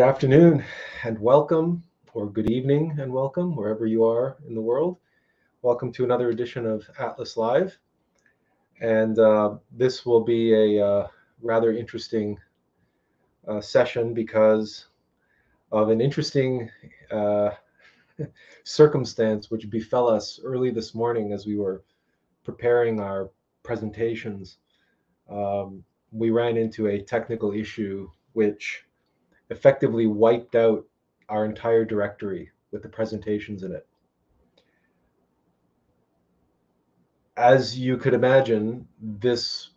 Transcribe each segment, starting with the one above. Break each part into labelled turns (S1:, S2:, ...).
S1: Good afternoon and welcome, or good evening and welcome, wherever you are in the world. Welcome to another edition of Attlas Live. And uh, this will be a uh, rather interesting uh, session because of an interesting uh, circumstance which befell us early this morning as we were preparing our presentations. Um, we ran into a technical issue which effectively wiped out our entire directory with the presentations in it. As you could imagine, this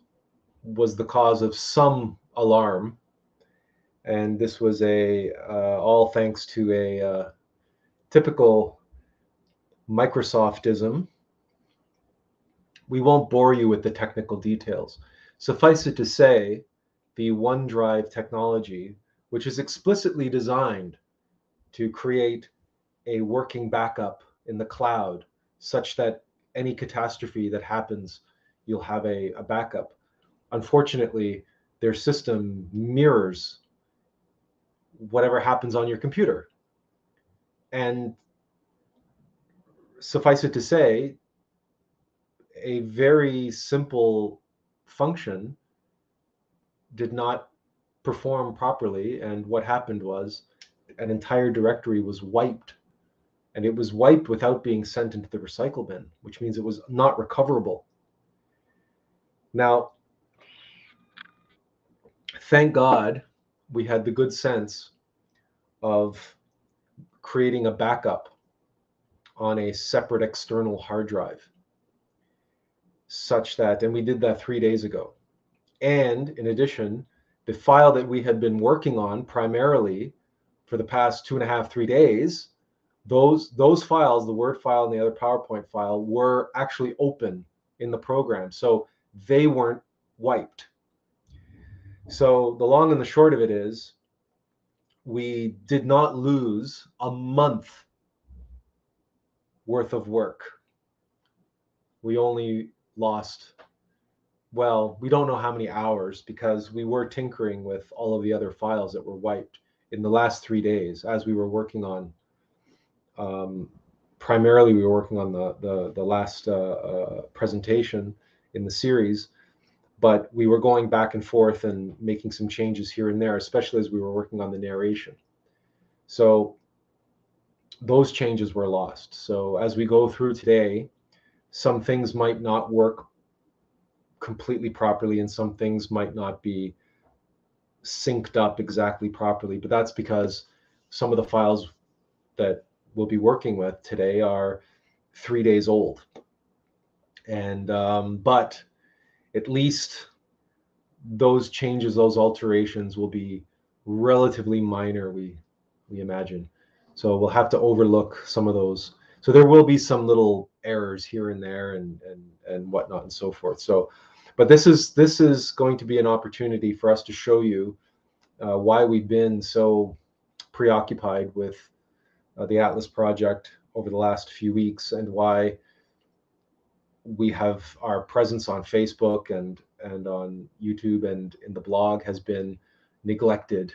S1: was the cause of some alarm, and this was a uh, all thanks to a uh, typical Microsoftism. We won't bore you with the technical details. Suffice it to say, the OneDrive technology which is explicitly designed to create a working backup in the cloud such that any catastrophe that happens, you'll have a, a backup. Unfortunately, their system mirrors whatever happens on your computer. And suffice it to say, a very simple function did not perform properly. And what happened was an entire directory was wiped. And it was wiped without being sent into the recycle bin, which means it was not recoverable. Now, thank God we had the good sense of creating a backup on a separate external hard drive such that, and we did that three days ago. And in addition, the file that we had been working on primarily for the past two and a half, three days, those those files, the Word file and the other PowerPoint file, were actually open in the program, so they weren't wiped. So the long and the short of it is, we did not lose a month worth of work. We only lost well, we don't know how many hours because we were tinkering with all of the other files that were wiped in the last three days as we were working on. Um, primarily, we were working on the the, the last uh, uh, presentation in the series, but we were going back and forth and making some changes here and there, especially as we were working on the narration. So those changes were lost. So as we go through today, some things might not work completely properly and some things might not be synced up exactly properly but that's because some of the files that we'll be working with today are three days old. And um, but at least those changes those alterations will be relatively minor we we imagine. So we'll have to overlook some of those. So there will be some little errors here and there and and and whatnot and so forth. So but this is this is going to be an opportunity for us to show you uh, why we've been so preoccupied with uh, the Attlas project over the last few weeks and why we have our presence on Facebook and and on YouTube and in the blog has been neglected.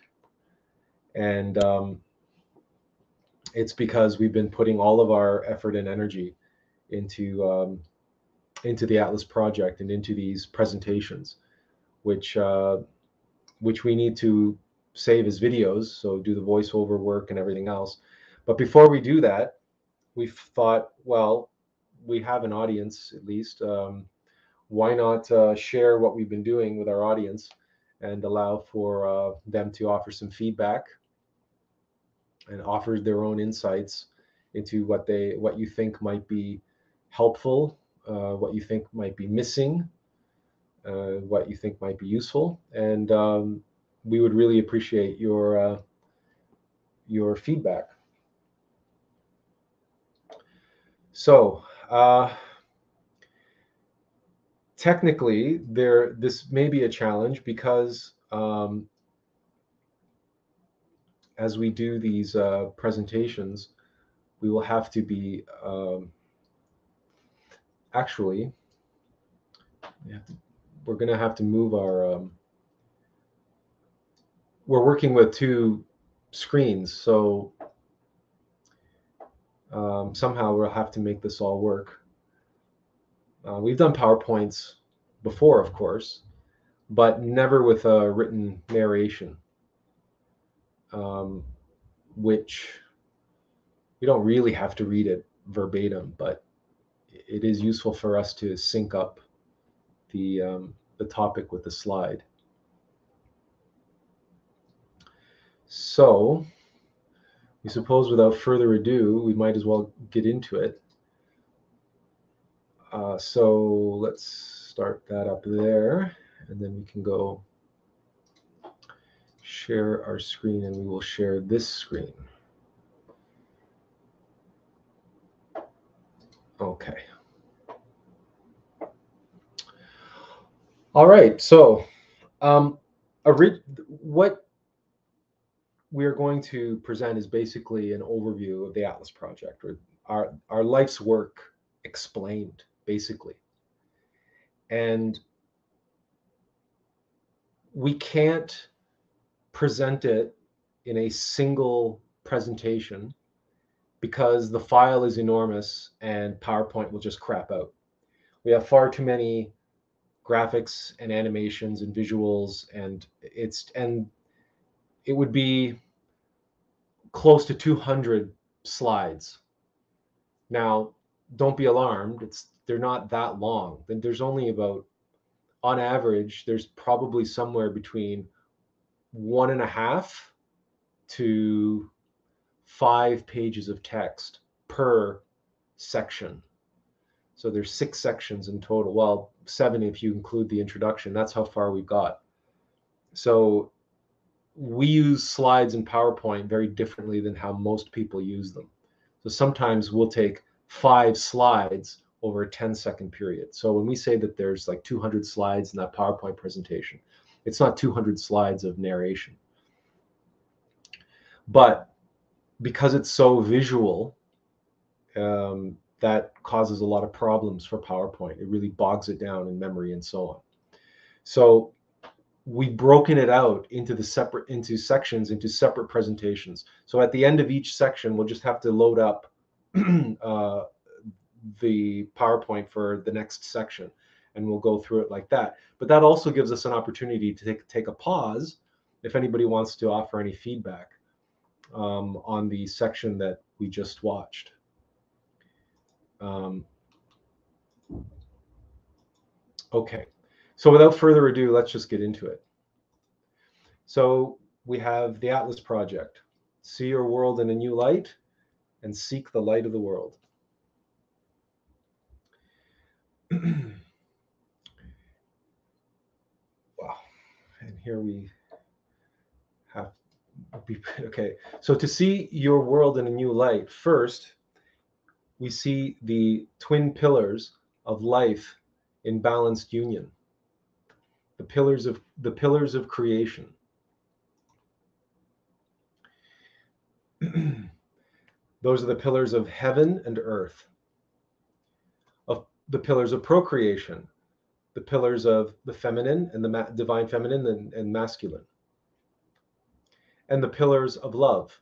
S1: And um, it's because we've been putting all of our effort and energy into um, into the Attlas project and into these presentations, which uh, which we need to save as videos, so do the voiceover work and everything else. But before we do that, we thought, well, we have an audience at least. Um, why not uh, share what we've been doing with our audience and allow for uh, them to offer some feedback and offer their own insights into what they what you think might be helpful uh, what you think might be missing, uh, what you think might be useful, and um, we would really appreciate your uh, your feedback. So uh, technically, there this may be a challenge because um, as we do these uh, presentations, we will have to be um, actually, we're going to have to move our. Um, we're working with two screens. So um, somehow we'll have to make this all work. Uh, we've done PowerPoints before, of course, but never with a written narration, um, which we don't really have to read it verbatim, but it is useful for us to sync up the um, the topic with the slide. So we suppose without further ado, we might as well get into it. Uh, so let's start that up there, and then we can go share our screen, and we will share this screen. Okay. All right. So, um, what we are going to present is basically an overview of the Attlas project, or our our life's work explained, basically. And we can't present it in a single presentation because the file is enormous and PowerPoint will just crap out. We have far too many graphics and animations and visuals and it's and it would be close to 200 slides. Now, don't be alarmed. It's they're not that long. There's only about on average, there's probably somewhere between one and a half to five pages of text per section. So there's six sections in total. Well, seven if you include the introduction. That's how far we've got. So we use slides in PowerPoint very differently than how most people use them. So sometimes we'll take five slides over a 10 second period. So when we say that there's like 200 slides in that PowerPoint presentation, it's not 200 slides of narration. But because it's so visual, um, that causes a lot of problems for PowerPoint. It really bogs it down in memory and so on. So we've broken it out into the separate into sections into separate presentations. So at the end of each section, we'll just have to load up uh, the PowerPoint for the next section, and we'll go through it like that. But that also gives us an opportunity to take take a pause if anybody wants to offer any feedback um, on the section that we just watched. Um, okay, so without further ado, let's just get into it. So we have the Attlas Project, see your world in a new light and seek the light of the world. wow. And here we okay. So to see your world in a new light, first we see the twin pillars of life in balanced union. The pillars of the pillars of creation. Those are the pillars of heaven and earth. Of the pillars of procreation, the pillars of the feminine and the ma- divine feminine and, and masculine. And the pillars of love,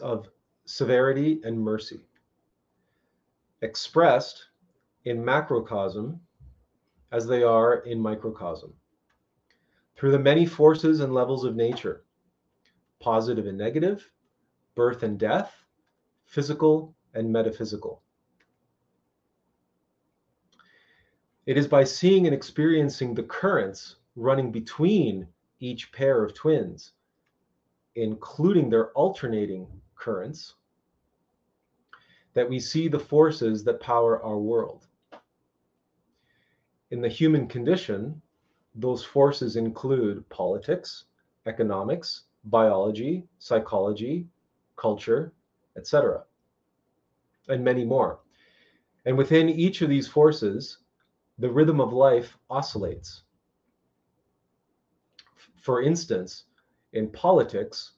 S1: of severity and mercy expressed in macrocosm as they are in microcosm. Through the many forces and levels of nature, positive and negative, birth and death, physical and metaphysical. It is by seeing and experiencing the currents running between each pair of twins, including their alternating currents, that we see the forces that power our world. In the human condition, those forces include politics, economics, biology, psychology, culture, etc., and many more. And within each of these forces, the rhythm of life oscillates. For instance, in politics,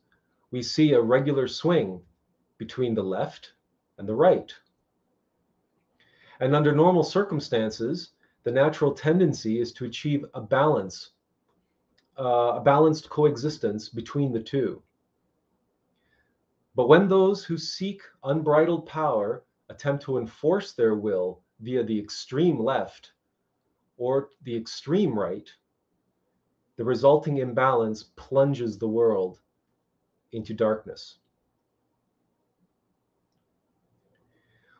S1: we see a regular swing between the left and the right. And under normal circumstances, the natural tendency is to achieve a balance, uh, a balanced coexistence between the two. But when those who seek unbridled power attempt to enforce their will via the extreme left or the extreme right, the resulting imbalance plunges the world into darkness.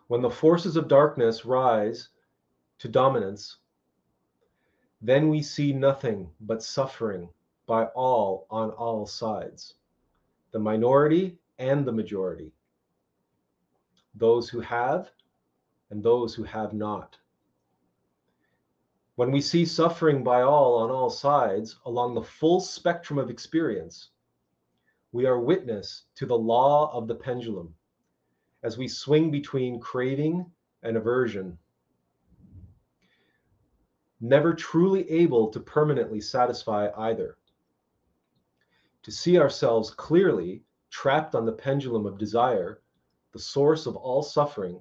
S1: When the forces of darkness rise to dominance, then we see nothing but suffering by all on all sides the minority and the majority, those who have and those who have not. When we see suffering by all on all sides along the full spectrum of experience, we are witness to the law of the pendulum as we swing between craving and aversion, never truly able to permanently satisfy either. To see ourselves clearly trapped on the pendulum of desire, the source of all suffering,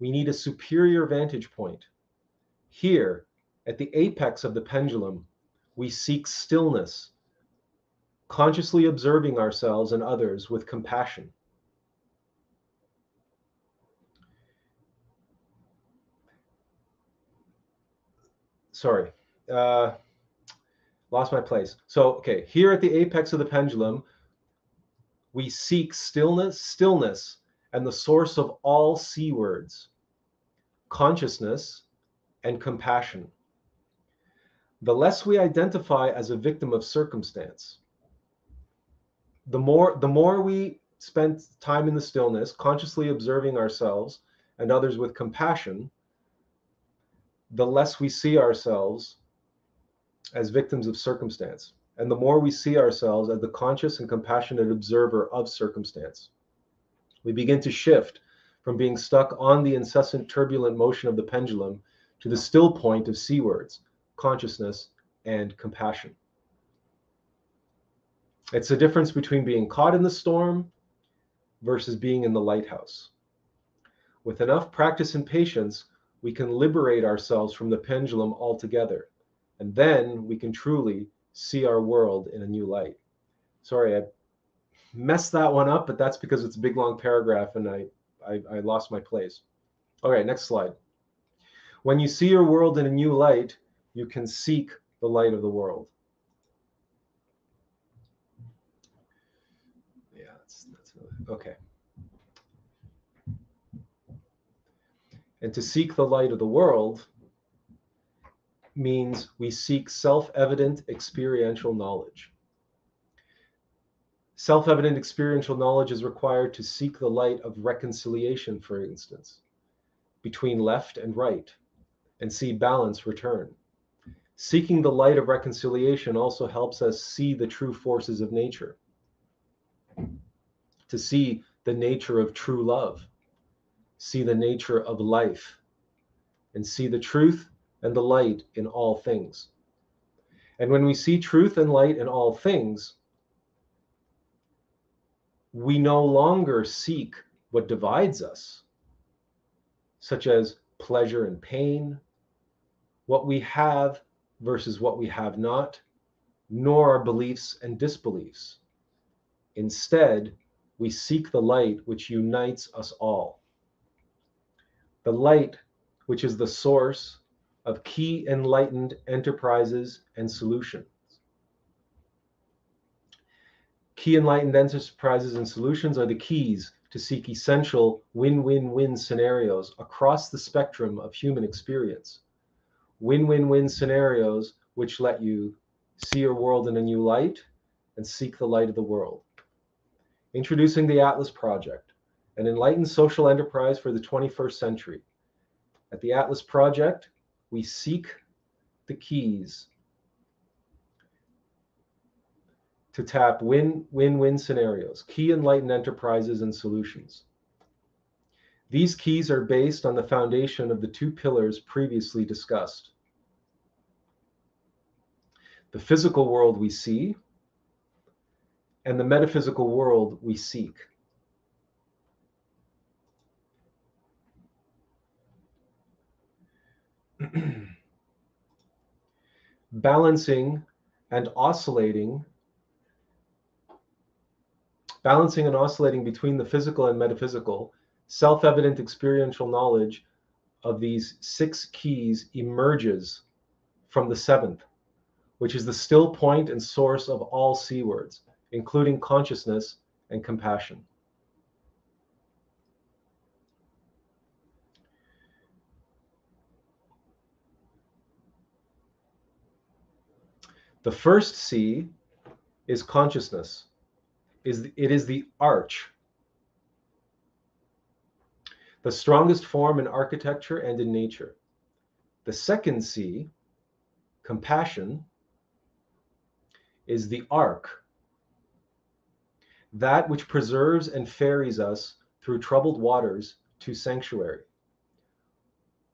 S1: we need a superior vantage point. Here, at the apex of the pendulum, we seek stillness, consciously observing ourselves and others with compassion. sorry, uh, lost my place. So, okay, here at the apex of the pendulum, we seek stillness, stillness, and the source of all C words, consciousness and compassion. The less we identify as a victim of circumstance, the more the more we spend time in the stillness, consciously observing ourselves and others with compassion, the less we see ourselves as victims of circumstance, and the more we see ourselves as the conscious and compassionate observer of circumstance. We begin to shift from being stuck on the incessant turbulent motion of the pendulum to the still point of C words consciousness and compassion. It's the difference between being caught in the storm versus being in the lighthouse. With enough practice and patience, we can liberate ourselves from the pendulum altogether. And then we can truly see our world in a new light. Sorry, I messed that one up, but that's because it's a big long paragraph and I, I, I lost my place. All right, next slide. When you see your world in a new light, you can seek the light of the world. Yeah, that's, that's okay. And to seek the light of the world means we seek self evident experiential knowledge. Self evident experiential knowledge is required to seek the light of reconciliation, for instance, between left and right, and see balance return. Seeking the light of reconciliation also helps us see the true forces of nature, to see the nature of true love see the nature of life, and see the truth and the light in all things. And when we see truth and light in all things, we no longer seek what divides us, such as pleasure and pain, what we have versus what we have not, nor our beliefs and disbeliefs. Instead, we seek the light which unites us all the light, which is the source of key enlightened enterprises and solutions. Key enlightened enterprises and solutions are the keys to seek essential win win win scenarios across the spectrum of human experience. Win win win scenarios which let you see your world in a new light and seek the light of the world. Introducing the Attlas Project an enlightened social enterprise for the 21st century. At the Attlas Project, we seek the keys to tap win win win scenarios, key enlightened enterprises and solutions. These keys are based on the foundation of the two pillars previously discussed the physical world we see and the metaphysical world we seek. balancing and oscillating balancing and oscillating between the physical and metaphysical, self evident experiential knowledge of these six keys emerges from the seventh, which is the still point and source of all C words, including consciousness and compassion. The first C is consciousness. Is it is the arch, the strongest form in architecture and in nature. The second C, compassion, is the ark, that which preserves and ferries us through troubled waters to sanctuary.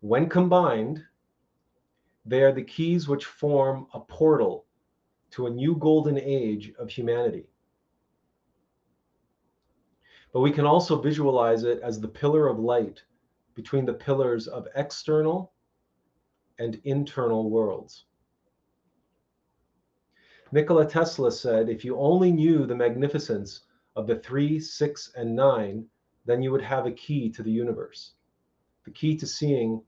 S1: When combined, they are the keys which form a portal to a new golden age of humanity. But we can also visualize it as the pillar of light between the pillars of external and internal worlds. Nikola Tesla said, if you only knew the magnificence of the three, six, and nine, then you would have a key to the universe. The key to seeing,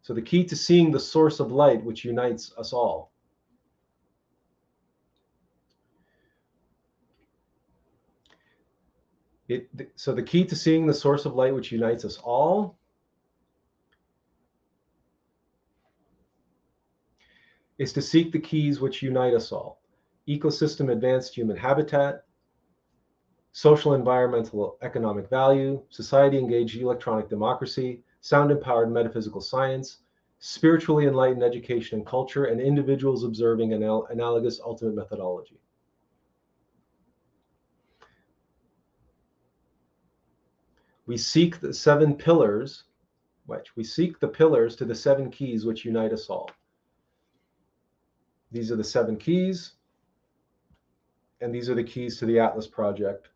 S1: so the key to seeing the source of light which unites us all. It, so the key to seeing the source of light which unites us all is to seek the keys which unite us all. Ecosystem advanced human habitat, social environmental economic value, society engaged electronic democracy, sound empowered metaphysical science, spiritually enlightened education and culture, and individuals observing anal analogous ultimate methodology. we seek the seven pillars, which we seek the pillars to the seven keys which unite us all. These are the seven keys, and these are the keys to the Attlas Project.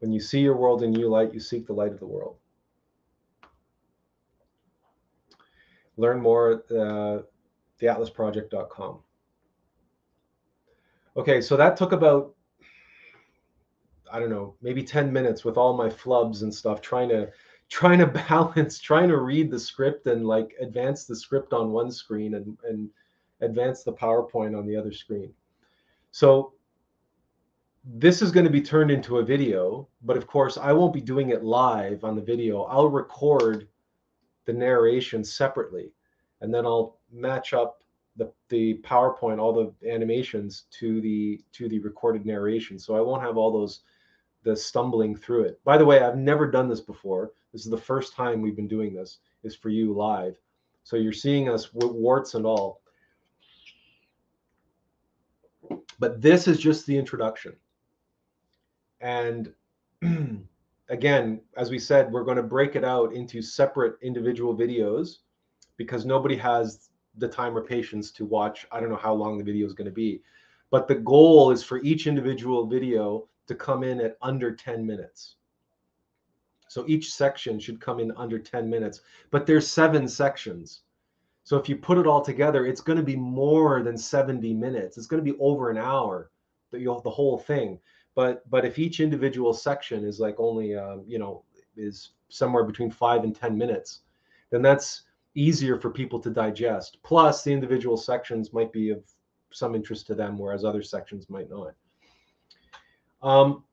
S1: When you see your world in new light, you seek the light of the world. Learn more at uh, theatlasproject.com. Okay, so that took about I don't know, maybe 10 minutes with all my flubs and stuff, trying to trying to balance, trying to read the script and like advance the script on one screen and and advance the PowerPoint on the other screen. So this is going to be turned into a video, but of course I won't be doing it live on the video. I'll record the narration separately and then I'll match up the, the PowerPoint, all the animations to the to the recorded narration. So I won't have all those the stumbling through it. By the way, I've never done this before. This is the first time we've been doing this. Is for you live. So you're seeing us with warts and all. But this is just the introduction. And again, as we said, we're going to break it out into separate individual videos because nobody has the time or patience to watch. I don't know how long the video is going to be. But the goal is for each individual video to come in at under 10 minutes. So each section should come in under 10 minutes, but there's seven sections. So if you put it all together, it's going to be more than 70 minutes. It's going to be over an hour, the, the whole thing. But but if each individual section is like only um, you know is somewhere between five and 10 minutes, then that's easier for people to digest. Plus, the individual sections might be of some interest to them, whereas other sections might not. Um,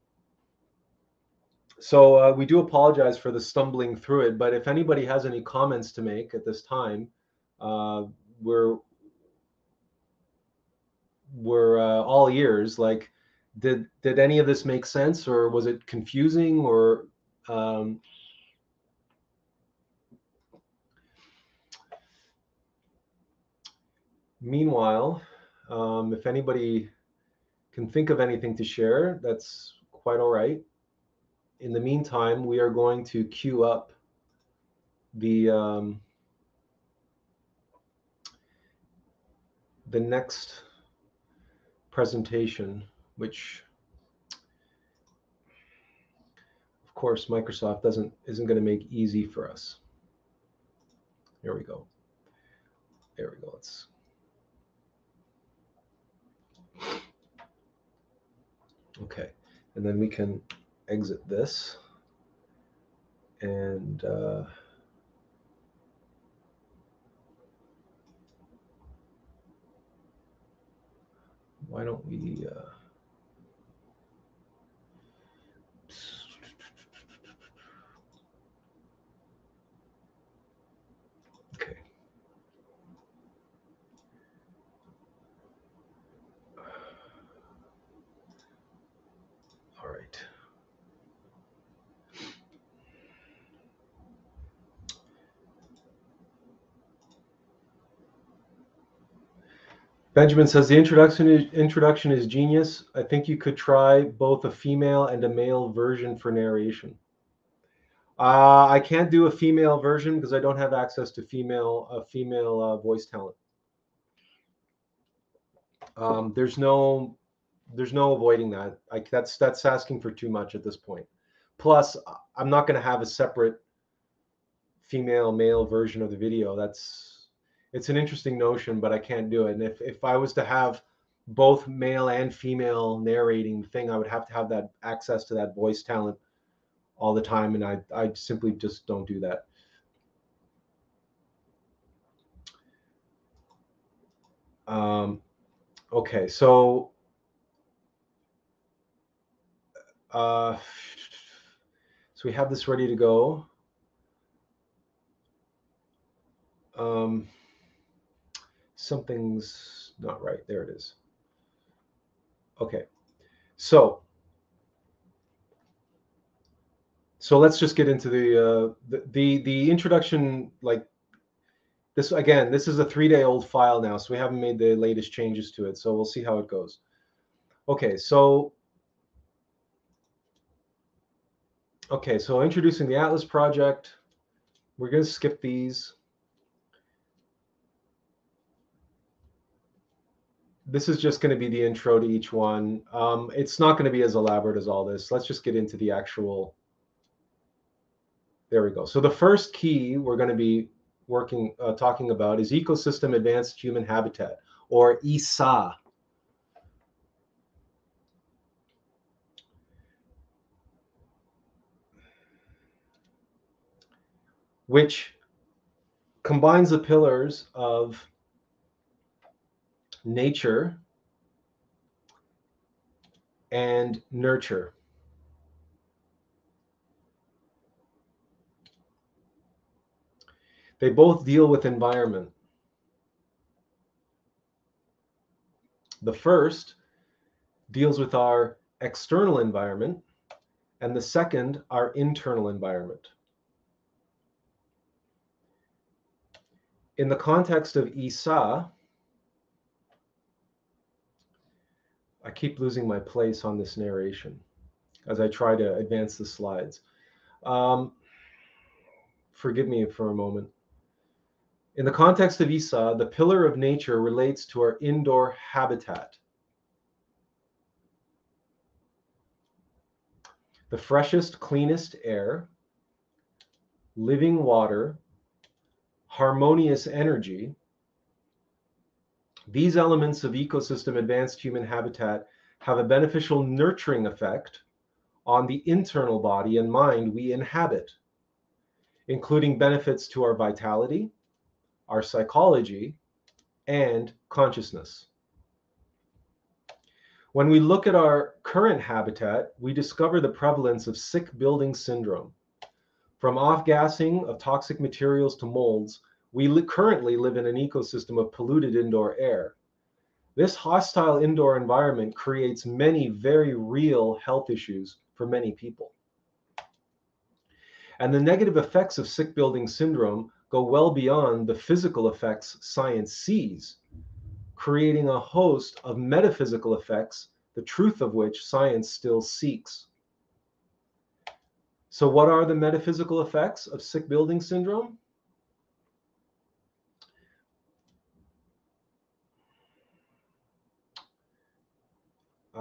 S1: so uh, we do apologize for the stumbling through it, but if anybody has any comments to make at this time, uh, we're we're uh, all ears. Like, did did any of this make sense, or was it confusing, or um, meanwhile, um, if anybody can think of anything to share, that's quite all right. In the meantime, we are going to queue up the um, the next presentation, which of course Microsoft doesn't isn't going to make easy for us. Here we go. There we go. Let's Okay, and then we can exit this and uh, why don't we uh, okay all right Benjamin says the introduction is, introduction is genius. I think you could try both a female and a male version for narration. Uh, I can't do a female version because I don't have access to female uh, female uh, voice talent. Um, there's no there's no avoiding that. I, that's that's asking for too much at this point. Plus, I'm not going to have a separate female male version of the video. That's it's an interesting notion, but I can't do it. And if if I was to have both male and female narrating the thing, I would have to have that access to that voice talent all the time, and I I simply just don't do that. Um, okay, so uh, so we have this ready to go. Um, something's not right. There it is. Okay, so so let's just get into the uh, the, the the introduction. Like this again, this is a three day old file now, so we haven't made the latest changes to it. So we'll see how it goes. Okay, so okay, so introducing the Attlas project. We're going to skip these. This is just going to be the intro to each one. Um, it's not going to be as elaborate as all this. Let's just get into the actual. There we go. So the first key we're going to be working, uh, talking about is ecosystem advanced human habitat, or ESA. Which combines the pillars of nature and nurture. They both deal with environment. The first deals with our external environment, and the second, our internal environment. In the context of Isa, I keep losing my place on this narration as I try to advance the slides. Um, forgive me for a moment. In the context of Isa, the pillar of nature relates to our indoor habitat. The freshest, cleanest air, living water, harmonious energy, these elements of ecosystem advanced human habitat have a beneficial nurturing effect on the internal body and mind we inhabit, including benefits to our vitality, our psychology, and consciousness. When we look at our current habitat, we discover the prevalence of sick building syndrome. From off gassing of toxic materials to molds, we li currently live in an ecosystem of polluted indoor air. This hostile indoor environment creates many very real health issues for many people. And the negative effects of sick building syndrome go well beyond the physical effects science sees, creating a host of metaphysical effects, the truth of which science still seeks. So, what are the metaphysical effects of sick building syndrome?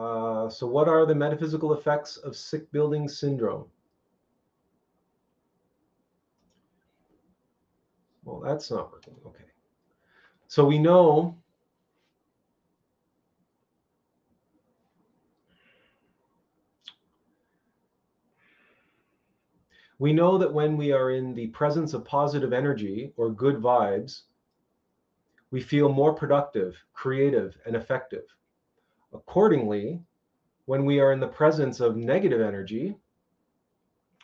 S1: Uh, so what are the metaphysical effects of sick building syndrome? Well, that's not working. Okay. So we know we know that when we are in the presence of positive energy or good vibes, we feel more productive, creative, and effective. Accordingly, when we are in the presence of negative energy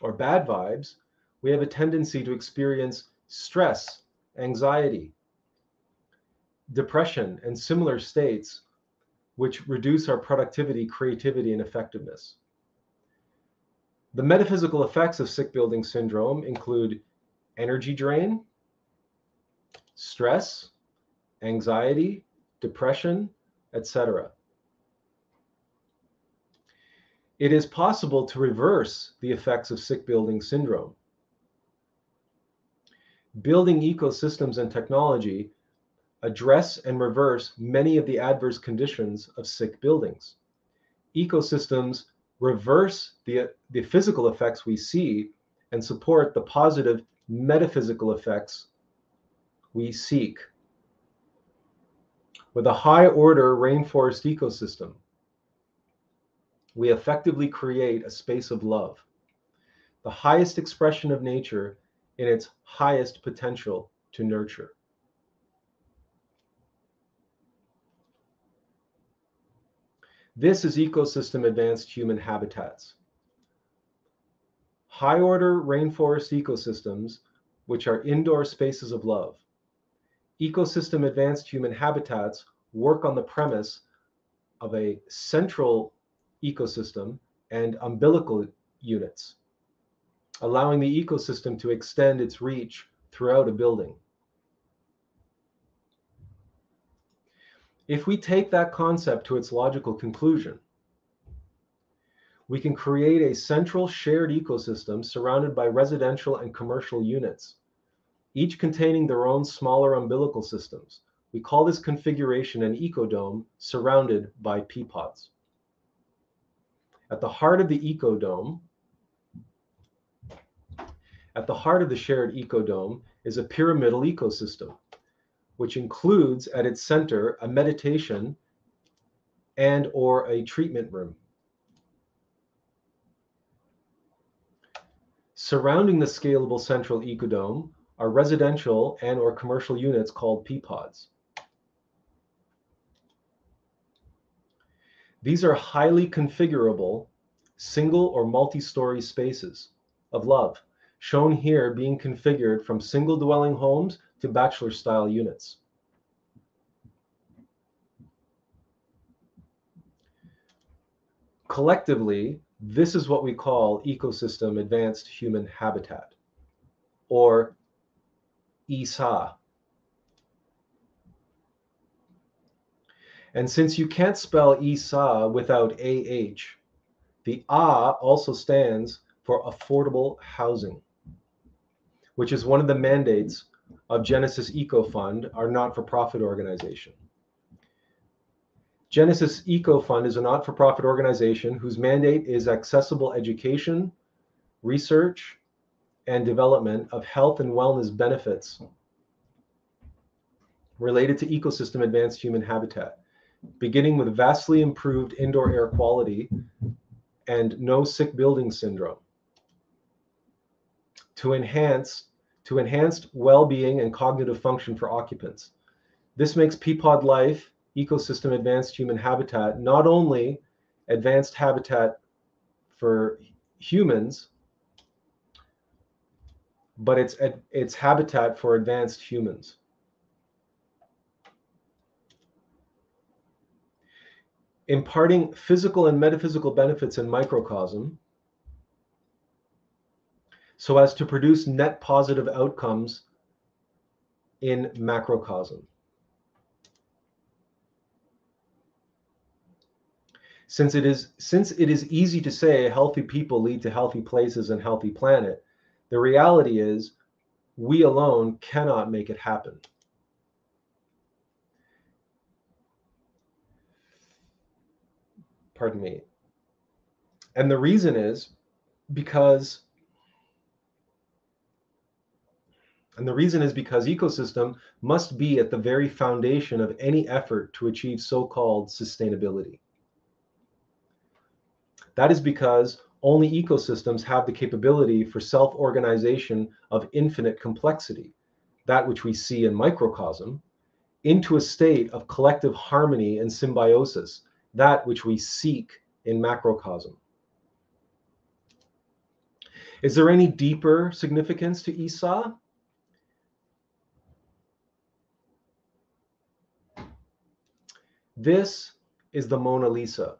S1: or bad vibes, we have a tendency to experience stress, anxiety, depression, and similar states which reduce our productivity, creativity, and effectiveness. The metaphysical effects of sick building syndrome include energy drain, stress, anxiety, depression, etc. It is possible to reverse the effects of sick building syndrome. Building ecosystems and technology address and reverse many of the adverse conditions of sick buildings. Ecosystems reverse the, the physical effects we see and support the positive metaphysical effects we seek. With a high order rainforest ecosystem, we effectively create a space of love, the highest expression of nature in its highest potential to nurture. This is ecosystem advanced human habitats. High order rainforest ecosystems, which are indoor spaces of love. Ecosystem advanced human habitats work on the premise of a central ecosystem and umbilical units, allowing the ecosystem to extend its reach throughout a building. If we take that concept to its logical conclusion, we can create a central shared ecosystem surrounded by residential and commercial units, each containing their own smaller umbilical systems. We call this configuration an ecodome surrounded by pea pods. At the heart of the ecodome, at the heart of the shared ecodome is a pyramidal ecosystem which includes at its center a meditation and or a treatment room. Surrounding the scalable central ecodome are residential and or commercial units called pea These are highly configurable single or multi-story spaces of love, shown here being configured from single dwelling homes to bachelor style units. Collectively, this is what we call ecosystem advanced human habitat or ESHA. And since you can't spell ESA without AH, the A also stands for affordable housing, which is one of the mandates of Genesis Eco Fund, our not for profit organization. Genesis Eco Fund is a not for profit organization whose mandate is accessible education, research, and development of health and wellness benefits related to ecosystem advanced human habitat, beginning with vastly improved indoor air quality and no sick building syndrome to enhance to enhanced well-being and cognitive function for occupants. This makes Peapod Life ecosystem advanced human habitat not only advanced habitat for humans, but it's it's habitat for advanced humans. Imparting physical and metaphysical benefits in microcosm so as to produce net positive outcomes in macrocosm. Since it is since it is easy to say healthy people lead to healthy places and healthy planet, the reality is we alone cannot make it happen. Pardon me. And the reason is because And the reason is because ecosystem must be at the very foundation of any effort to achieve so-called sustainability. That is because only ecosystems have the capability for self organization of infinite complexity, that which we see in microcosm, into a state of collective harmony and symbiosis, that which we seek in macrocosm. Is there any deeper significance to Isa? This is the Mona Lisa.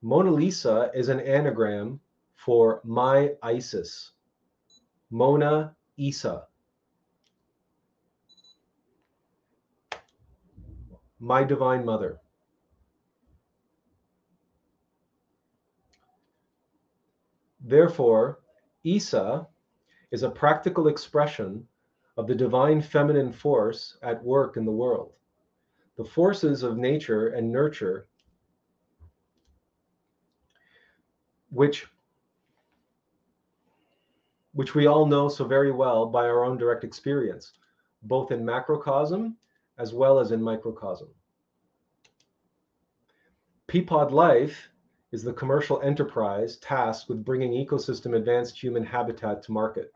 S1: Mona Lisa is an anagram for my Isis, Mona Isa. My Divine Mother. Therefore, Isa is a practical expression of the divine feminine force at work in the world. The forces of nature and nurture which which we all know so very well by our own direct experience, both in macrocosm as well as in microcosm. Peapod Life is the commercial enterprise tasked with bringing ecosystem advanced human habitat to market.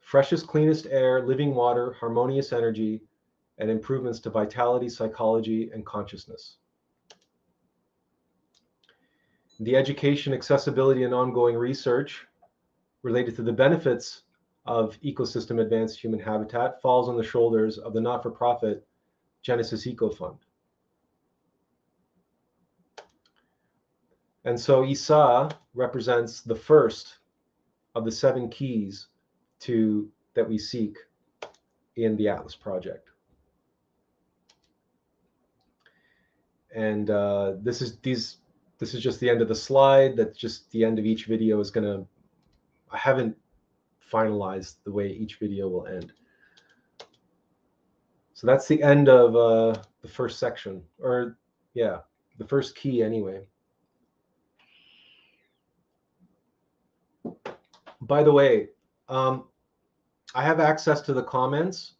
S1: Freshest, cleanest air, living water, harmonious energy, and improvements to vitality, psychology, and consciousness the education, accessibility, and ongoing research related to the benefits of ecosystem advanced human habitat falls on the shoulders of the not for profit Genesis Eco Fund. And so Isa represents the first of the seven keys to that we seek in the Attlas project. And uh, this is these this is just the end of the slide. That's just the end of each video is to, I haven't finalized the way each video will end. So that's the end of uh, the first section, or yeah, the first key anyway. By the way, um, I have access to the comments.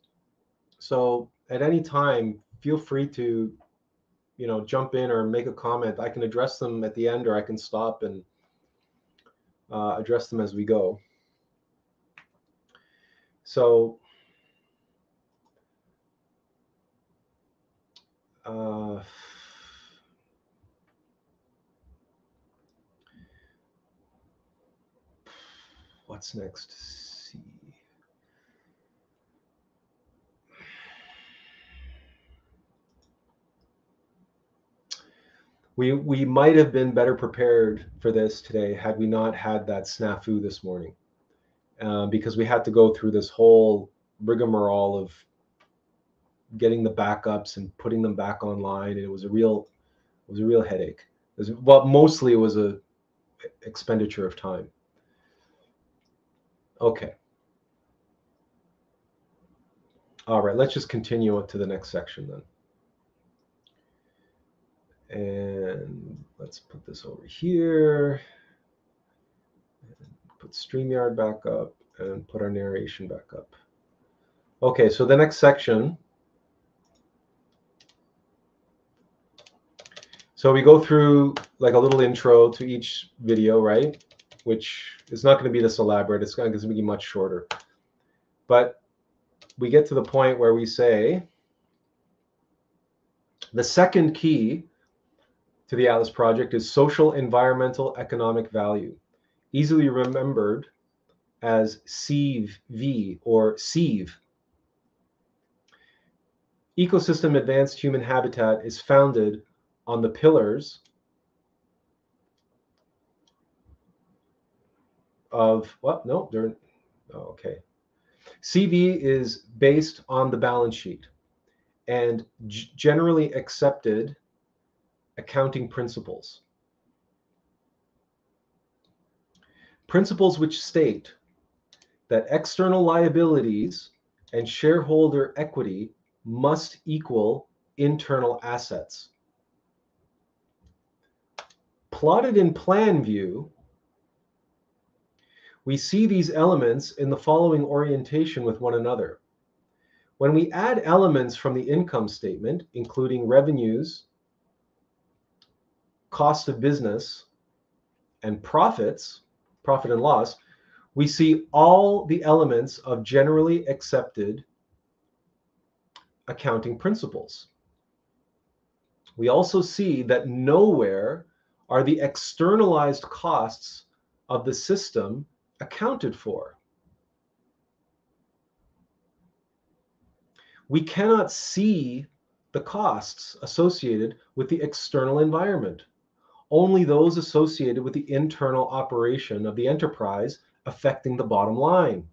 S1: So at any time, feel free to you know jump in or make a comment i can address them at the end or i can stop and uh, address them as we go so uh, what's next we we might have been better prepared for this today had we not had that snafu this morning, uh, because we had to go through this whole rigmarole of getting the backups and putting them back online, and it was a real it was a real headache. Was, well, mostly it was a expenditure of time. Okay. All right, let's just continue to the next section then. And let's put this over here. Put StreamYard back up and put our narration back up. Okay, so the next section. So we go through like a little intro to each video, right? Which is not going to be this elaborate. It's going to be much shorter. But we get to the point where we say the second key to the Attlas Project is social, environmental, economic value, easily remembered as SEEV or SEEV. Ecosystem Advanced Human Habitat is founded on the pillars of what? No, they're oh, okay. CV is based on the balance sheet and generally accepted accounting principles. Principles which state that external liabilities and shareholder equity must equal internal assets. Plotted in plan view, we see these elements in the following orientation with one another. When we add elements from the income statement, including revenues, cost of business, and profits, profit and loss, we see all the elements of generally accepted accounting principles. We also see that nowhere are the externalized costs of the system accounted for. We cannot see the costs associated with the external environment, only those associated with the internal operation of the enterprise affecting the bottom line.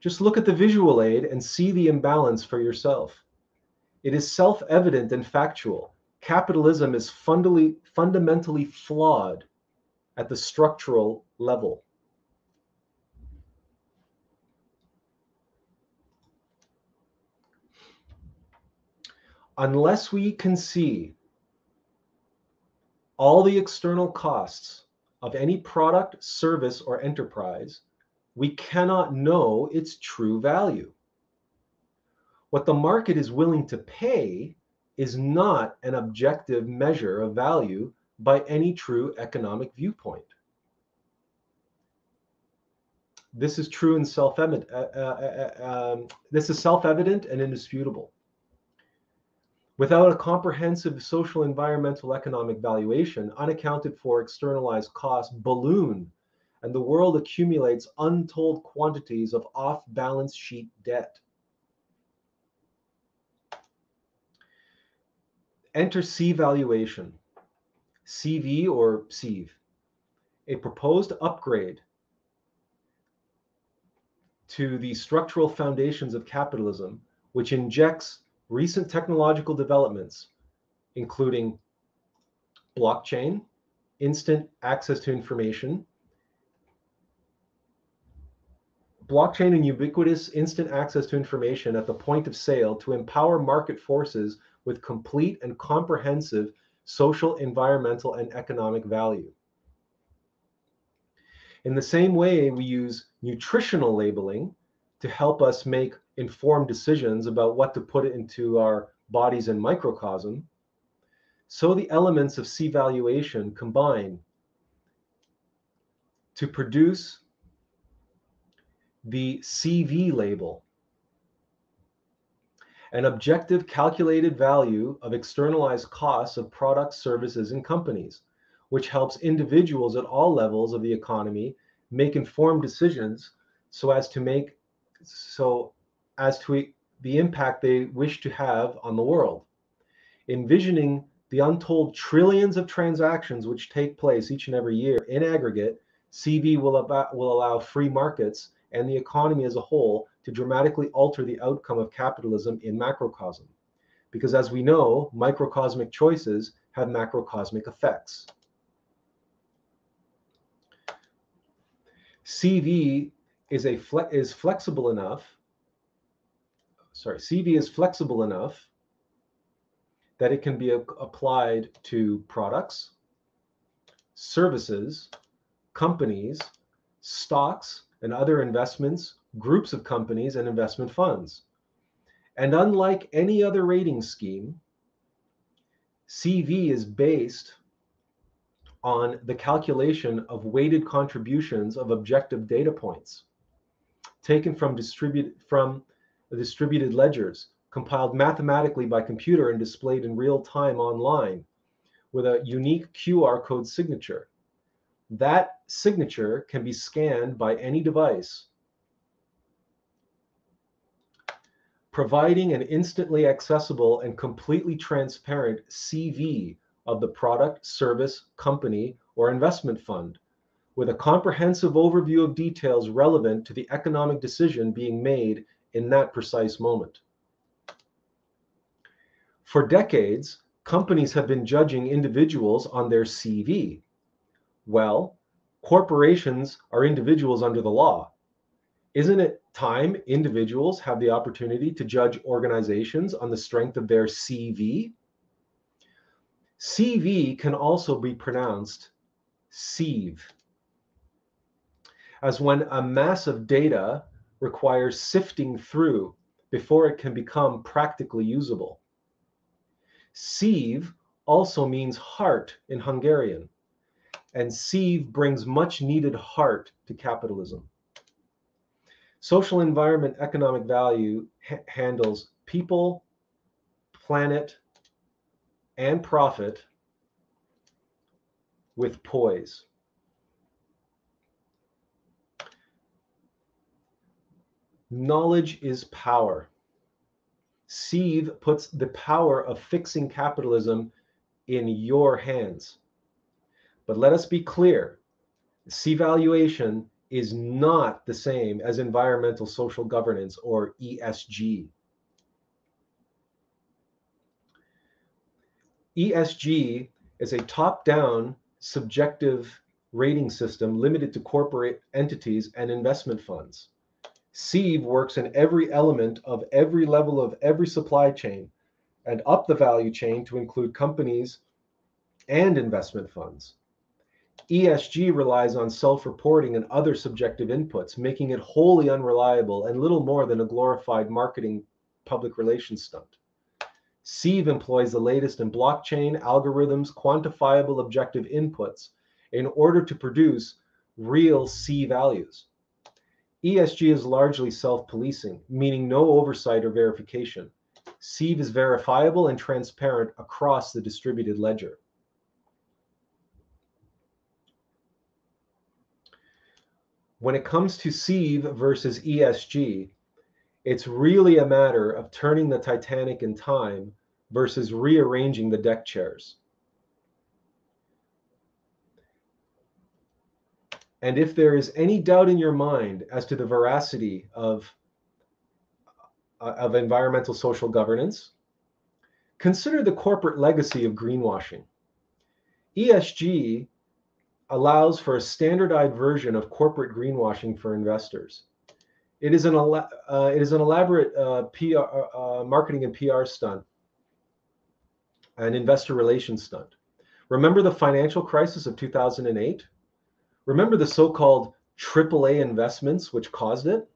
S1: Just look at the visual aid and see the imbalance for yourself. It is self evident and factual. Capitalism is fundamentally, fundamentally flawed at the structural level. Unless we can see all the external costs of any product, service, or enterprise, we cannot know its true value. What the market is willing to pay is not an objective measure of value by any true economic viewpoint. This is true and self-evident. Uh, uh, uh, um, this is self-evident and indisputable. Without a comprehensive social, environmental, economic valuation, unaccounted for externalized costs balloon and the world accumulates untold quantities of off balance sheet debt. Enter C valuation, CV or CEVE, a proposed upgrade to the structural foundations of capitalism, which injects recent technological developments, including blockchain, instant access to information, blockchain and ubiquitous instant access to information at the point of sale to empower market forces with complete and comprehensive social, environmental, and economic value. In the same way, we use nutritional labeling to help us make informed decisions about what to put into our bodies and microcosm. So the elements of C valuation combine to produce the CV label, an objective calculated value of externalized costs of products, services, and companies, which helps individuals at all levels of the economy make informed decisions so as to make so as to the impact they wish to have on the world. Envisioning the untold trillions of transactions which take place each and every year in aggregate, CV will, about, will allow free markets and the economy as a whole to dramatically alter the outcome of capitalism in macrocosm. Because as we know, microcosmic choices have macrocosmic effects. CV is a fle is flexible enough. Sorry, CV is flexible enough that it can be applied to products, services, companies, stocks, and other investments, groups of companies, and investment funds. And unlike any other rating scheme, CV is based on the calculation of weighted contributions of objective data points taken from, distribute, from distributed ledgers compiled mathematically by computer and displayed in real time online with a unique QR code signature. That signature can be scanned by any device, providing an instantly accessible and completely transparent CV of the product, service, company, or investment fund with a comprehensive overview of details relevant to the economic decision being made in that precise moment. For decades, companies have been judging individuals on their CV, well, corporations are individuals under the law. Isn't it time individuals have the opportunity to judge organizations on the strength of their CV? CV can also be pronounced sieve, as when a mass of data requires sifting through before it can become practically usable. Sieve also means heart in Hungarian, and sieve brings much needed heart to capitalism. Social environment economic value ha- handles people, planet, and profit with poise. Knowledge is power. Szív puts the power of fixing capitalism in your hands. But let us be clear see valuation is not the same as environmental social governance or ESG. ESG is a top down subjective rating system limited to corporate entities and investment funds. Szív works in every element of every level of every supply chain and up the value chain to include companies and investment funds. ESG relies on self reporting and other subjective inputs, making it wholly unreliable and little more than a glorified marketing public relations stunt. Szív employs the latest in blockchain algorithms, quantifiable objective inputs in order to produce real C values. ESG is largely self policing, meaning no oversight or verification. Szív is verifiable and transparent across the distributed ledger. When it comes to Szív versus ESG, it's really a matter of turning the Titanic in time versus rearranging the deck chairs. And if there is any doubt in your mind as to the veracity of, uh, of environmental social governance, consider the corporate legacy of greenwashing. ESG allows for a standardized version of corporate greenwashing for investors. It is an, uh, it is an elaborate uh, PR, uh, uh, marketing and PR stunt, an investor relations stunt. Remember the financial crisis of 2008? Remember the so-called AAA investments which caused it?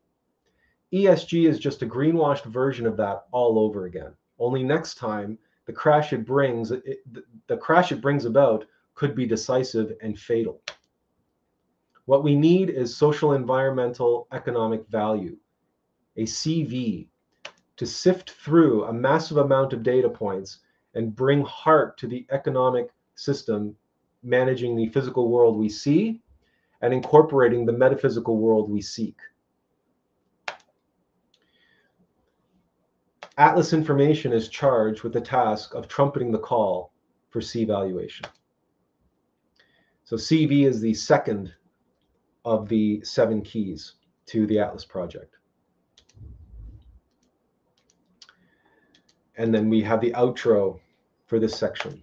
S1: ESG is just a greenwashed version of that all over again. Only next time the crash it brings it, the crash it brings about could be decisive and fatal. What we need is social environmental economic value, a CV, to sift through a massive amount of data points and bring heart to the economic system managing the physical world we see and incorporating the metaphysical world we seek. Attlas Information is charged with the task of trumpeting the call for C valuation. So CV is the second of the seven keys to the Attlas project. And then we have the outro for this section.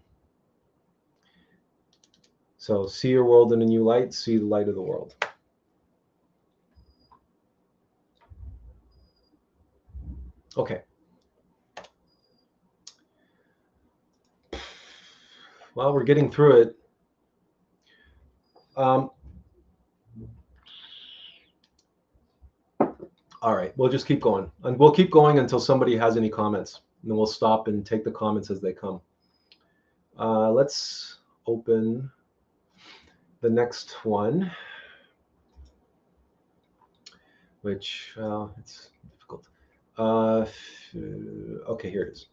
S1: So see your world in a new light, see the light of the world. Okay. Well, we're getting through it. Um, all right, we'll just keep going. And we'll keep going until somebody has any comments. And then we'll stop and take the comments as they come. Uh, let's open the next one, which uh, it's difficult. Uh, okay, here it is.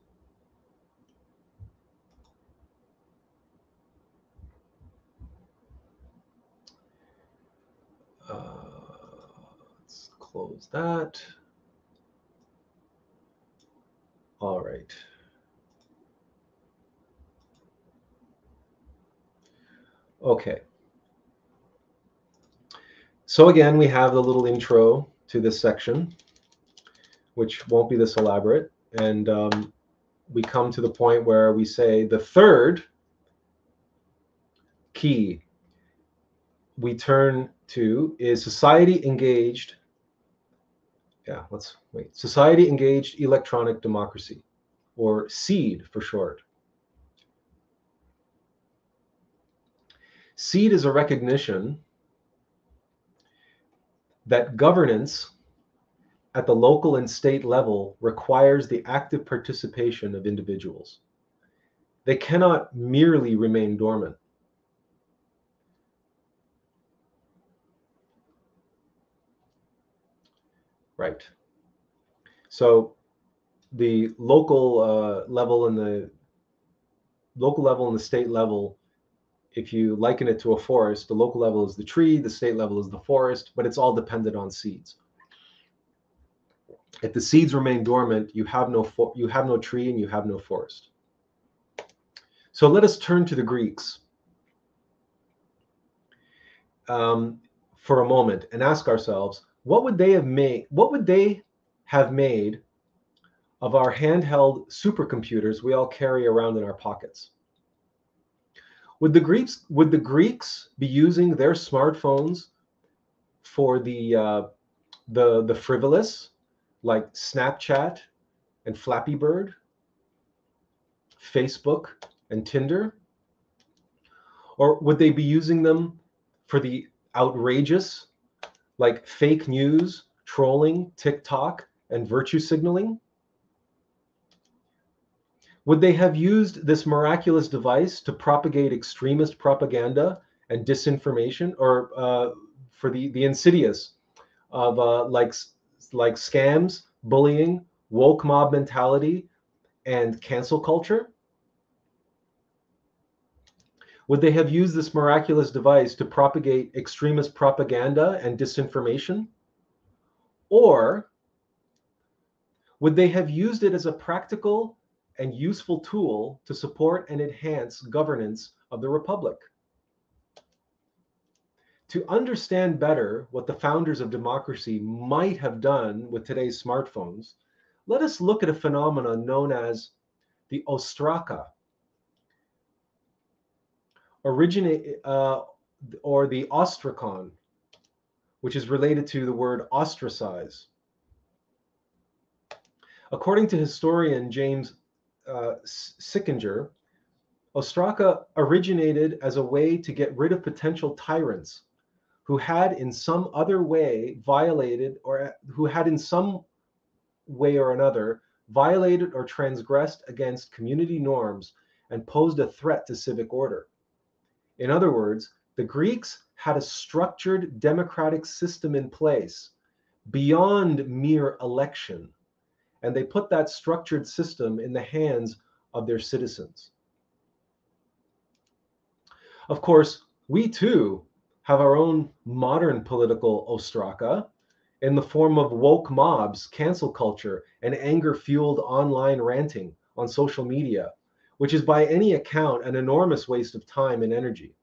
S1: Uh, let's close that. All right. Okay. So again, we have the little intro to this section, which won't be this elaborate. And um, we come to the point where we say the third key we turn to is society engaged. Yeah, let's wait. Society engaged electronic democracy, or SEED for short. SEED is a recognition that governance at the local and state level requires the active participation of individuals. They cannot merely remain dormant. Right. So the local uh, level and the local level and the state level, if you liken it to a forest, the local level is the tree, the state level is the forest, but it's all dependent on seeds. If the seeds remain dormant, you have no you have no tree and you have no forest. So let us turn to the Greeks um, for a moment and ask ourselves, what would they have made? What would they have made of our handheld supercomputers we all carry around in our pockets? Would the Greeks would the Greeks be using their smartphones for the uh, the the frivolous, like Snapchat and Flappy Bird, Facebook and Tinder? Or would they be using them for the outrageous, like fake news, trolling, TikTok, and virtue signaling? Would they have used this miraculous device to propagate extremist propaganda and disinformation, or uh, for the, the insidious of uh, like, like scams, bullying, woke mob mentality, and cancel culture? Would they have used this miraculous device to propagate extremist propaganda and disinformation? Or would they have used it as a practical and useful tool to support and enhance governance of the Republic? To understand better what the founders of democracy might have done with today's smartphones, let us look at a phenomenon known as the ostraka originate uh, or the ostrakon, which is related to the word ostracize. According to historian James uh, Sickinger, Ostraka originated as a way to get rid of potential tyrants who had in some other way violated or who had in some way or another violated or transgressed against community norms and posed a threat to civic order. In other words, the Greeks had a structured democratic system in place beyond mere election, and they put that structured system in the hands of their citizens. Of course, we too have our own modern political ostraca in the form of woke mobs, cancel culture, and anger fueled online ranting on social media which is by any account an enormous waste of time and energy.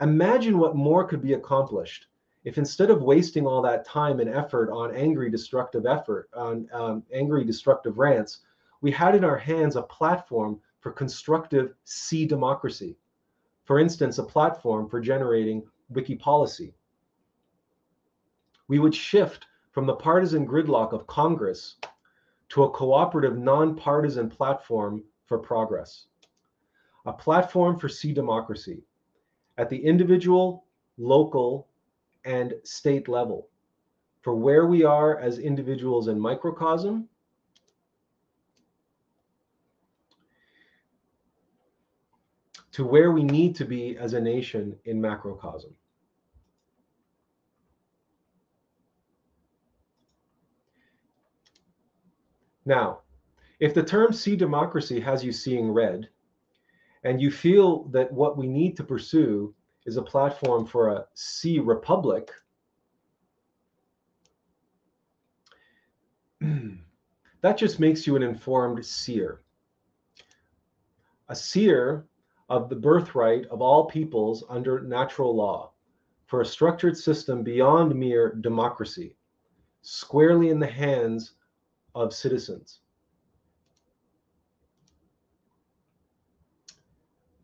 S1: Imagine what more could be accomplished if instead of wasting all that time and effort on angry, destructive effort, on um, angry, destructive rants, we had in our hands a platform for constructive C democracy. For instance, a platform for generating wiki policy. We would shift from the partisan gridlock of Congress to a cooperative, nonpartisan platform for progress, a platform for C democracy at the individual, local, and state level. For where we are as individuals in microcosm. To where we need to be as a nation in macrocosm. Now, if the term C democracy has you seeing red, and you feel that what we need to pursue is a platform for a C republic, that just makes you an informed seer. A seer of the birthright of all peoples under natural law for a structured system beyond mere democracy, squarely in the hands of citizens.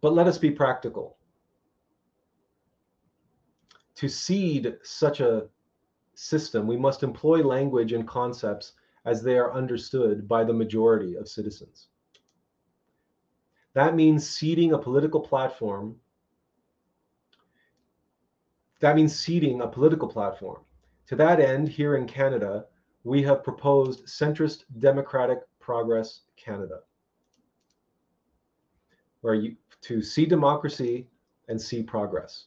S1: But let us be practical. To seed such a system, we must employ language and concepts as they are understood by the majority of citizens. That means seeding a political platform. That means seeding a political platform. To that end, here in Canada, we have proposed Centrist Democratic Progress Canada. Where you to see democracy and see progress,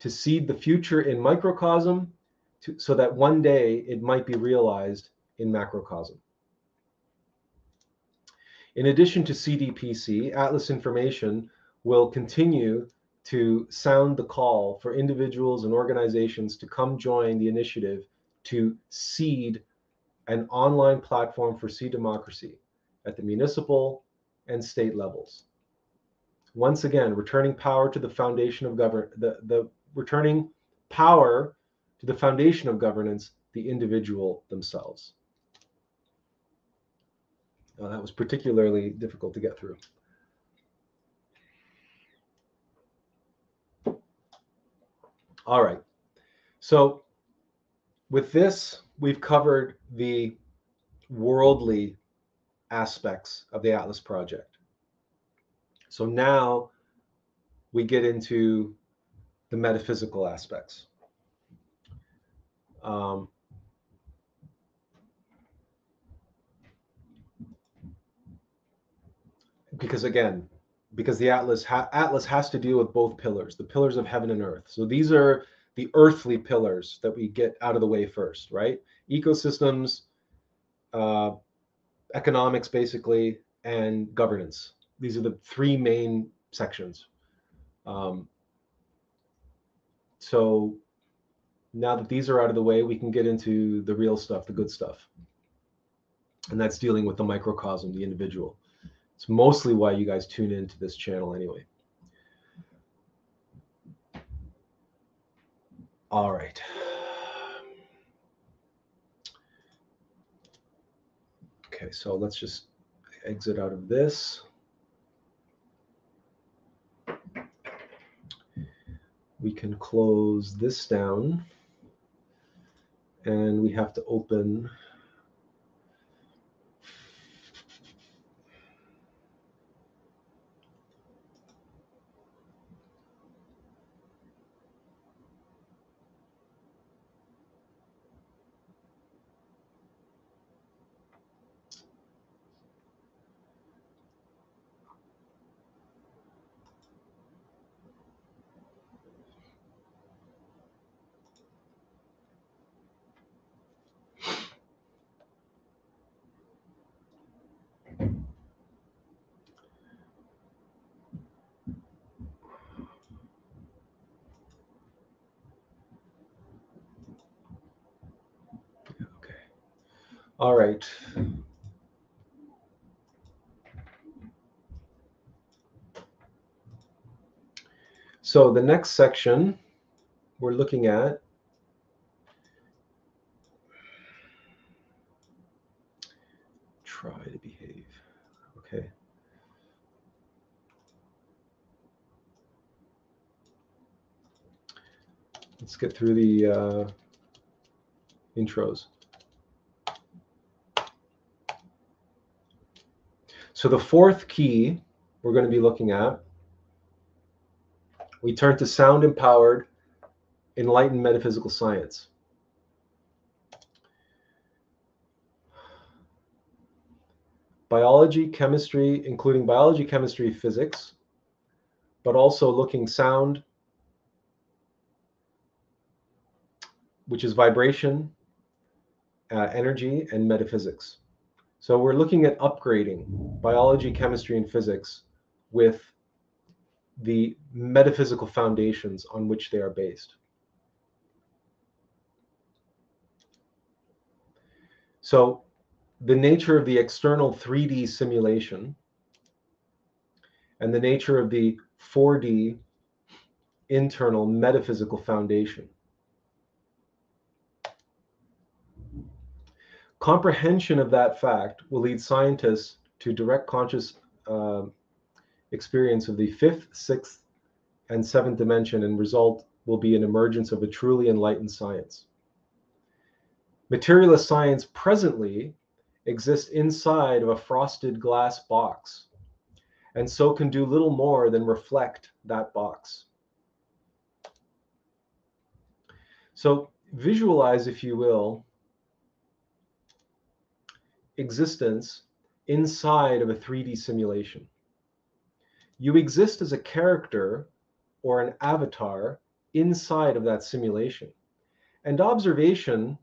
S1: to seed the future in microcosm, to, so that one day it might be realized in macrocosm. In addition to CDPC, Attlas Information will continue to sound the call for individuals and organizations to come join the initiative to seed an online platform for seed democracy at the municipal and state levels. Once again, returning power to the foundation of govern the, the returning power to the foundation of governance, the individual themselves. That was particularly difficult to get through. All right. So with this, we've covered the worldly aspects of the Attlas project. So now we get into the metaphysical aspects. Um, because again, because the Atlas ha- Atlas has to deal with both pillars, the pillars of heaven and earth. So these are the earthly pillars that we get out of the way first, right? Ecosystems, uh, economics, basically, and governance. These are the three main sections. Um, so now that these are out of the way, we can get into the real stuff, the good stuff. And that's dealing with the microcosm, the individual. It's mostly why you guys tune into this channel anyway. All right. Okay, so let's just exit out of this. We can close this down. And we have to open All right. So the next section we're looking at try to behave. Okay. Let's get through the uh, intros. So the fourth key we're going to be looking at, we turn to sound empowered, enlightened metaphysical science. Biology, chemistry, including biology, chemistry, physics, but also looking sound, which is vibration, uh, energy, and metaphysics. So we're looking at upgrading biology, chemistry, and physics with the metaphysical foundations on which they are based. So the nature of the external 3D simulation and the nature of the 4D internal metaphysical foundation. Comprehension of that fact will lead scientists to direct conscious uh, experience of the fifth, sixth, and seventh dimension, and result will be an emergence of a truly enlightened science. Materialist science presently exists inside of a frosted glass box, and so can do little more than reflect that box. So visualize, if you will, existence inside of a 3D simulation. You exist as a character or an avatar inside of that simulation. And observation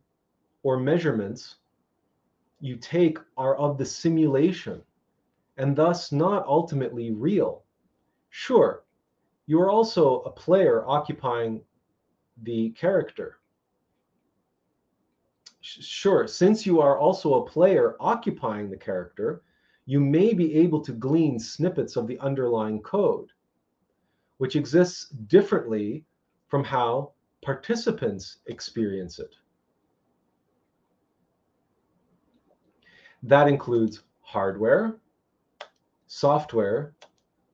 S1: or measurements you take are of the simulation and thus not ultimately real. Sure, you are also a player occupying the character. Sure, since you are also a player occupying the character, you may be able to glean snippets of the underlying code, which exists differently from how participants experience it. That includes hardware, software,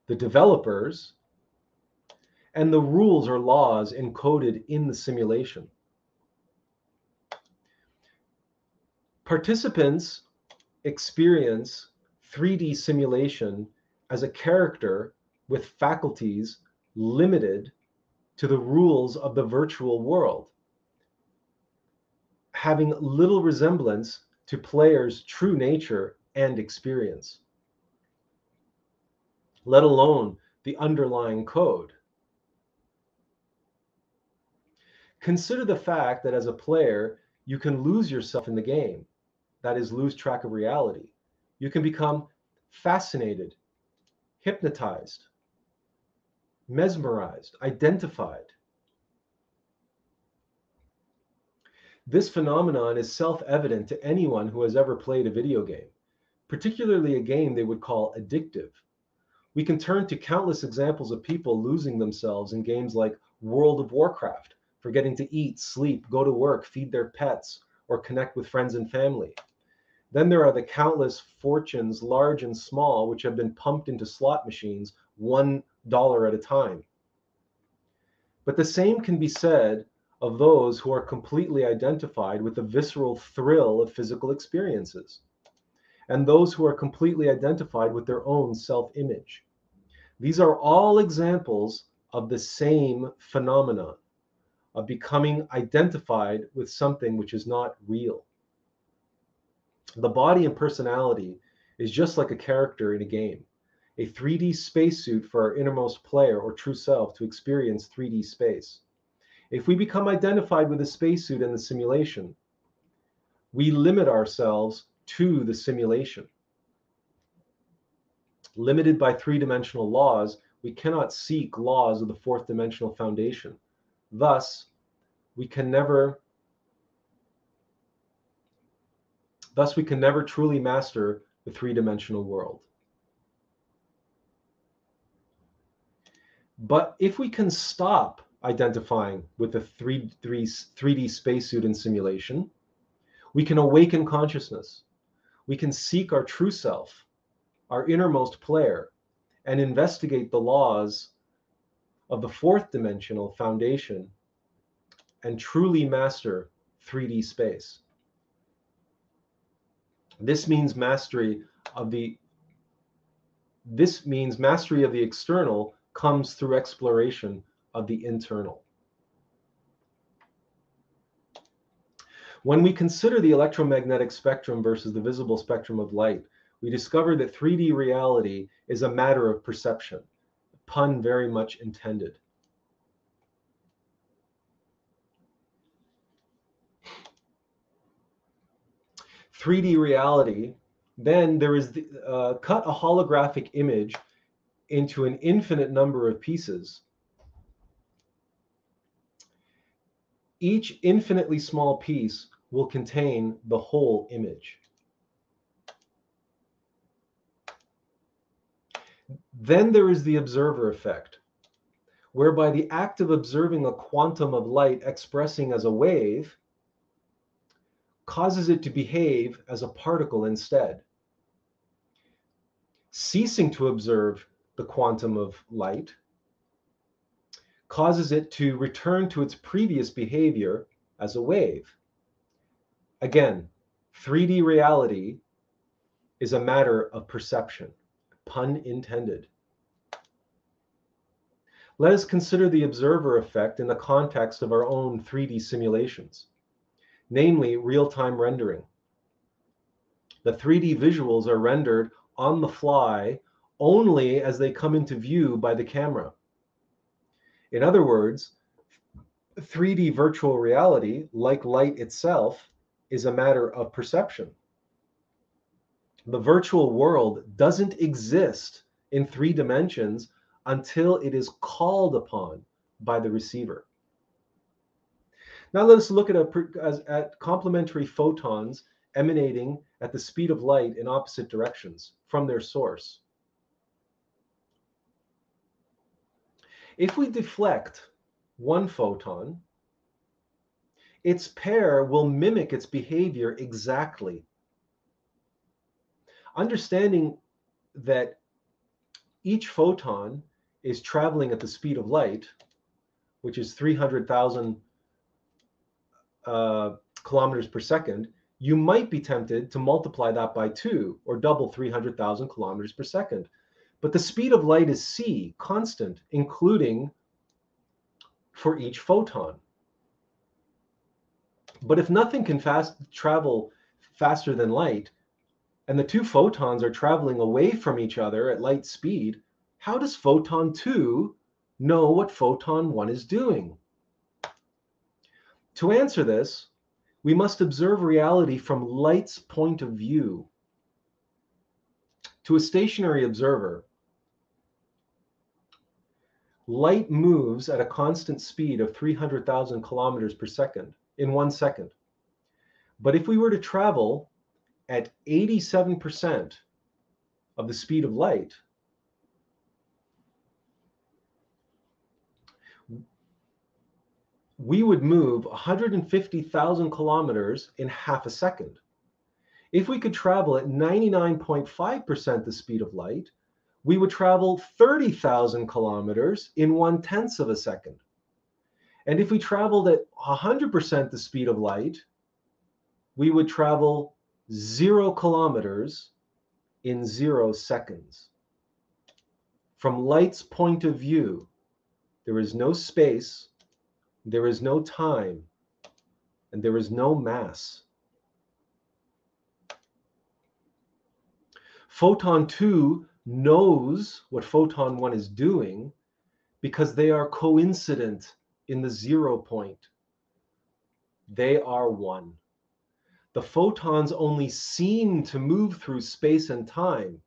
S1: the developers, and the rules or laws encoded in the simulation. Participants experience 3D simulation as a character with faculties limited to the rules of the virtual world, having little resemblance to players' true nature and experience, let alone the underlying code. Consider the fact that as a player, you can lose yourself in the game, that is, lose track of reality. You can become fascinated, hypnotized, mesmerized, identified. This phenomenon is self evident to anyone who has ever played a video game, particularly a game they would call addictive. We can turn to countless examples of people losing themselves in games like World of Warcraft, forgetting to eat, sleep, go to work, feed their pets, or connect with friends and family. Then there are the countless fortunes, large and small, which have been pumped into slot machines $1 at a time. But the same can be said of those who are completely identified with the visceral thrill of physical experiences, and those who are completely identified with their own self image. These are all examples of the same phenomenon of becoming identified with something which is not real. The body and personality is just like a character in a game, a 3D spacesuit for our innermost player or true self to experience 3D space. If we become identified with the spacesuit and the simulation, we limit ourselves to the simulation. Limited by three dimensional laws, we cannot seek laws of the fourth dimensional foundation. Thus, we can never Thus, we can never truly master the three dimensional world. But if we can stop identifying with the 3, 3, 3D spacesuit in simulation, we can awaken consciousness. We can seek our true self, our innermost player, and investigate the laws of the fourth dimensional foundation and truly master 3D space. This means mastery of the this means mastery of the external comes through exploration of the internal. When we consider the electromagnetic spectrum versus the visible spectrum of light, we discover that 3D reality is a matter of perception, pun very much intended. 3D reality, then there is the, uh, cut a holographic image into an infinite number of pieces. Each infinitely small piece will contain the whole image. Then there is the observer effect, whereby the act of observing a quantum of light expressing as a wave causes it to behave as a particle instead. Ceasing to observe the quantum of light causes it to return to its previous behavior as a wave. Again, 3D reality is a matter of perception, pun intended. Let us consider the observer effect in the context of our own 3D simulations namely real-time rendering. The 3D visuals are rendered on the fly only as they come into view by the camera. In other words, 3D virtual reality, like light itself, is a matter of perception. The virtual world doesn't exist in three dimensions until it is called upon by the receiver. Now let us look at, a, at complementary photons emanating at the speed of light in opposite directions from their source. If we deflect one photon, its pair will mimic its behavior exactly. Understanding that each photon is traveling at the speed of light, which is 300,000 uh, kilometers per second, you might be tempted to multiply that by two or double 300,000 kilometers per second. But the speed of light is c, constant, including for each photon. But if nothing can fast travel faster than light, and the two photons are traveling away from each other at light speed, how does photon 2 know what photon 1 is doing? To answer this, we must observe reality from light's point of view. To a stationary observer, light moves at a constant speed of 300,000 kilometers per second in one second. But if we were to travel at 87% of the speed of light, we would move 150,000 kilometers in half a second. If we could travel at 99.5% the speed of light, we would travel 30,000 kilometers in one tenth of a second. And if we traveled at 100% the speed of light, we would travel zero kilometers in zero seconds. From light's point of view, there is no space, there is no time, and there is no mass. Photon 2 knows what photon 1 is doing because they are coincident in the zero point. They are one. The photons only seem to move through space and time.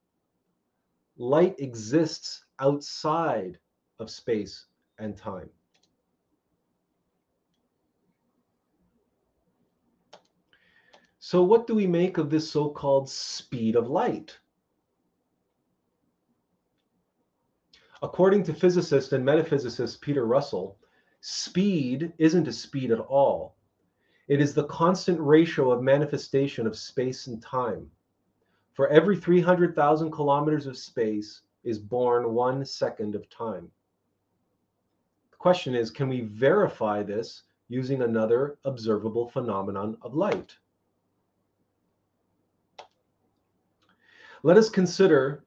S1: Light exists outside of space and time. So, what do we make of this so called speed of light? According to physicist and metaphysicist Peter Russell, speed isn't a speed at all. It is the constant ratio of manifestation of space and time. For every 300,000 kilometers of space is born one second of time. The question is can we verify this using another observable phenomenon of light? Let us consider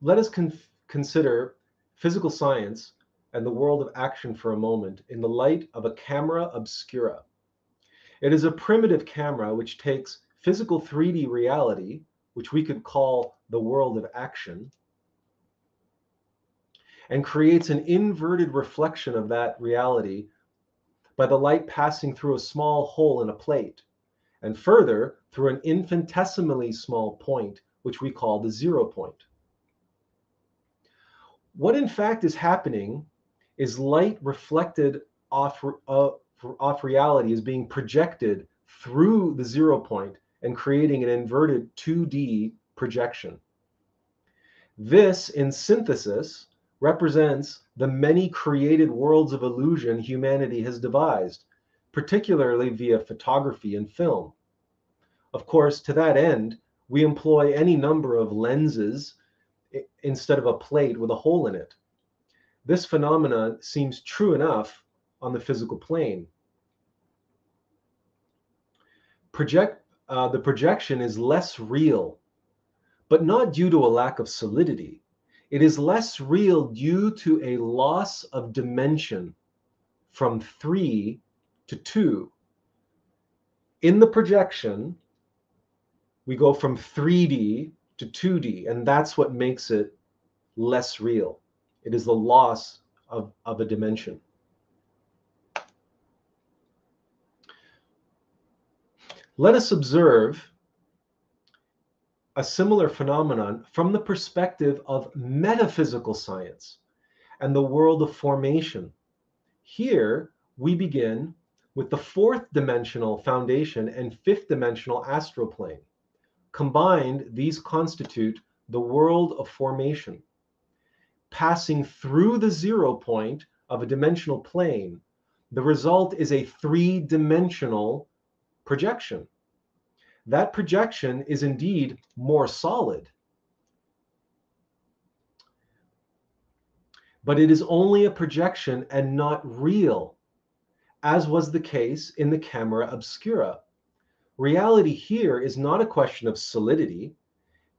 S1: let us con consider physical science and the world of action for a moment in the light of a camera obscura. It is a primitive camera which takes physical 3D reality, which we could call the world of action, and creates an inverted reflection of that reality by the light passing through a small hole in a plate and further through an infinitesimally small point, which we call the zero point. What in fact is happening is light reflected off, uh, off reality is being projected through the zero point and creating an inverted 2D projection. This, in synthesis, represents the many created worlds of illusion humanity has devised, particularly via photography and film. Of course, to that end, we employ any number of lenses instead of a plate with a hole in it. This phenomenon seems true enough on the physical plane. Project, uh, the projection is less real, but not due to a lack of solidity. It is less real due to a loss of dimension from three to two. In the projection, we go from 3D to 2D, and that's what makes it less real. It is the loss of, of a dimension. Let us observe a similar phenomenon from the perspective of metaphysical science and the world of formation. Here we begin with the fourth dimensional foundation and fifth dimensional astral plane. Combined, these constitute the world of formation. Passing through the zero point of a dimensional plane, the result is a three dimensional projection. That projection is indeed more solid. But it is only a projection and not real, as was the case in the camera obscura. Reality here is not a question of solidity,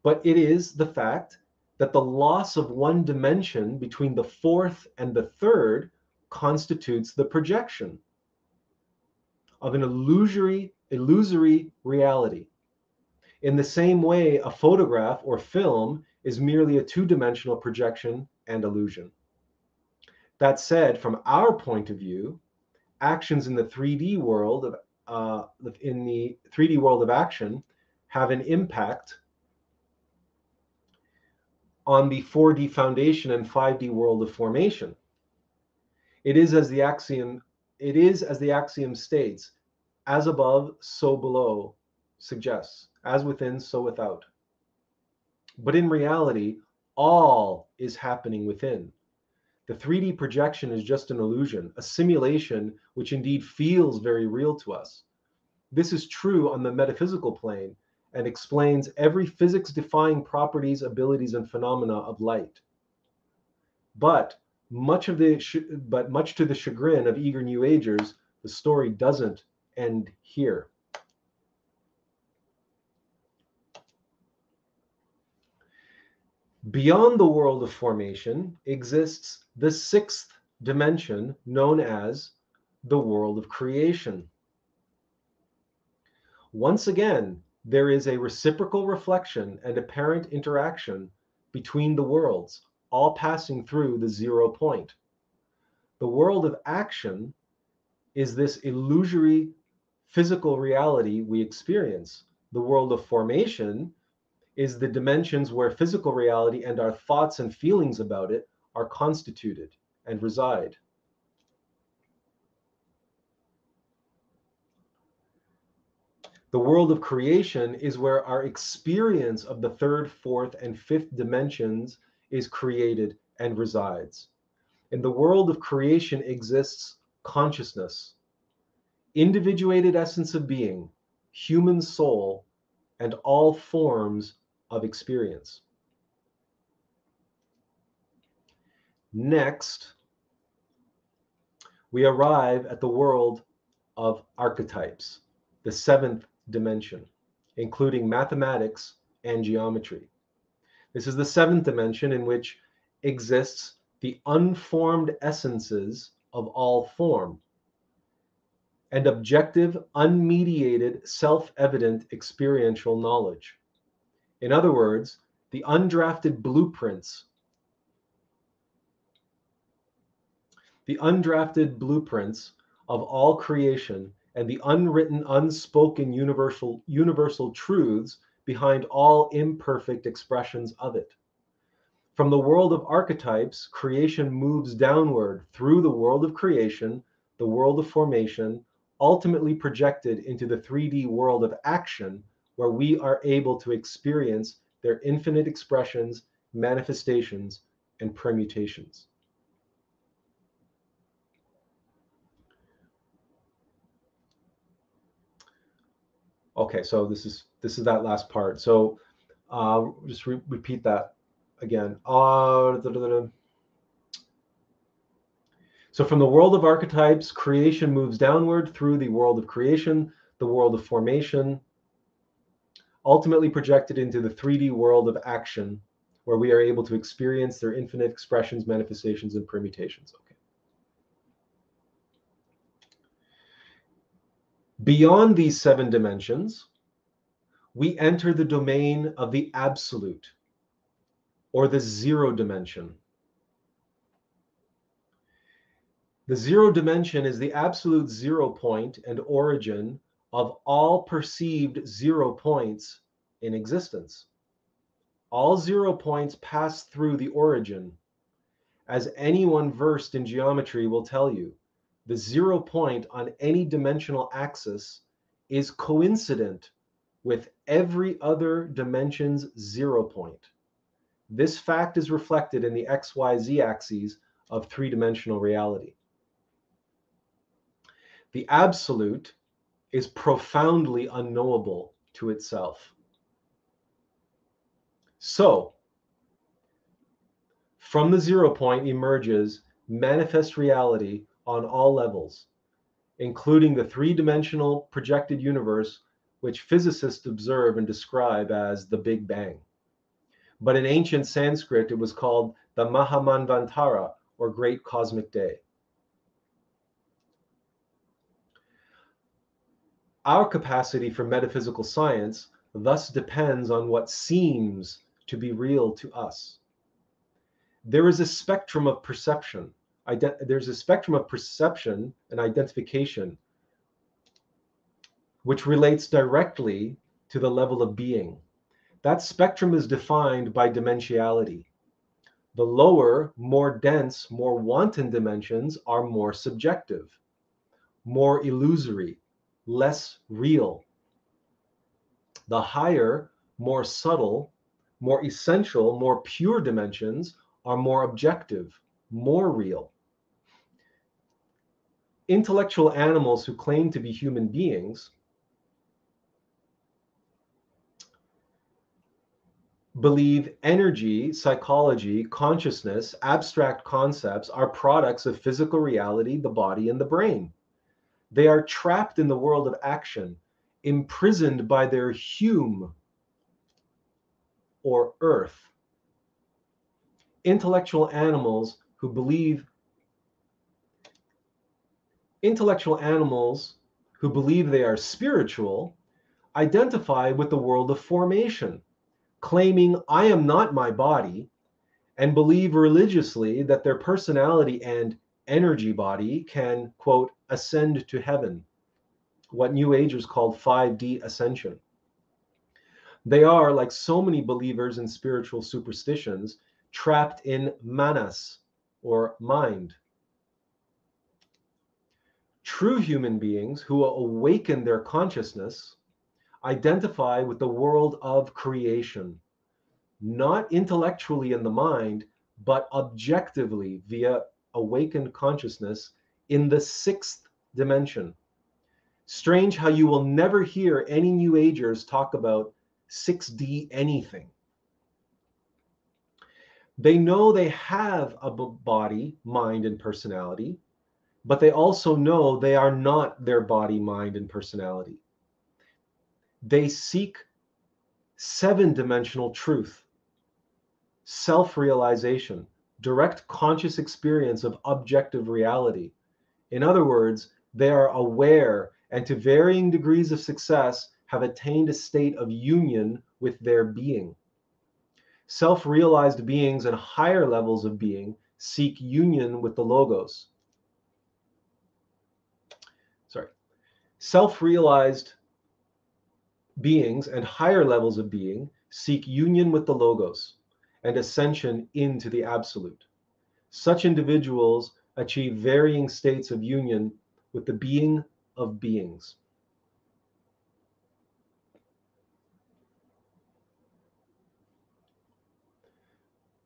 S1: but it is the fact that the loss of one dimension between the fourth and the third constitutes the projection of an illusory illusory reality. In the same way, a photograph or film is merely a two-dimensional projection and illusion. That said, from our point of view, actions in the 3D world of uh, in the 3D world of action have an impact on the 4D foundation and 5D world of formation. It is as the axiom it is as the axiom states, as above, so below suggests, as within, so without. But in reality, all is happening within. The 3D projection is just an illusion, a simulation which indeed feels very real to us. This is true on the metaphysical plane and explains every physics defying properties, abilities, and phenomena of light. But much of the but much to the chagrin of eager new agers, the story doesn't end here. Beyond the world of formation exists the sixth dimension known as the world of creation. Once again, there is a reciprocal reflection and apparent interaction between the worlds, all passing through the zero point. The world of action is this illusory physical reality we experience. The world of formation is the dimensions where physical reality and our thoughts and feelings about it are constituted and reside. The world of creation is where our experience of the third, fourth, and fifth dimensions is created and resides. In the world of creation exists consciousness, individuated essence of being, human soul, and all forms of experience. Next, we arrive at the world of archetypes, the seventh dimension, including mathematics and geometry. This is the seventh dimension in which exists the unformed essences of all form and objective, unmediated, self evident experiential knowledge. In other words, the undrafted blueprints, the undrafted blueprints of all creation and the unwritten, unspoken universal, universal truths behind all imperfect expressions of it. From the world of archetypes, creation moves downward through the world of creation, the world of formation, ultimately projected into the 3D world of action where we are able to experience their infinite expressions, manifestations, and permutations. Okay, so this is this is that last part. So uh, just re repeat that again. Uh, da, da, da, so from the world of archetypes, creation moves downward through the world of creation, the world of formation, ultimately projected into the 3D world of action, where we are able to experience their infinite expressions, manifestations, and permutations. Okay. Beyond these seven dimensions, we enter the domain of the absolute or the zero dimension. The zero dimension is the absolute zero point and origin of all perceived zero points in existence. All zero points pass through the origin. As anyone versed in geometry will tell you, the zero point on any dimensional axis is coincident with every other dimension's zero point. This fact is reflected in the XYZ axes of three dimensional reality. The absolute is profoundly unknowable to itself. So, from the zero point emerges manifest reality on all levels, including the three dimensional projected universe, which physicists observe and describe as the Big Bang. But in ancient Sanskrit, it was called the Mahamanvantara, or Great Cosmic Day. Our capacity for metaphysical science thus depends on what seems to be real to us. There is a spectrum of perception. There's a spectrum of perception and identification which relates directly to the level of being. That spectrum is defined by dimensionality. The lower, more dense, more wanton dimensions are more subjective, more illusory, less real. The higher, more subtle, more essential, more pure dimensions are more objective, more real. Intellectual animals who claim to be human beings believe energy, psychology, consciousness, abstract concepts are products of physical reality, the body, and the brain. They are trapped in the world of action, imprisoned by their Hume or earth. Intellectual animals who believe intellectual animals who believe they are spiritual identify with the world of formation, claiming I am not my body, and believe religiously that their personality and energy body can, quote, ascend to heaven, what New Agers called 5D ascension. They are, like so many believers in spiritual superstitions, trapped in manas or mind. True human beings who awaken their consciousness identify with the world of creation, not intellectually in the mind, but objectively via awakened consciousness in the sixth dimension. Strange how you will never hear any New Agers talk about 6D anything. They know they have a body, mind, and personality, but they also know they are not their body, mind, and personality. They seek seven dimensional truth, self realization, direct conscious experience of objective reality. In other words, they are aware and to varying degrees of success have attained a state of union with their being. Self realized beings and higher levels of being seek union with the Logos. Sorry. Self realized beings and higher levels of being seek union with the Logos and ascension into the Absolute. Such individuals achieve varying states of union with the being of beings.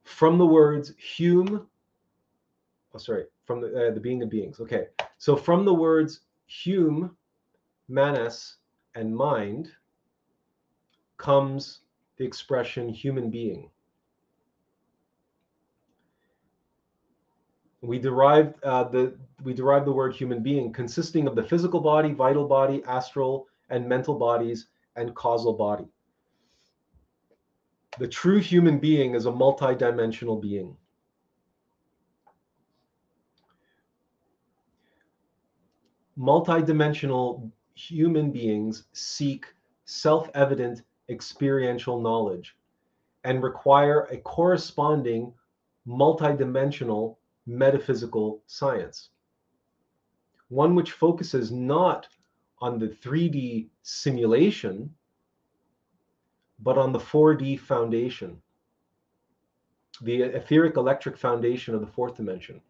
S1: from the words Hume, oh, sorry, from the, uh, the being of beings. Okay, so from the words Hume, Manas, and mind comes the expression human being. We derived uh, the we derived the word human being consisting of the physical body, vital body, astral and mental bodies, and causal body. The true human being is a multidimensional being. Multidimensional human beings seek self evident experiential knowledge and require a corresponding multidimensional metaphysical science. One which focuses not on the 3D simulation, but on the 4D foundation, the etheric electric foundation of the fourth dimension.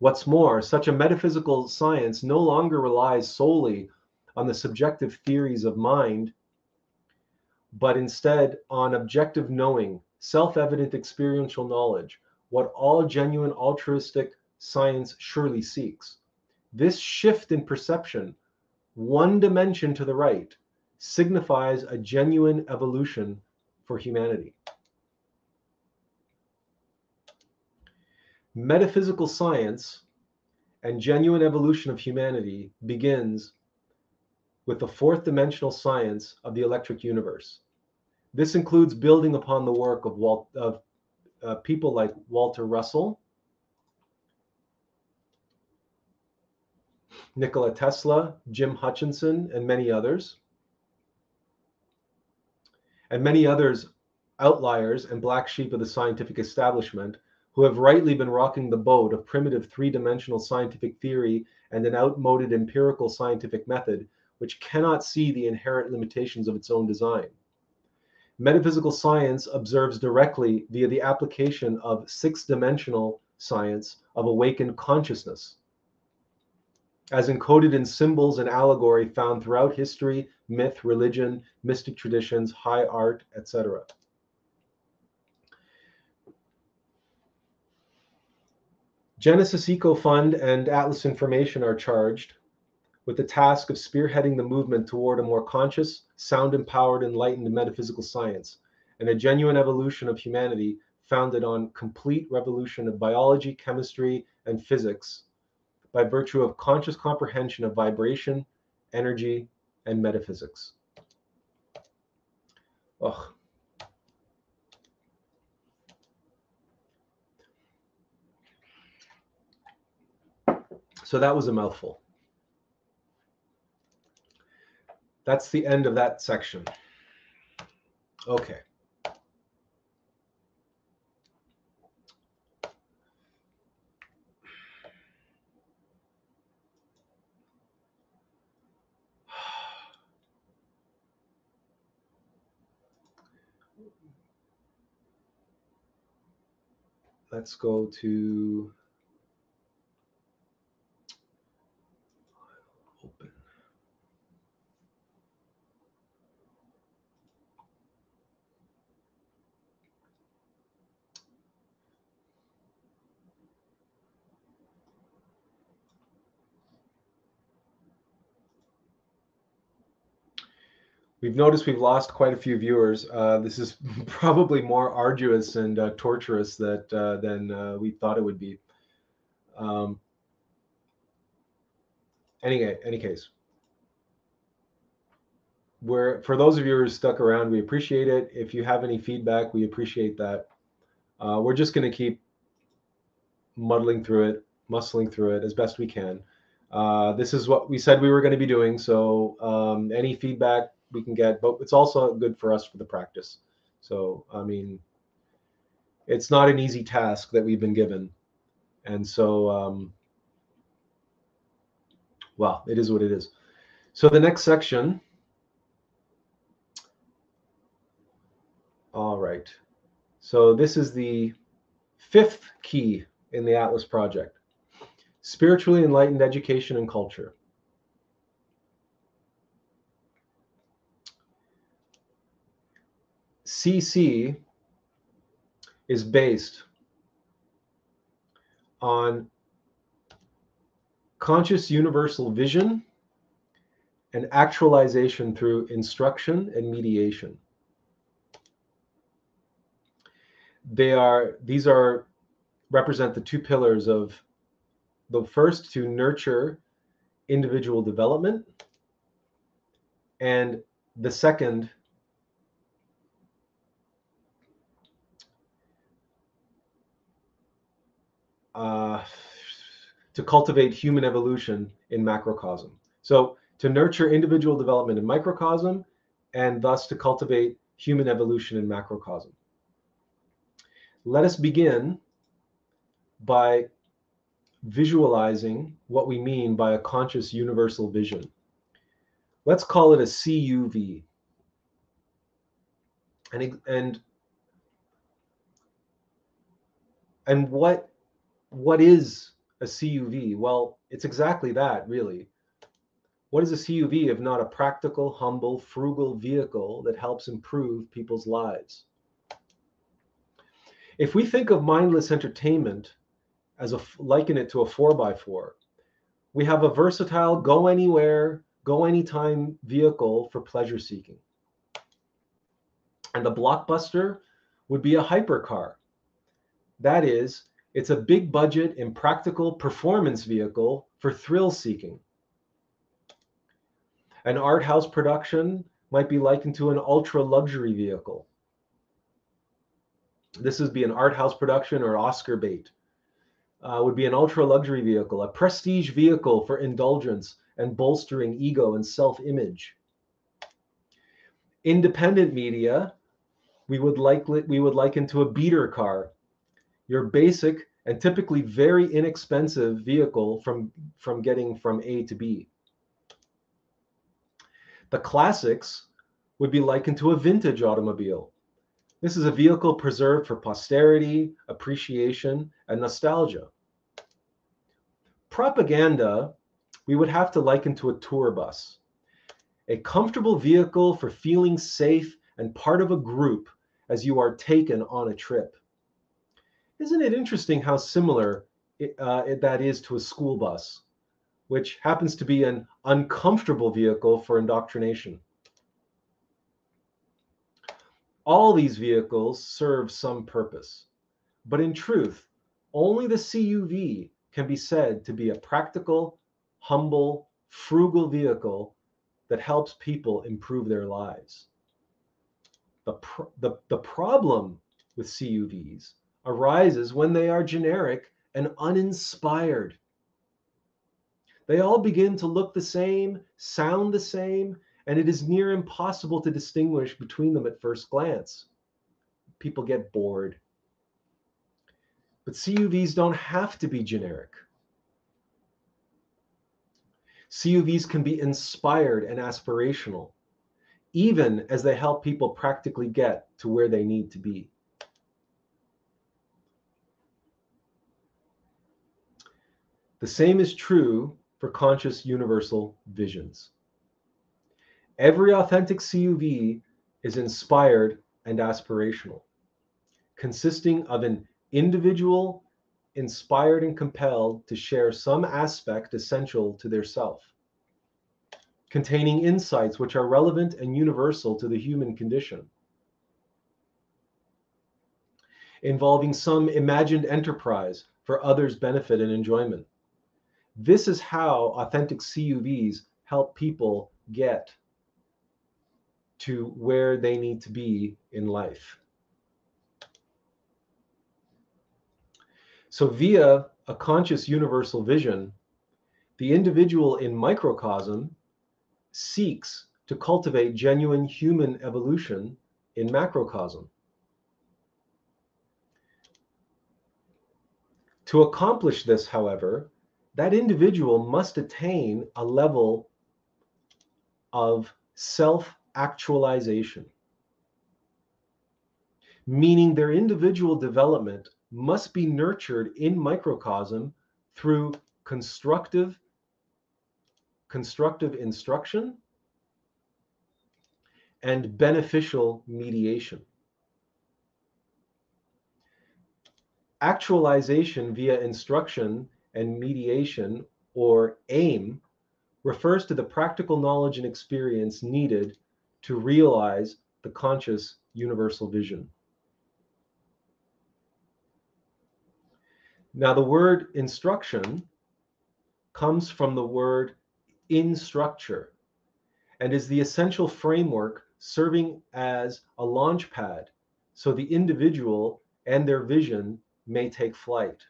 S1: What's more, such a metaphysical science no longer relies solely on the subjective theories of mind, but instead on objective knowing, self evident experiential knowledge, what all genuine altruistic science surely seeks. This shift in perception, one dimension to the right, signifies a genuine evolution for humanity. Metaphysical science and genuine evolution of humanity begins with the fourth dimensional science of the electric universe. This includes building upon the work of, Walt, of uh, people like Walter Russell, Nikola Tesla, Jim Hutchinson, and many others. And many others, outliers and black sheep of the scientific establishment, who have rightly been rocking the boat of primitive three dimensional scientific theory and an outmoded empirical scientific method, which cannot see the inherent limitations of its own design. Metaphysical science observes directly via the application of six dimensional science of awakened consciousness, as encoded in symbols and allegory found throughout history, myth, religion, mystic traditions, high art, etc. Genesis Eco Fund and Attlas Information are charged with the task of spearheading the movement toward a more conscious, sound empowered, enlightened metaphysical science, and a genuine evolution of humanity founded on complete revolution of biology, chemistry, and physics by virtue of conscious comprehension of vibration, energy, and metaphysics. Ugh. So that was a mouthful. That's the end of that section. Okay. Let's go to We've noticed we've lost quite a few viewers. Uh, this is probably more arduous and uh, torturous that, uh, than uh, we thought it would be. Um, any, any case, we're, for those of you who are stuck around, we appreciate it. If you have any feedback, we appreciate that. Uh, we're just going to keep muddling through it, muscling through it as best we can. Uh, this is what we said we were going to be doing. So um, any feedback, we can get, but it's also good for us for the practice. So, I mean, it's not an easy task that we've been given. And so, um, well, it is what it is. So the next section. All right. So this is the fifth key in the Attlas project. Spiritually enlightened education and culture. CC is based on conscious universal vision and actualization through instruction and mediation. They are these are represent the two pillars of the first to nurture individual development and the second uh, to cultivate human evolution in macrocosm. So to nurture individual development in microcosm, and thus to cultivate human evolution in macrocosm. Let us begin by visualizing what we mean by a conscious universal vision. Let's call it a CUV. And, and, and what, what is a CUV? Well, it's exactly that, really. What is a CUV if not a practical, humble, frugal vehicle that helps improve people's lives? If we think of mindless entertainment as a liken it to a four by four, we have a versatile, go anywhere, go anytime vehicle for pleasure seeking. And the blockbuster would be a hypercar. That is, it's a big budget, impractical performance vehicle for thrill seeking. An art house production might be likened to an ultra luxury vehicle. This would be an art house production or Oscar bait. Uh, would be an ultra luxury vehicle, a prestige vehicle for indulgence and bolstering ego and self image. Independent media, we would likely we would liken to a beater car, your basic and typically very inexpensive vehicle from from getting from A to B. The classics would be likened to a vintage automobile. This is a vehicle preserved for posterity, appreciation, and nostalgia. Propaganda, we would have to liken to a tour bus, a comfortable vehicle for feeling safe and part of a group as you are taken on a trip. Isn't it interesting how similar it, uh, that is to a school bus? which happens to be an uncomfortable vehicle for indoctrination. All these vehicles serve some purpose, but in truth, only the CUV can be said to be a practical, humble, frugal vehicle that helps people improve their lives. The, pr the, the problem with CUVs arises when they are generic and uninspired they all begin to look the same, sound the same, and it is near impossible to distinguish between them at first glance. People get bored. But CUVs don't have to be generic. CUVs can be inspired and aspirational, even as they help people practically get to where they need to be. The same is true for conscious universal visions. Every authentic CUV is inspired and aspirational, consisting of an individual inspired and compelled to share some aspect essential to their self, containing insights which are relevant and universal to the human condition, involving some imagined enterprise for others' benefit and enjoyment this is how authentic CUVs help people get to where they need to be in life. So, via a conscious universal vision, the individual in microcosm seeks to cultivate genuine human evolution in macrocosm. To accomplish this, however, that individual must attain a level of self actualization, meaning their individual development must be nurtured in microcosm through constructive constructive instruction and beneficial mediation. Actualization via instruction and mediation, or AIM, refers to the practical knowledge and experience needed to realize the conscious universal vision. Now, the word instruction comes from the word in structure and is the essential framework serving as a launch pad so the individual and their vision may take flight.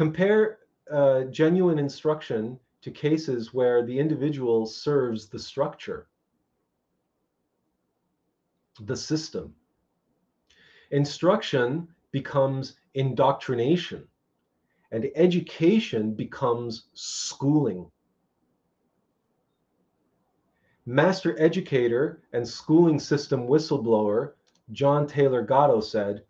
S1: Compare uh, genuine instruction to cases where the individual serves the structure. the system. Instruction becomes indoctrination, and education becomes schooling. Master educator and schooling system whistleblower John Taylor Gatto said,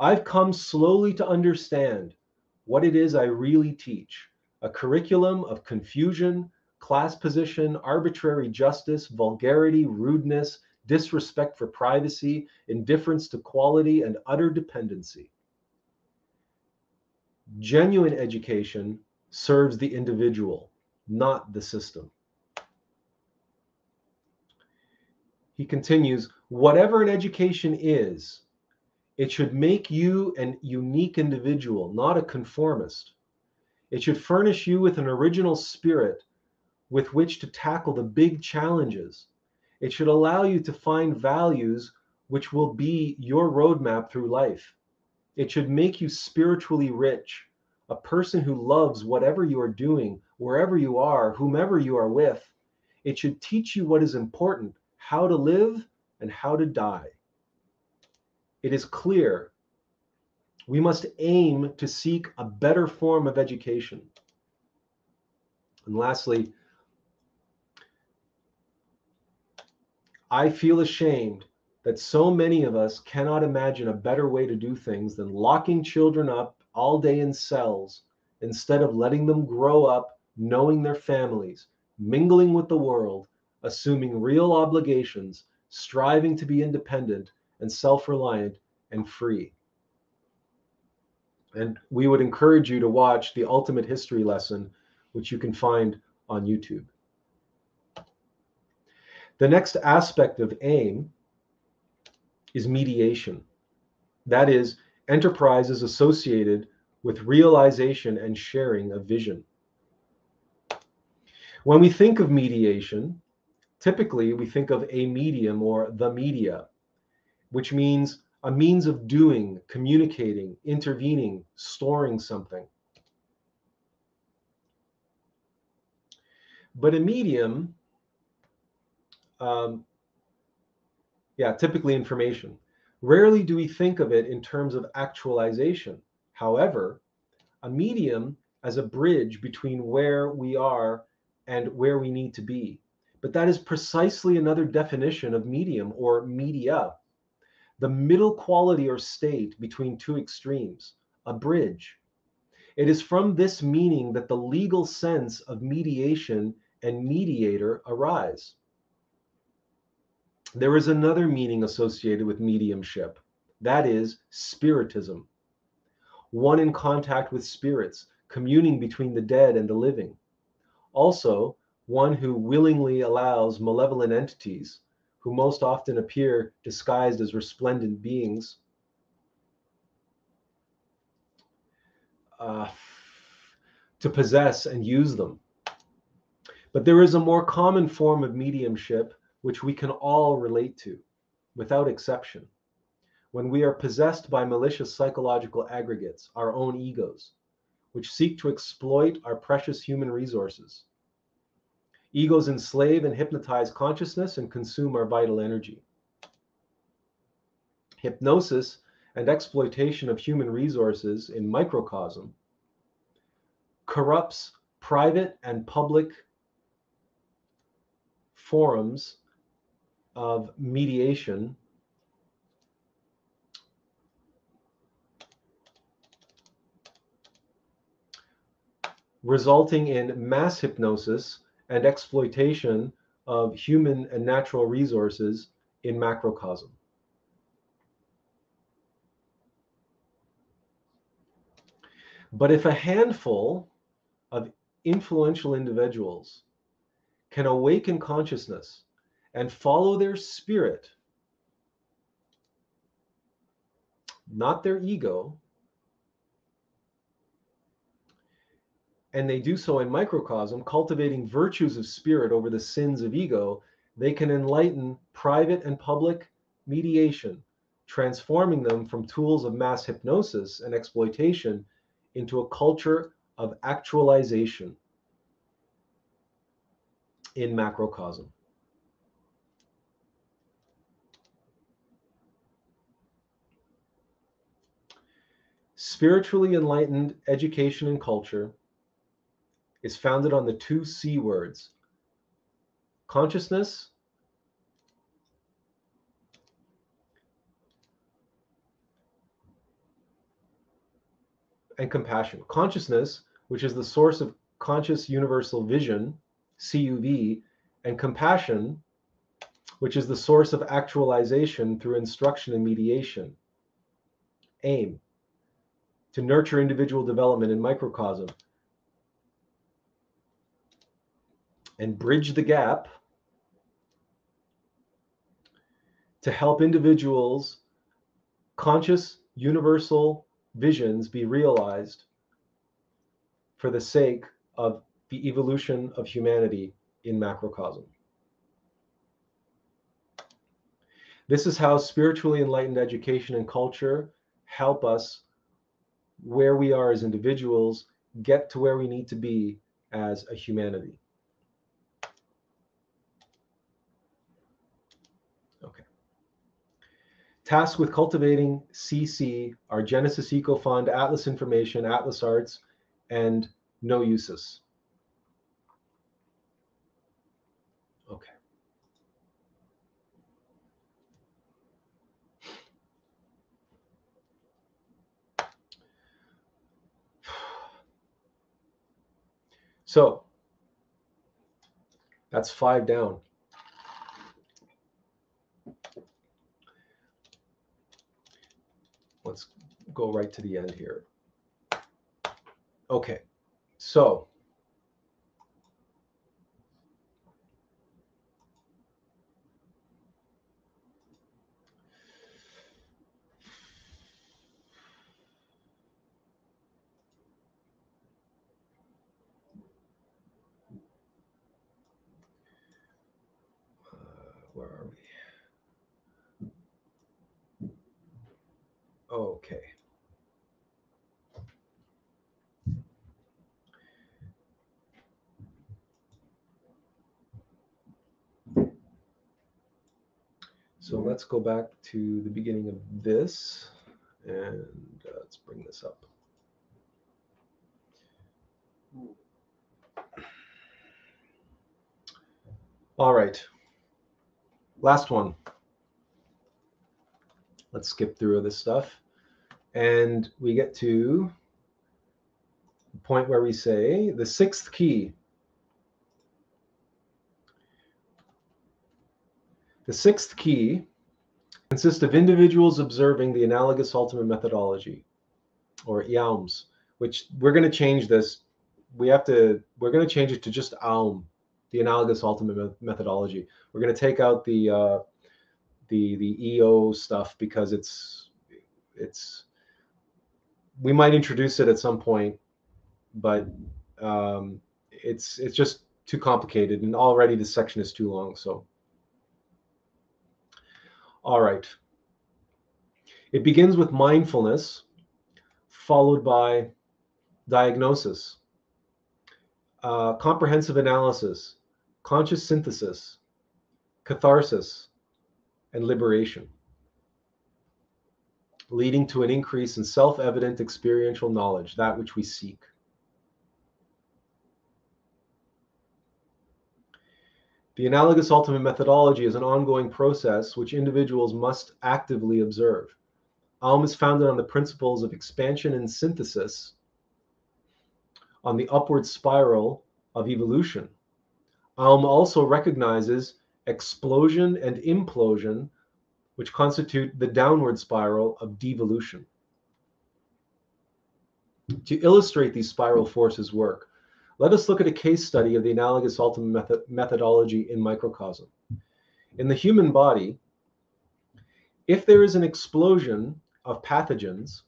S1: I've come slowly to understand what it is I really teach a curriculum of confusion, class position, arbitrary justice, vulgarity, rudeness, disrespect for privacy, indifference to quality, and utter dependency. Genuine education serves the individual, not the system. He continues, whatever an education is, it should make you an unique individual, not a conformist. It should furnish you with an original spirit with which to tackle the big challenges. It should allow you to find values which will be your roadmap through life. It should make you spiritually rich, a person who loves whatever you are doing, wherever you are, whomever you are with. It should teach you what is important, how to live and how to die. It is clear we must aim to seek a better form of education. And lastly, I feel ashamed that so many of us cannot imagine a better way to do things than locking children up all day in cells instead of letting them grow up knowing their families, mingling with the world, assuming real obligations, striving to be independent and self reliant and free. And we would encourage you to watch the Ultimate History lesson, which you can find on YouTube. The next aspect of AIM is mediation. That is, enterprises associated with realization and sharing of vision. When we think of mediation, typically we think of a medium or the media, which means a means of doing, communicating, intervening, storing something. But a medium, um, yeah, typically information. Rarely do we think of it in terms of actualization. However, a medium as a bridge between where we are and where we need to be. But that is precisely another definition of medium or media the middle quality or state between two extremes, a bridge. It is from this meaning that the legal sense of mediation and mediator arise. There is another meaning associated with mediumship, that is, spiritism. One in contact with spirits, communing between the dead and the living. Also, one who willingly allows malevolent entities who most often appear disguised as resplendent beings. Uh, to possess and use them. But there is a more common form of mediumship which we can all relate to, without exception. When we are possessed by malicious psychological aggregates, our own egos, which seek to exploit our precious human resources Egos enslave and hypnotize consciousness and consume our vital energy. Hypnosis and exploitation of human resources in microcosm corrupts private and public forums of mediation resulting in mass hypnosis and exploitation of human and natural resources in macrocosm. But if a handful of influential individuals can awaken consciousness and follow their spirit, not their ego, and they do so in microcosm, cultivating virtues of spirit over the sins of ego, they can enlighten private and public mediation, transforming them from tools of mass hypnosis and exploitation into a culture of actualization in macrocosm. Spiritually enlightened education and culture is founded on the two C words consciousness and compassion. Consciousness, which is the source of conscious universal vision, CUV, and compassion, which is the source of actualization through instruction and mediation. AIM, to nurture individual development in microcosm and bridge the gap to help individuals' conscious universal visions be realized for the sake of the evolution of humanity in macrocosm. This is how spiritually enlightened education and culture help us where we are as individuals get to where we need to be as a humanity. Tasked with cultivating CC are Genesis Eco Fund, Attlas Information, Attlas Arts, and No Uses. Okay. So that's five down. Let's go right to the end here. Okay, so where are we? Okay. So let's go back to the beginning of this and uh, let's bring this up. All right. Last one. Let's skip through this stuff. And we get to the point where we say the sixth key. The sixth key consists of individuals observing the analogous ultimate methodology or IAUMS, which we're going to change this. We have to, we're going to change it to just AUM, the analogous ultimate methodology. We're going to take out the, uh, the, the EO stuff because it's, it's, we might introduce it at some point, but um, it's, it's just too complicated and already this section is too long. So, all right. It begins with mindfulness, followed by diagnosis, uh, comprehensive analysis, conscious synthesis, catharsis, and liberation, leading to an increase in self evident experiential knowledge, that which we seek. The analogous ultimate methodology is an ongoing process which individuals must actively observe. Aum is founded on the principles of expansion and synthesis, on the upward spiral of evolution. Aum also recognizes explosion and implosion, which constitute the downward spiral of devolution. To illustrate these spiral forces work, let us look at a case study of the analogous ultimate method methodology in microcosm. In the human body, if there is an explosion of pathogens,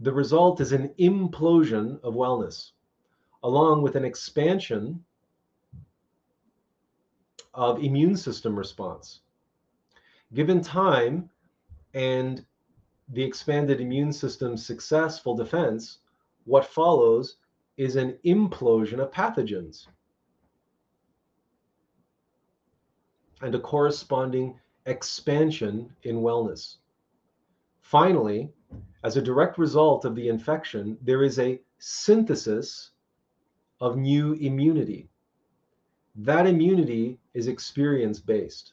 S1: the result is an implosion of wellness, along with an expansion of immune system response. Given time and the expanded immune system's successful defense, what follows is an implosion of pathogens and a corresponding expansion in wellness. Finally, as a direct result of the infection, there is a synthesis of new immunity. That immunity is experience based.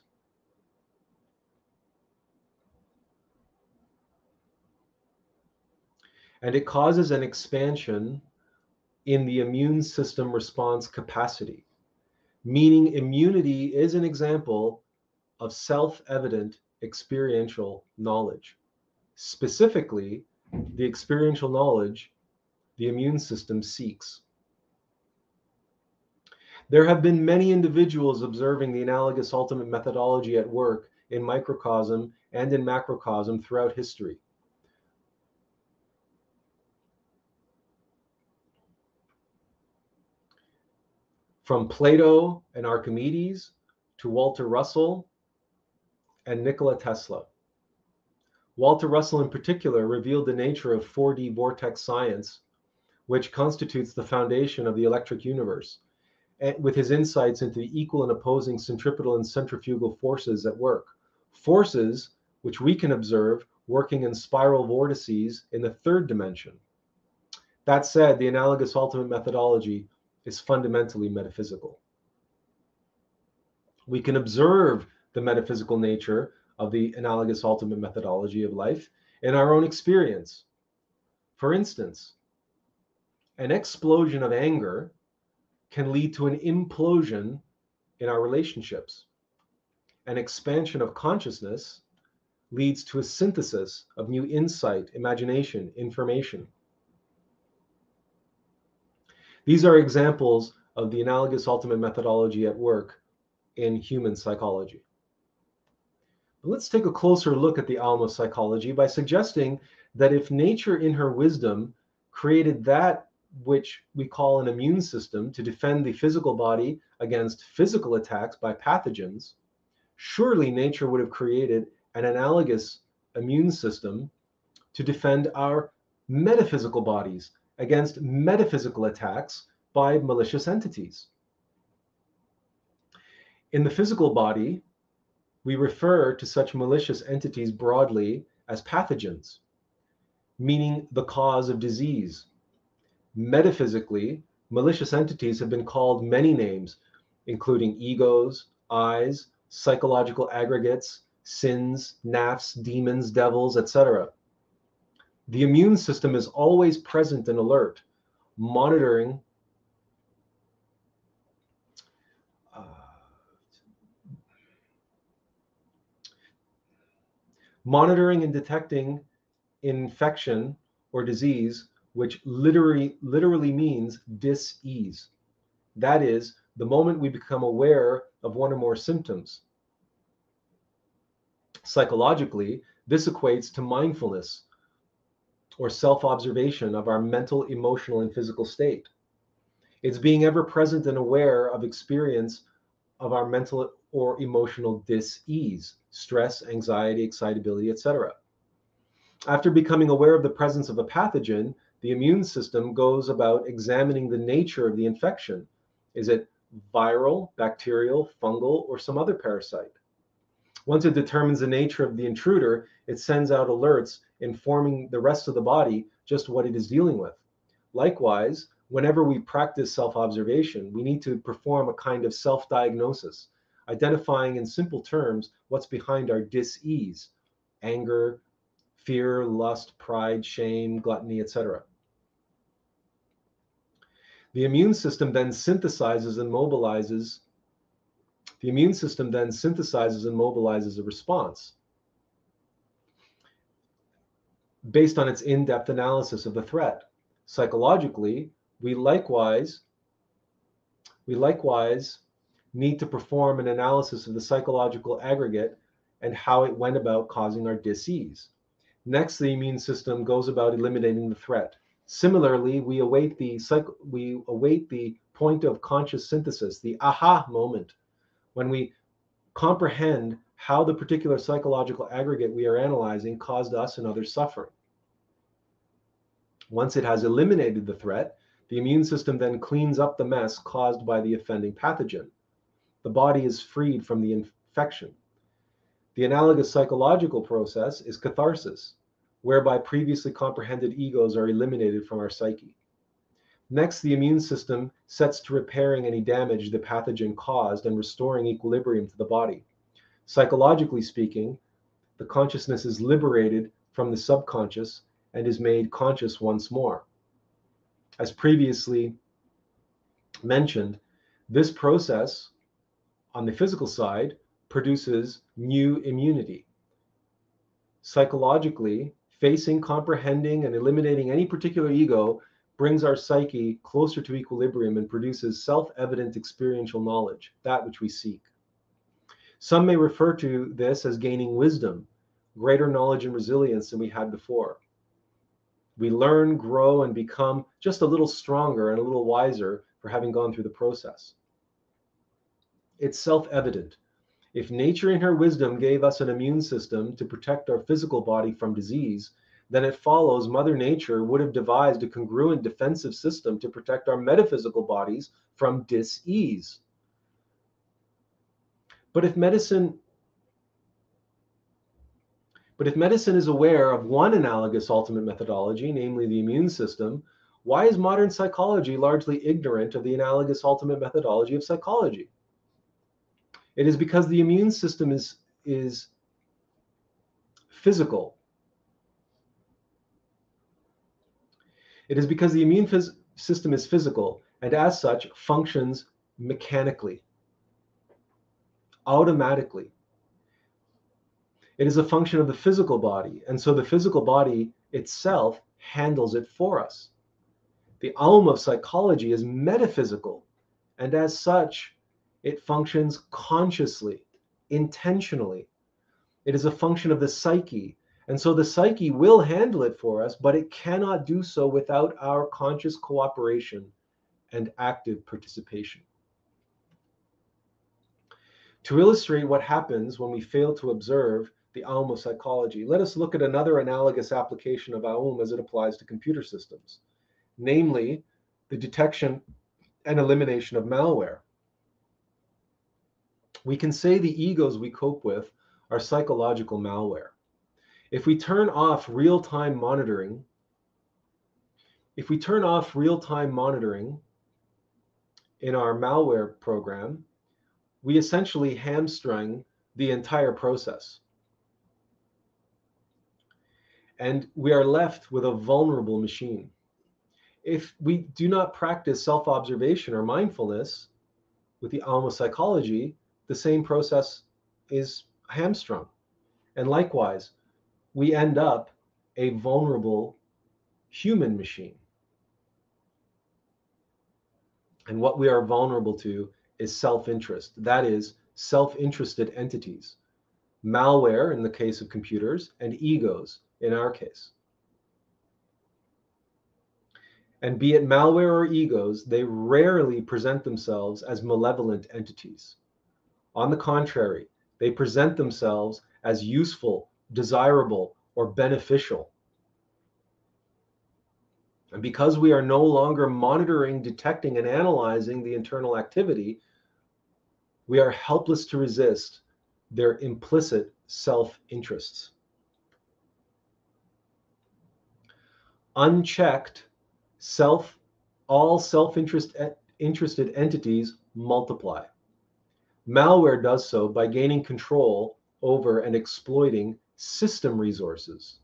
S1: And it causes an expansion in the immune system response capacity, meaning immunity is an example of self evident experiential knowledge. Specifically, the experiential knowledge the immune system seeks. There have been many individuals observing the analogous ultimate methodology at work in microcosm and in macrocosm throughout history. From Plato and Archimedes to Walter Russell and Nikola Tesla. Walter Russell, in particular, revealed the nature of 4D vortex science, which constitutes the foundation of the electric universe, eh, with his insights into the equal and opposing centripetal and centrifugal forces at work. Forces which we can observe working in spiral vortices in the third dimension. That said, the analogous ultimate methodology is fundamentally metaphysical. We can observe the metaphysical nature of the analogous ultimate methodology of life in our own experience. For instance, an explosion of anger can lead to an implosion in our relationships. An expansion of consciousness leads to a synthesis of new insight, imagination, information. These are examples of the analogous ultimate methodology at work in human psychology. But let's take a closer look at the Alma psychology by suggesting that if nature, in her wisdom, created that which we call an immune system to defend the physical body against physical attacks by pathogens, surely nature would have created an analogous immune system to defend our metaphysical bodies against metaphysical attacks by malicious entities. In the physical body, we refer to such malicious entities broadly as pathogens, meaning the cause of disease. Metaphysically, malicious entities have been called many names, including egos, eyes, psychological aggregates, sins, nafs, demons, devils, etc. The immune system is always present and alert, monitoring uh, monitoring and detecting infection or disease, which literally literally means dis-ease. That is, the moment we become aware of one or more symptoms. Psychologically, this equates to mindfulness, or self observation of our mental, emotional, and physical state. It's being ever present and aware of experience of our mental or emotional dis-ease, stress, anxiety, excitability, etc. After becoming aware of the presence of a pathogen, the immune system goes about examining the nature of the infection. Is it viral, bacterial, fungal, or some other parasite? Once it determines the nature of the intruder, it sends out alerts informing the rest of the body just what it is dealing with. Likewise, whenever we practice self observation, we need to perform a kind of self diagnosis, identifying in simple terms what's behind our dis ease anger, fear, lust, pride, shame, gluttony, etc. The immune system then synthesizes and mobilizes the immune system then synthesizes and mobilizes a response based on its in-depth analysis of the threat. Psychologically, we likewise we likewise need to perform an analysis of the psychological aggregate and how it went about causing our disease. Next, the immune system goes about eliminating the threat. Similarly, we await the we await the point of conscious synthesis, the aha moment, when we comprehend how the particular psychological aggregate we are analyzing caused us and others suffering. Once it has eliminated the threat, the immune system then cleans up the mess caused by the offending pathogen. The body is freed from the infection. The analogous psychological process is catharsis, whereby previously comprehended egos are eliminated from our psyche. Next, the immune system sets to repairing any damage the pathogen caused and restoring equilibrium to the body. Psychologically speaking, the consciousness is liberated from the subconscious and is made conscious once more. As previously mentioned, this process on the physical side produces new immunity. Psychologically, facing, comprehending, and eliminating any particular ego brings our psyche closer to equilibrium and produces self evident experiential knowledge, that which we seek. Some may refer to this as gaining wisdom, greater knowledge and resilience than we had before. We learn, grow, and become just a little stronger and a little wiser for having gone through the process. It's self evident. If nature, in her wisdom, gave us an immune system to protect our physical body from disease, then it follows Mother Nature would have devised a congruent defensive system to protect our metaphysical bodies from dis-ease. But if medicine but if medicine is aware of one analogous ultimate methodology, namely the immune system, why is modern psychology largely ignorant of the analogous ultimate methodology of psychology? It is because the immune system is, is physical It is because the immune system is physical and as such functions mechanically, automatically. It is a function of the physical body, and so the physical body itself handles it for us. The Aum of psychology is metaphysical, and as such, it functions consciously, intentionally. It is a function of the psyche, and so the psyche will handle it for us, but it cannot do so without our conscious cooperation and active participation. To illustrate what happens when we fail to observe the Aum of psychology, let us look at another analogous application of Aum as it applies to computer systems, namely the detection and elimination of malware. We can say the egos we cope with are psychological malware. If we turn off real-time monitoring, if we turn off real-time monitoring in our malware program, we essentially hamstring the entire process. And we are left with a vulnerable machine. If we do not practice self observation or mindfulness with the of psychology, the same process is hamstrung. And likewise, we end up a vulnerable human machine. And what we are vulnerable to is self interest. That is, self interested entities. Malware in the case of computers, and egos in our case. And be it malware or egos, they rarely present themselves as malevolent entities. On the contrary, they present themselves as useful, desirable, or beneficial. And because we are no longer monitoring, detecting, and analyzing the internal activity, we are helpless to resist their implicit self interests. Unchecked, self, all self interest eh, interested entities multiply. Malware does so by gaining control over and exploiting system resources.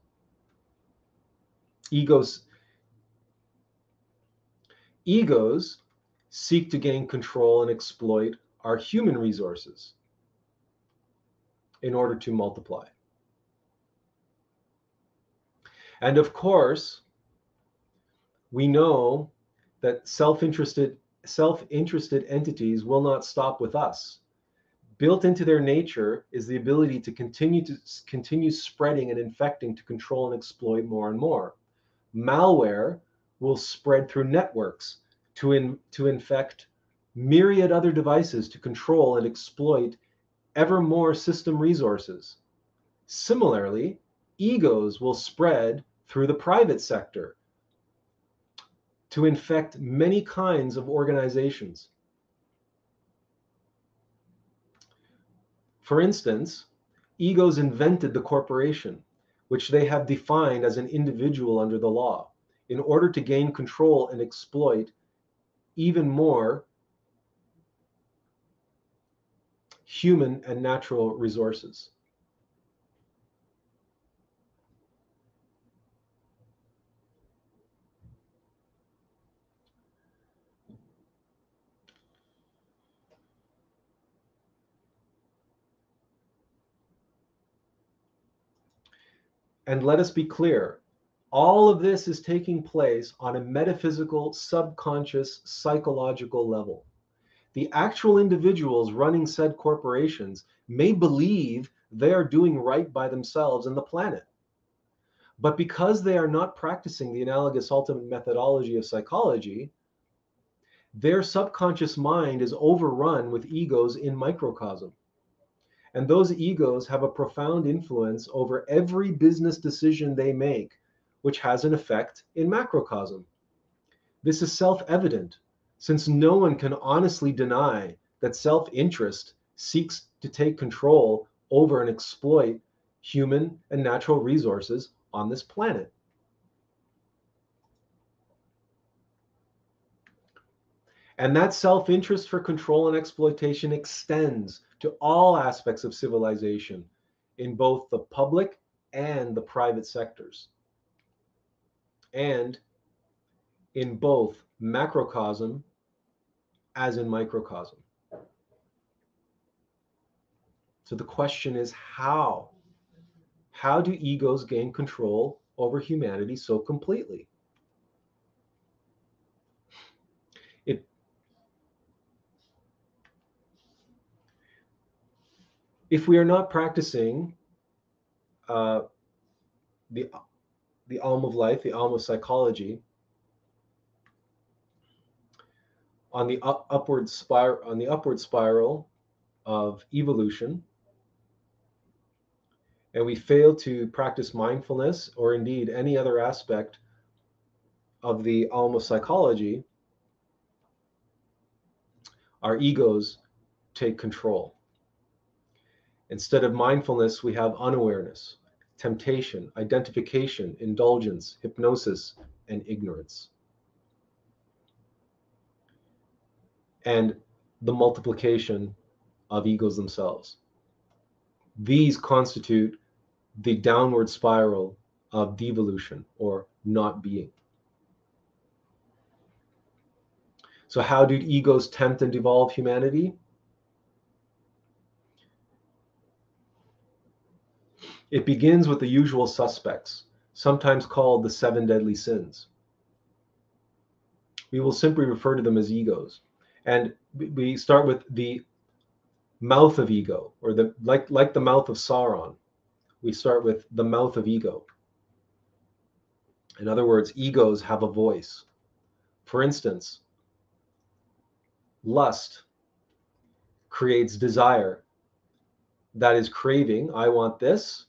S1: Egos, egos seek to gain control and exploit our human resources in order to multiply. And of course, we know that self-interested self-interested entities will not stop with us built into their nature is the ability to continue to continue spreading and infecting to control and exploit more and more. Malware will spread through networks to in, to infect myriad other devices to control and exploit ever more system resources. Similarly, egos will spread through the private sector to infect many kinds of organizations. For instance, egos invented the corporation, which they have defined as an individual under the law, in order to gain control and exploit even more human and natural resources. And let us be clear all of this is taking place on a metaphysical, subconscious, psychological level. The actual individuals running said corporations may believe they are doing right by themselves and the planet. But because they are not practicing the analogous ultimate methodology of psychology, their subconscious mind is overrun with egos in microcosm. And those egos have a profound influence over every business decision they make, which has an effect in macrocosm. This is self evident, since no one can honestly deny that self interest seeks to take control over and exploit human and natural resources on this planet. And that self interest for control and exploitation extends to all aspects of civilization in both the public and the private sectors, and in both macrocosm as in microcosm. So the question is how? How do egos gain control over humanity so completely? If we are not practicing uh, the the Aum of life, the Aum of psychology, on the up, upward spiral on the upward spiral of evolution, and we fail to practice mindfulness or indeed any other aspect of the Aum of psychology, our egos take control. Instead of mindfulness, we have unawareness, temptation, identification, indulgence, hypnosis, and ignorance. And the multiplication of egos themselves. These constitute the downward spiral of devolution or not being. So, how did egos tempt and devolve humanity? It begins with the usual suspects, sometimes called the seven deadly sins. We will simply refer to them as egos. And we start with the mouth of ego, or the like like the mouth of Sauron. We start with the mouth of ego. In other words, egos have a voice. For instance, lust creates desire. That is craving. I want this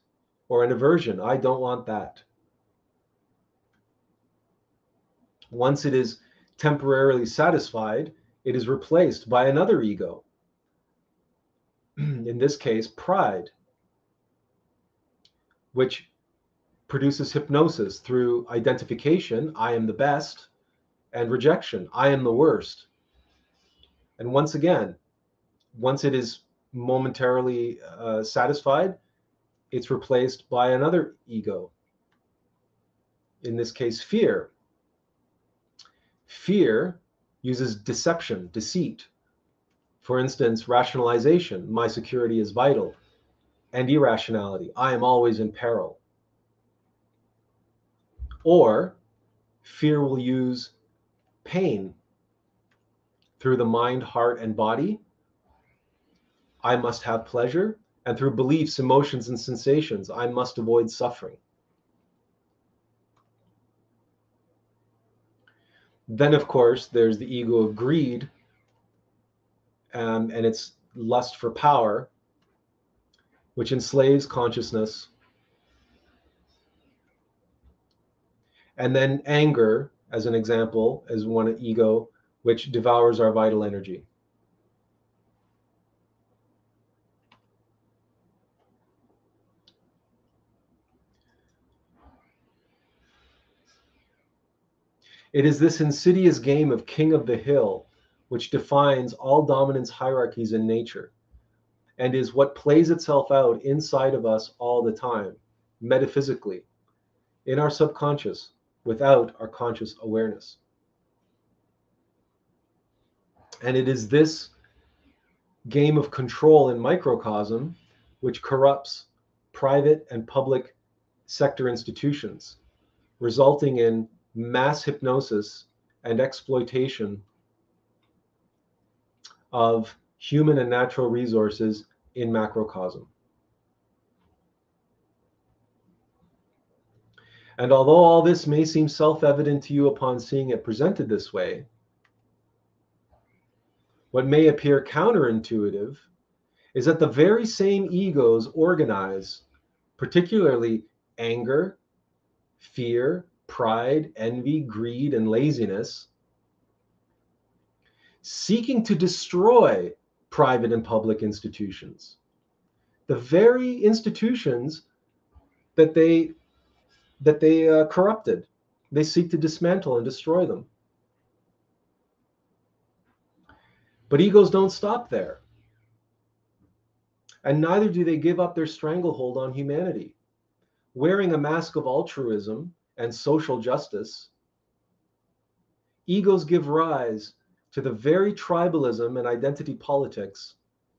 S1: or an aversion. I don't want that. Once it is temporarily satisfied, it is replaced by another ego. In this case, pride, which produces hypnosis through identification, I am the best, and rejection, I am the worst. And once again, once it is momentarily uh, satisfied, it's replaced by another ego. In this case, fear. Fear uses deception, deceit. For instance, rationalization, my security is vital, and irrationality, I am always in peril. Or fear will use pain through the mind, heart, and body. I must have pleasure and through beliefs, emotions, and sensations, I must avoid suffering. Then, of course, there's the ego of greed um, and its lust for power, which enslaves consciousness. And then anger, as an example, is one ego, which devours our vital energy. It is this insidious game of king of the hill which defines all dominance hierarchies in nature and is what plays itself out inside of us all the time, metaphysically, in our subconscious, without our conscious awareness. And it is this game of control in microcosm which corrupts private and public sector institutions, resulting in mass hypnosis and exploitation of human and natural resources in macrocosm. And although all this may seem self evident to you upon seeing it presented this way, what may appear counterintuitive is that the very same egos organize, particularly anger, fear, pride, envy, greed, and laziness, seeking to destroy private and public institutions. The very institutions that they that they uh, corrupted, they seek to dismantle and destroy them. But egos don't stop there. And neither do they give up their stranglehold on humanity. Wearing a mask of altruism and social justice, egos give rise to the very tribalism and identity politics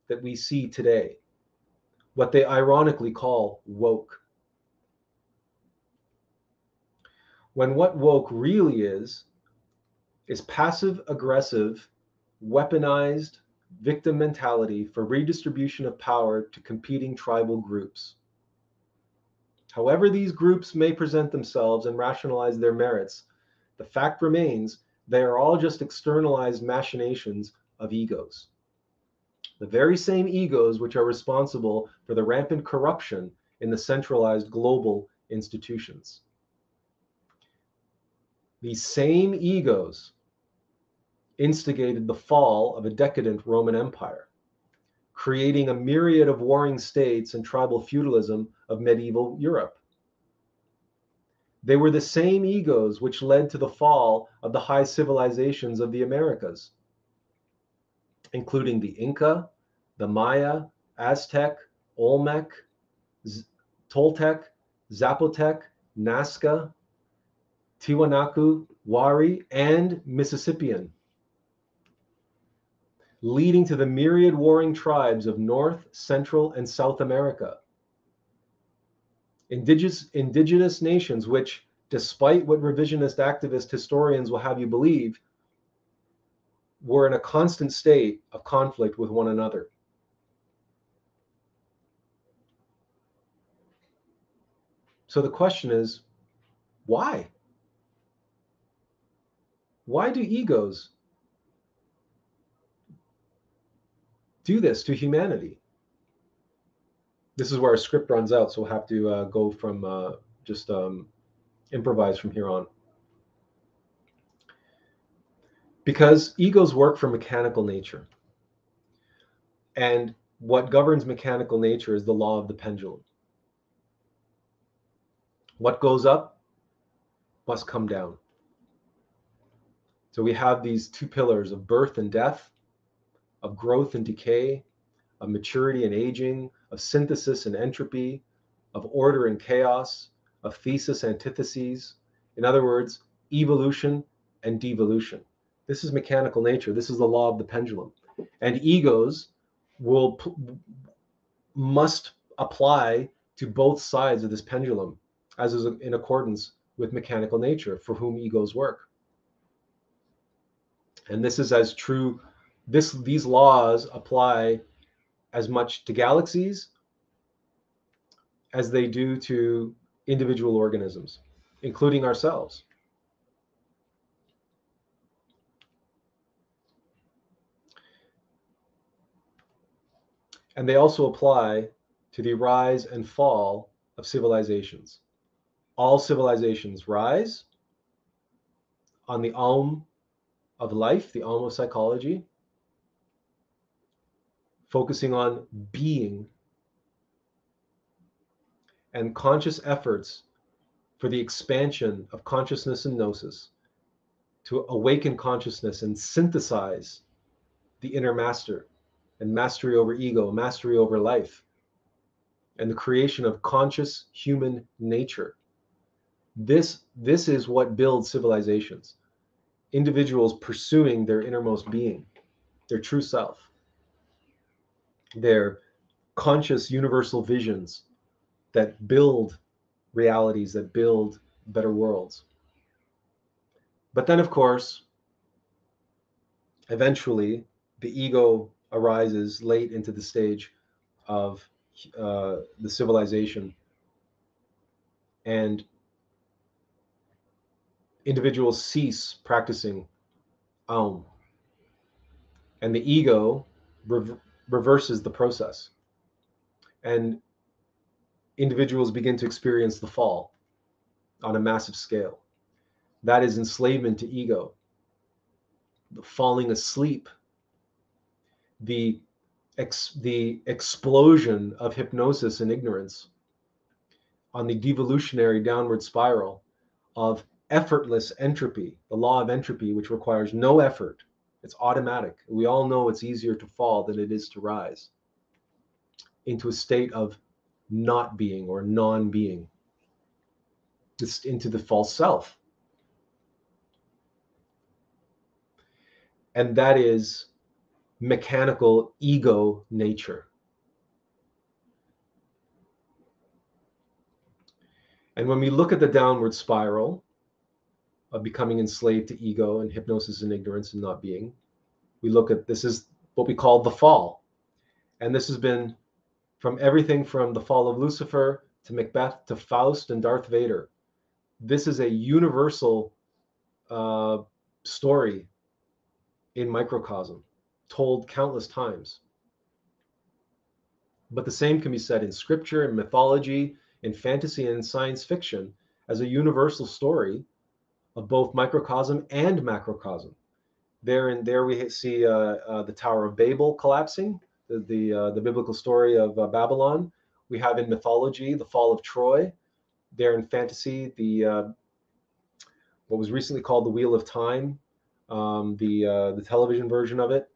S1: that we see today, what they ironically call woke. When what woke really is, is passive aggressive weaponized victim mentality for redistribution of power to competing tribal groups. However, these groups may present themselves and rationalize their merits, the fact remains they are all just externalized machinations of egos. The very same egos which are responsible for the rampant corruption in the centralized global institutions. These same egos instigated the fall of a decadent Roman Empire, creating a myriad of warring states and tribal feudalism of medieval Europe. They were the same egos which led to the fall of the high civilizations of the Americas, including the Inca, the Maya, Aztec, Olmec, Z- Toltec, Zapotec, Nazca, Tiwanaku, Wari, and Mississippian leading to the myriad warring tribes of North, Central, and South America. Indigenous, indigenous nations, which, despite what revisionist activist historians will have you believe, were in a constant state of conflict with one another. So the question is why? Why do egos do this to humanity. This is where our script runs out, so we'll have to uh, go from uh, just um, improvise from here on. Because egos work for mechanical nature. And what governs mechanical nature is the law of the pendulum. What goes up must come down. So we have these two pillars of birth and death of growth and decay, of maturity and aging, of synthesis and entropy, of order and chaos, of thesis antitheses. In other words, evolution and devolution. This is mechanical nature. This is the law of the pendulum. And egos will must apply to both sides of this pendulum as is in accordance with mechanical nature for whom egos work. And this is as true this these laws apply as much to galaxies as they do to individual organisms, including ourselves. And they also apply to the rise and fall of civilizations. All civilizations rise on the Aum of life, the Aum of psychology, focusing on being and conscious efforts for the expansion of consciousness and gnosis to awaken consciousness and synthesize the inner master and mastery over ego, mastery over life, and the creation of conscious human nature. This, this is what builds civilizations. Individuals pursuing their innermost being, their true self, their conscious universal visions that build realities, that build better worlds. But then, of course, eventually the ego arises late into the stage of uh, the civilization. And individuals cease practicing Aum. And the ego reverses the process. And individuals begin to experience the fall on a massive scale. That is enslavement to ego, the falling asleep, the ex, the explosion of hypnosis and ignorance on the devolutionary downward spiral of effortless entropy, the law of entropy, which requires no effort. It's automatic. We all know it's easier to fall than it is to rise into a state of not being or non being, just into the false self. And that is mechanical ego nature. And when we look at the downward spiral of becoming enslaved to ego and hypnosis and ignorance and not being, we look at this is what we call the fall. And this has been from everything from the fall of Lucifer to Macbeth to Faust and Darth Vader. This is a universal uh, story in microcosm, told countless times. But the same can be said in scripture, in mythology, in fantasy, and science fiction as a universal story of both microcosm and macrocosm. There and there we see uh, uh, the Tower of Babel collapsing, the the, uh, the biblical story of uh, Babylon. We have in mythology the fall of Troy. There in fantasy, the uh, what was recently called the Wheel of Time, um, the uh, the television version of it,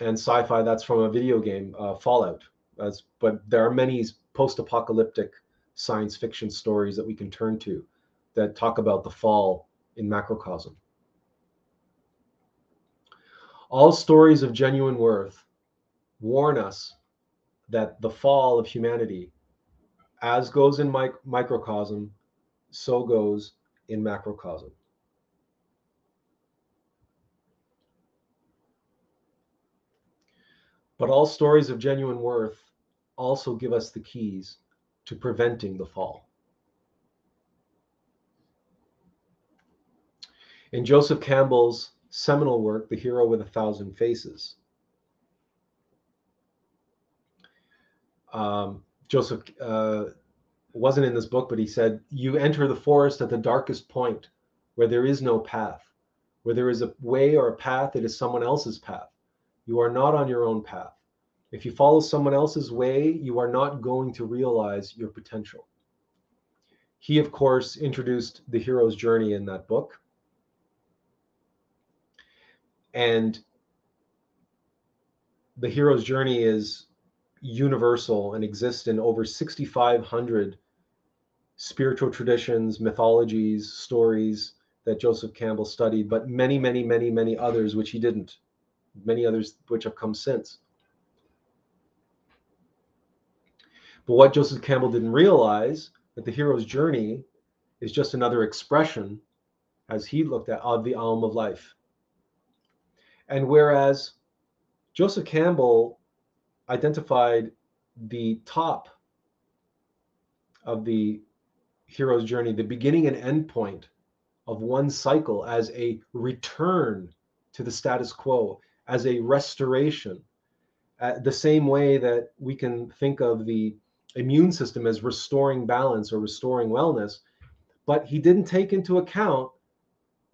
S1: and sci-fi that's from a video game, Fallout. As, but there are many post-apocalyptic science fiction stories that we can turn to that talk about the fall in macrocosm. All stories of genuine worth warn us that the fall of humanity, as goes in mic- microcosm, so goes in macrocosm. But all stories of genuine worth also give us the keys to preventing the fall. In Joseph Campbell's seminal work, The Hero with a Thousand Faces, um, Joseph uh, wasn't in this book, but he said, You enter the forest at the darkest point where there is no path, where there is a way or a path, it is someone else's path. You are not on your own path. If you follow someone else's way, you are not going to realize your potential. He, of course, introduced the hero's journey in that book. And the hero's journey is universal and exists in over 6,500 spiritual traditions, mythologies, stories that Joseph Campbell studied, but many, many, many, many others which he didn't many others which have come since. But what Joseph Campbell didn't realize that the hero's journey is just another expression, as he looked at, of the Aum of life. And whereas Joseph Campbell identified the top of the hero's journey, the beginning and end point of one cycle as a return to the status quo, as a restoration. Uh, the same way that we can think of the immune system as restoring balance or restoring wellness, but he didn't take into account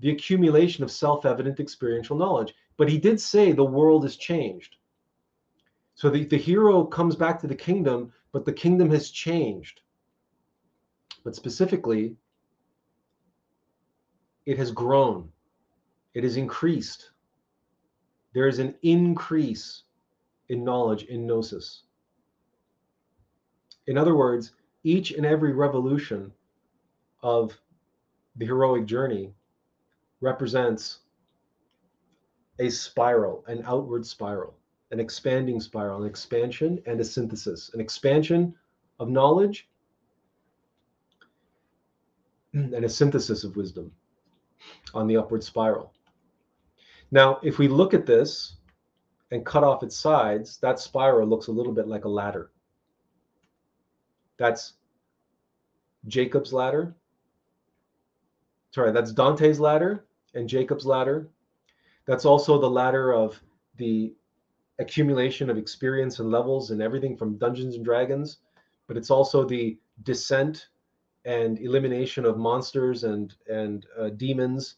S1: the accumulation of self evident experiential knowledge. But he did say the world has changed. So the, the hero comes back to the kingdom, but the kingdom has changed. But specifically, it has grown. it has increased. There is an increase in knowledge in gnosis. In other words, each and every revolution of the heroic journey represents a spiral, an outward spiral, an expanding spiral, an expansion and a synthesis, an expansion of knowledge and a synthesis of wisdom on the upward spiral. Now, if we look at this and cut off its sides, that spiral looks a little bit like a ladder. That's Jacob's ladder. Sorry, that's Dante's ladder and Jacob's ladder. That's also the ladder of the accumulation of experience and levels and everything from Dungeons and Dragons, but it's also the descent and elimination of monsters and and uh, demons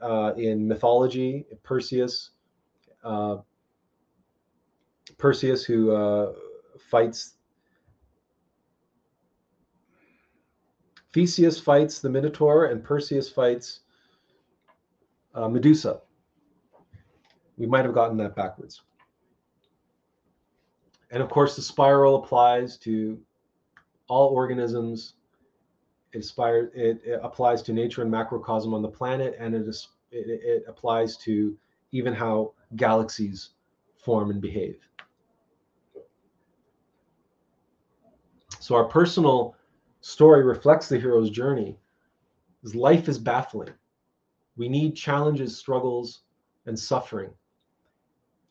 S1: uh, in mythology. Perseus, uh, Perseus who uh, fights. Theseus fights the Minotaur, and Perseus fights uh, Medusa. We might have gotten that backwards. And of course, the spiral applies to all organisms. It, aspire, it, it applies to nature and macrocosm on the planet, and it, is, it, it applies to even how galaxies form and behave. So our personal story reflects the hero's journey. Life is baffling. We need challenges, struggles, and suffering.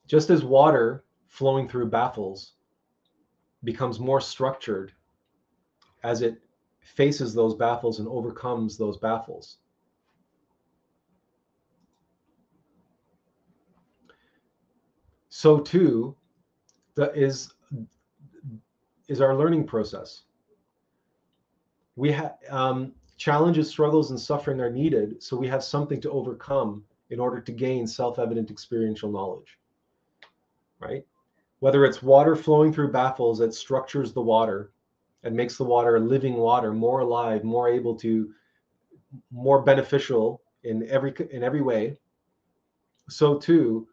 S1: Just as water flowing through baffles becomes more structured as it faces those baffles and overcomes those baffles. So too that is is our learning process. We have um, challenges, struggles, and suffering are needed, so we have something to overcome in order to gain self-evident experiential knowledge. Right? Whether it's water flowing through baffles that structures the water and makes the water a living water, more alive, more able to, more beneficial in every in every way. So too,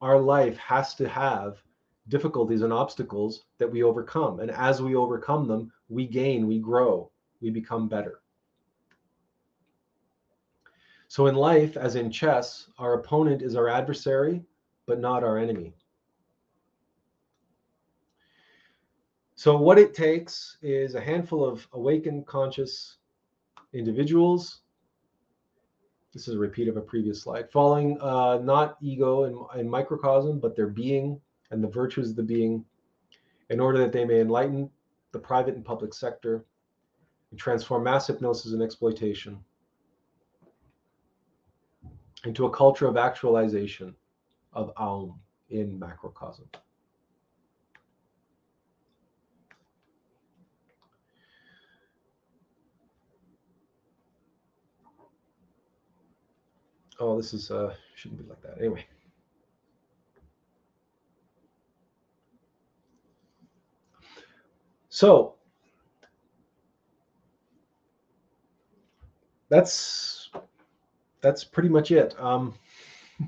S1: our life has to have difficulties and obstacles that we overcome, and as we overcome them, we gain, we grow, we become better. So in life, as in chess, our opponent is our adversary, but not our enemy. So, what it takes is a handful of awakened, conscious individuals. This is a repeat of a previous slide, following uh, not ego and, and microcosm, but their being and the virtues of the being, in order that they may enlighten the private and public sector and transform mass hypnosis and exploitation into a culture of actualization of Aum in macrocosm. Oh, this is uh, shouldn't be like that. Anyway. So that's that's pretty much it. Um,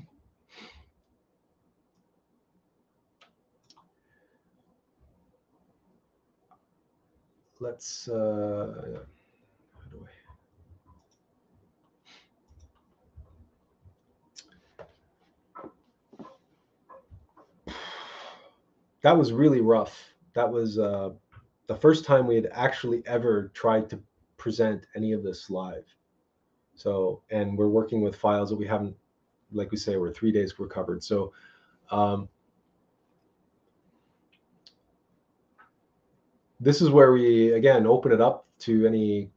S1: let's uh, that was really rough. That was uh, the first time we had actually ever tried to present any of this live. So, and we're working with files that we haven't, like we say, we're three days recovered. So, um, this is where we again open it up to any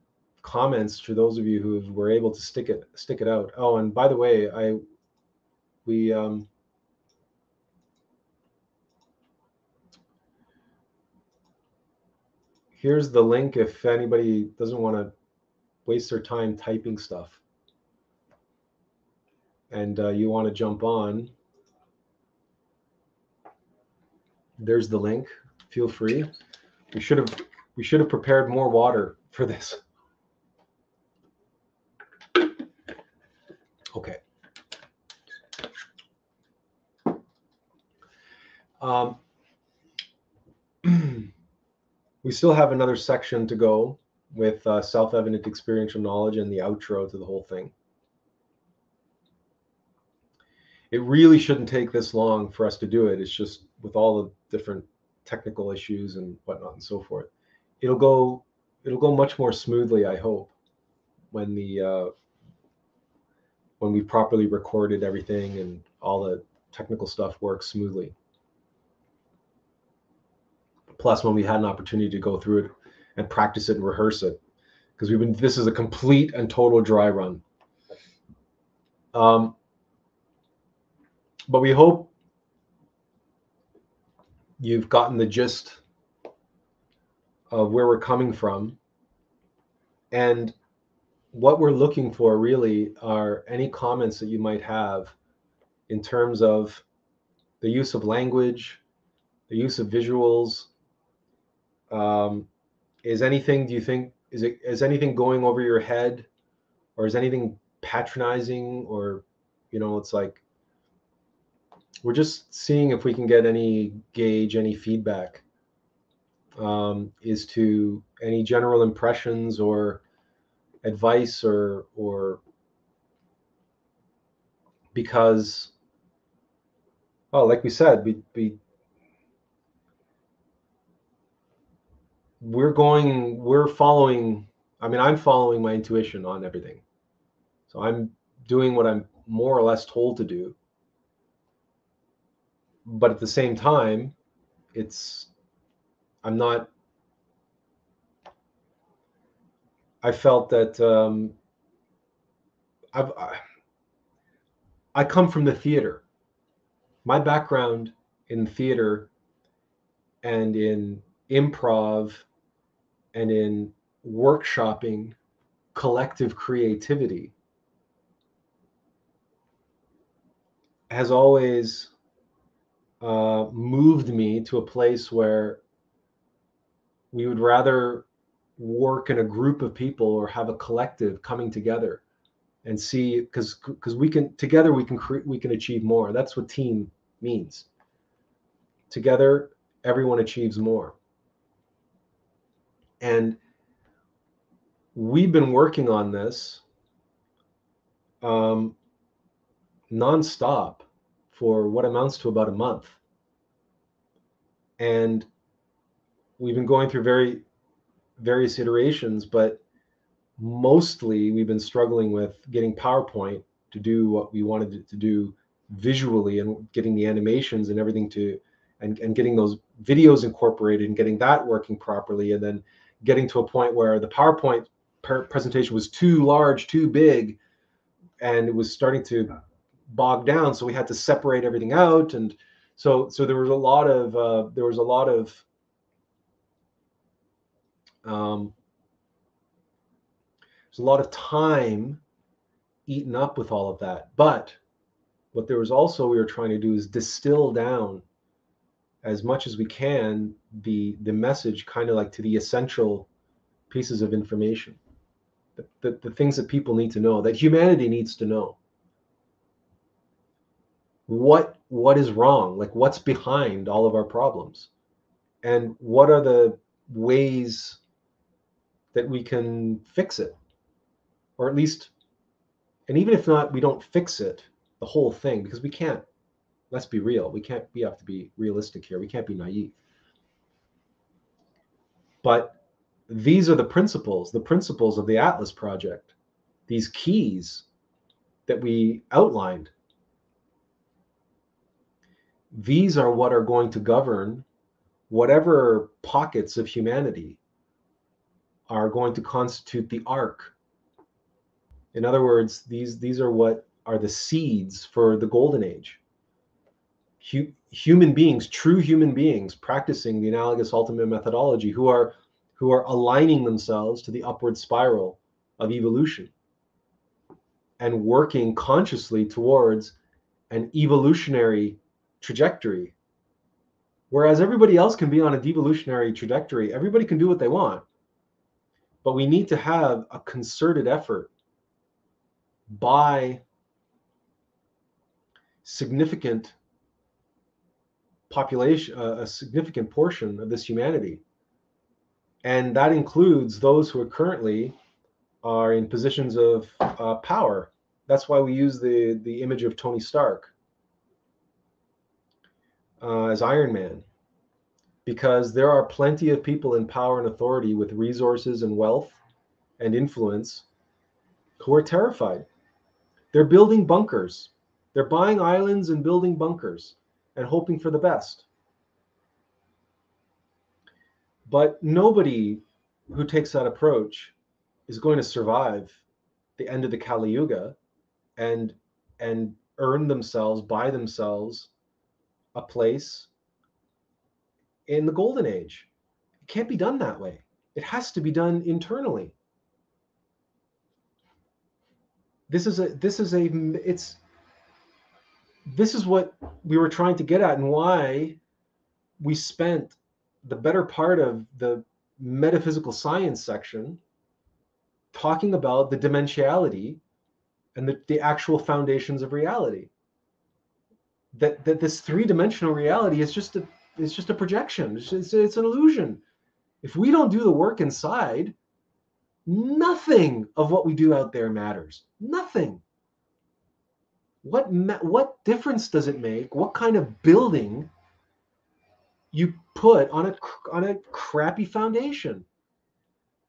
S1: comments for those of you who were able to stick it stick it out. Oh, and by the way, I we um, here's the link if anybody doesn't want to waste their time typing stuff. And uh, you want to jump on. There's the link. Feel free. We should have we should have prepared more water for this. Okay. Um, we still have another section to go with uh, self-evident experiential knowledge and the outro to the whole thing. It really shouldn't take this long for us to do it. It's just with all the different technical issues and whatnot and so forth. It'll go it'll go much more smoothly, I hope, when the uh, when we properly recorded everything and all the technical stuff works smoothly. Plus, when we had an opportunity to go through it and practice it and rehearse it, because we've been this is a complete and total dry run. Um, but we hope you've gotten the gist of where we're coming from and what we're looking for really are any comments that you might have in terms of the use of language the use of visuals um, is anything do you think is it is anything going over your head? Or is anything patronizing or you know it's like we're just seeing if we can get any gauge, any feedback um, is to any general impressions or advice or or because oh like we said we, we we're going we're following i mean i'm following my intuition on everything so i'm doing what i'm more or less told to do but at the same time, it's I'm not. I felt that um, I've I, I come from the theater. My background in theater and in improv and in workshopping collective creativity has always uh, moved me to a place where we would rather work in a group of people or have a collective coming together and see because because we can together we can create we can achieve more. That's what team means. Together everyone achieves more and we've been working on this um, nonstop for what amounts to about a month. And we've been going through very various iterations, but mostly we've been struggling with getting PowerPoint to do what we wanted it to do visually and getting the animations and everything to and, and getting those videos incorporated and getting that working properly and then getting to a point where the PowerPoint presentation was too large, too big, and it was starting to bog down so we had to separate everything out and so so there was a lot of uh, there was a lot of um, there's a lot of time eaten up with all of that but what there was also we were trying to do is distill down as much as we can the the message kind of like to the essential pieces of information. The, the, the things that people need to know that humanity needs to know. What what is wrong? Like what's behind all of our problems? And what are the ways that we can fix it? Or at least and even if not we don't fix it the whole thing because we can't let's be real we can't we have to be realistic here we can't be naive but these are the principles the principles of the Attlas project these keys that we outlined these are what are going to govern whatever pockets of humanity are going to constitute the ark. In other words, these these are what are the seeds for the golden age. Hu- human beings, true human beings, practicing the analogous ultimate methodology, who are who are aligning themselves to the upward spiral of evolution and working consciously towards an evolutionary trajectory. Whereas everybody else can be on a devolutionary trajectory, everybody can do what they want. But we need to have a concerted effort by significant population, a, a significant portion of this humanity, and that includes those who are currently are in positions of uh, power. That's why we use the the image of Tony Stark uh, as Iron Man, because there are plenty of people in power and authority with resources and wealth and influence who are terrified. They're building bunkers. They're buying islands and building bunkers and hoping for the best. But nobody who takes that approach is going to survive the end of the Kali Yuga and and earn themselves, buy themselves a place in the golden age. It can't be done that way. It has to be done internally. This is a this is a it's this is what we were trying to get at and why we spent the better part of the metaphysical science section talking about the dimensionality and the, the actual foundations of reality. That that this three-dimensional reality is just a it's just a projection. It's, it's, it's an illusion. If we don't do the work inside nothing of what we do out there matters. Nothing what what difference does it make? What kind of building you put on a on a crappy foundation?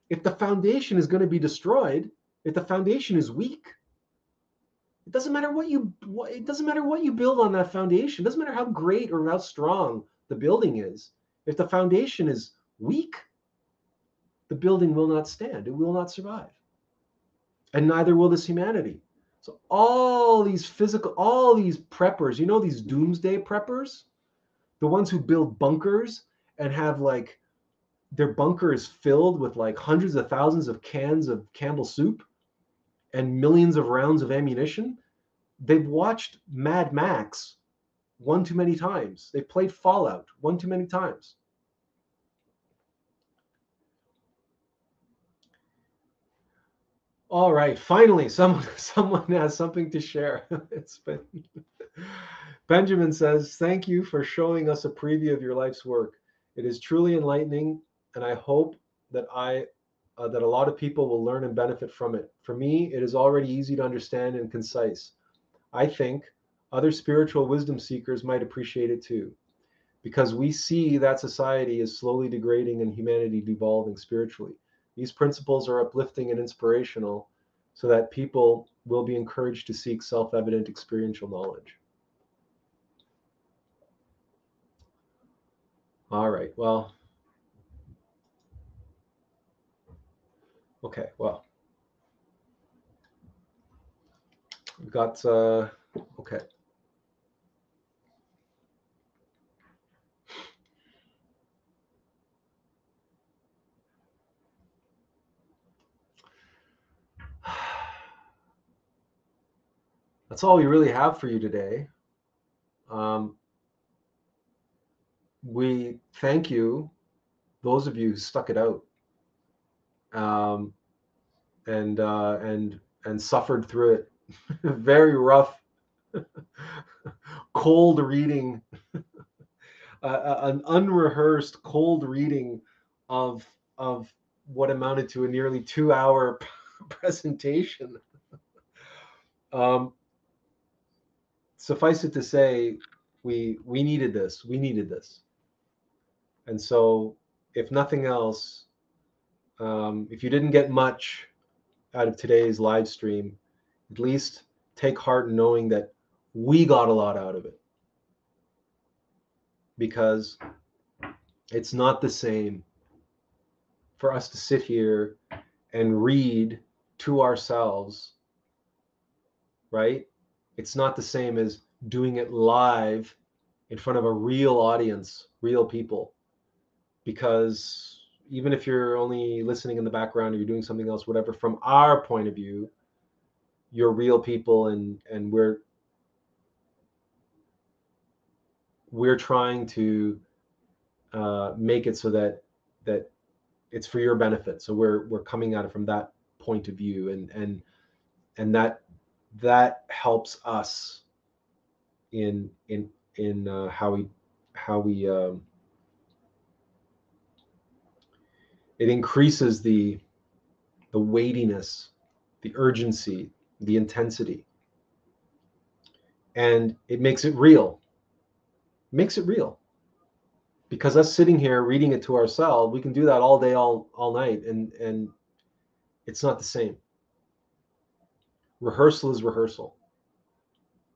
S1: If the foundation is going to be destroyed if the foundation is weak it doesn't matter what you what, it doesn't matter what you build on that foundation. It doesn't matter how great or how strong the building is. If the foundation is weak the building will not stand. It will not survive. And neither will this humanity so all these physical, all these preppers, you know, these doomsday preppers, the ones who build bunkers and have like their bunker is filled with like hundreds of thousands of cans of Campbell soup and millions of rounds of ammunition. They've watched Mad Max one too many times. They've played Fallout one too many times. All right, finally, someone someone has something to share. it's been Benjamin says, "Thank you for showing us a preview of your life's work. It is truly enlightening, and I hope that I uh, that a lot of people will learn and benefit from it. For me, it is already easy to understand and concise. I think other spiritual wisdom seekers might appreciate it too, because we see that society is slowly degrading and humanity devolving spiritually." These principles are uplifting and inspirational so that people will be encouraged to seek self evident experiential knowledge. All right, well, okay, well, we've got, uh, okay. That's all we really have for you today. Um, we thank you, those of you who stuck it out, um, and uh, and and suffered through it. Very rough, cold reading, uh, an unrehearsed cold reading of of what amounted to a nearly two-hour presentation. Um, suffice it to say, we we needed this. We needed this. And so, if nothing else, um, if you didn't get much out of today's live stream, at least take heart in knowing that we got a lot out of it. Because it's not the same for us to sit here and read to ourselves, right? It's not the same as doing it live in front of a real audience, real people. Because even if you're only listening in the background or you're doing something else, whatever, from our point of view, you're real people and and we're we're trying to uh, make it so that that it's for your benefit. So we're we're coming at it from that point of view and and and that that helps us in in in uh, how we how we um, it increases the the weightiness, the urgency, the intensity, and it makes it real. makes it real. Because us sitting here reading it to ourselves, we can do that all day, all all night, and and it's not the same. Rehearsal is rehearsal,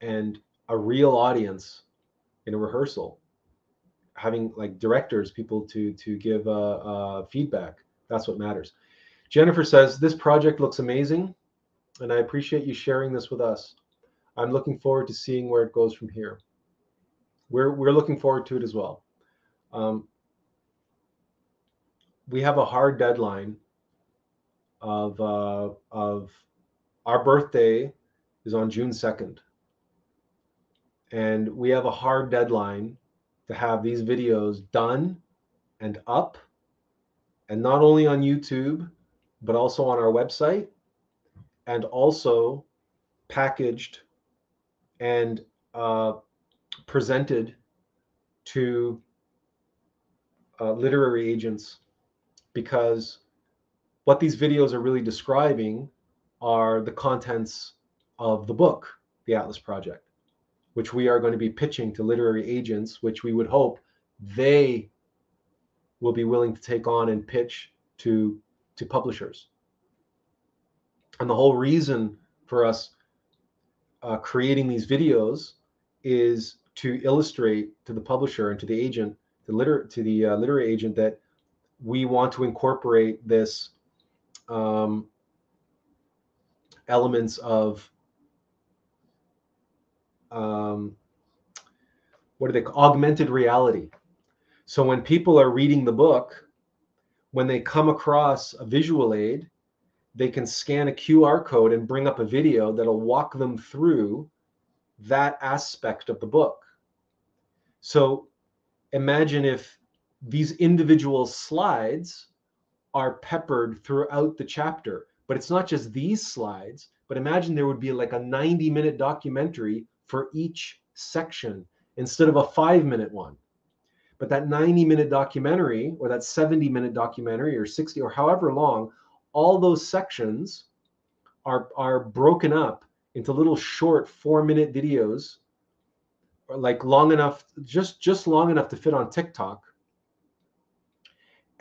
S1: and a real audience in a rehearsal having like directors, people to to give uh, uh, feedback. That's what matters. Jennifer says this project looks amazing, and I appreciate you sharing this with us. I'm looking forward to seeing where it goes from here. We're we're looking forward to it as well. Um, we have a hard deadline of uh, of our birthday is on June 2nd. And we have a hard deadline to have these videos done and up, and not only on YouTube, but also on our website, and also packaged and uh, presented to uh, literary agents because what these videos are really describing are the contents of the book, The Attlas Project which we are going to be pitching to literary agents, which we would hope they will be willing to take on and pitch to to publishers. And the whole reason for us uh, creating these videos is to illustrate to the publisher and to the agent, the liter- to the uh, literary agent, that we want to incorporate this um, elements of um, what are they augmented reality. So when people are reading the book when they come across a visual aid they can scan a qr code and bring up a video that'll walk them through that aspect of the book. So imagine if these individual slides are peppered throughout the chapter but it's not just these slides but imagine there would be like a 90 minute documentary for each section instead of a five minute one. But that 90 minute documentary or that 70 minute documentary or 60 or however long, all those sections are, are broken up into little short four minute videos like long enough just just long enough to fit on tiktok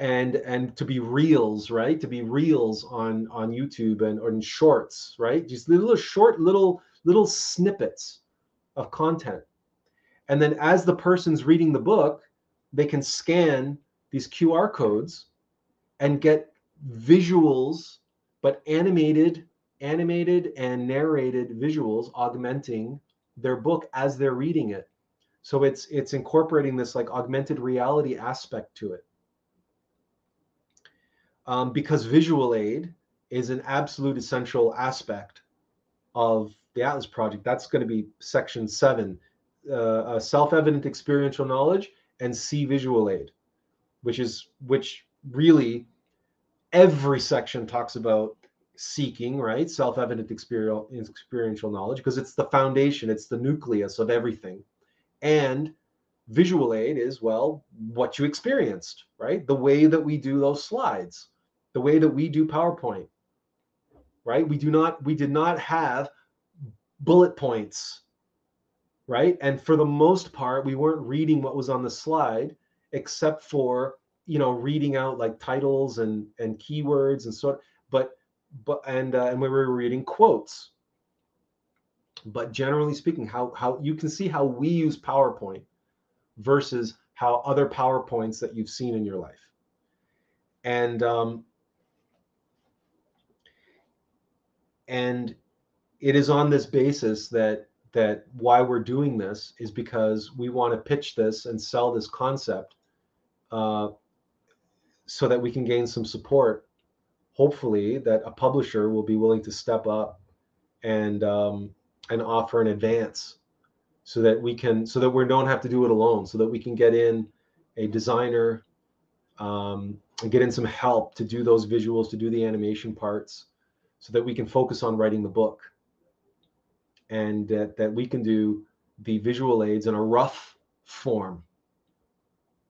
S1: and and to be reels right to be reels on on youtube and or in shorts right just little short little little snippets of content. And then as the person's reading the book, they can scan these QR codes and get visuals, but animated, animated and narrated visuals augmenting their book as they're reading it. So it's it's incorporating this like augmented reality aspect to it. Um, because visual aid is an absolute essential aspect of the Attlas Project, that's going to be section seven, uh, self-evident experiential knowledge and see visual aid, which is which really every section talks about seeking right? Self-evident experiential knowledge because it's the foundation it's the nucleus of everything. And visual aid is well what you experienced right the way that we do those slides the way that we do powerpoint right we do not we did not have bullet points, right? And for the most part, we weren't reading what was on the slide, except for you know reading out like titles and and keywords and sort. But but and uh, and we were reading quotes. But generally speaking, how how you can see how we use PowerPoint versus how other PowerPoints that you've seen in your life. And um, and it is on this basis that that why we're doing this is because we want to pitch this and sell this concept uh, so that we can gain some support hopefully that a publisher will be willing to step up and um, and offer an advance so that we can so that we don't have to do it alone so that we can get in a designer um, and get in some help to do those visuals to do the animation parts so that we can focus on writing the book and that, that we can do the visual aids in a rough form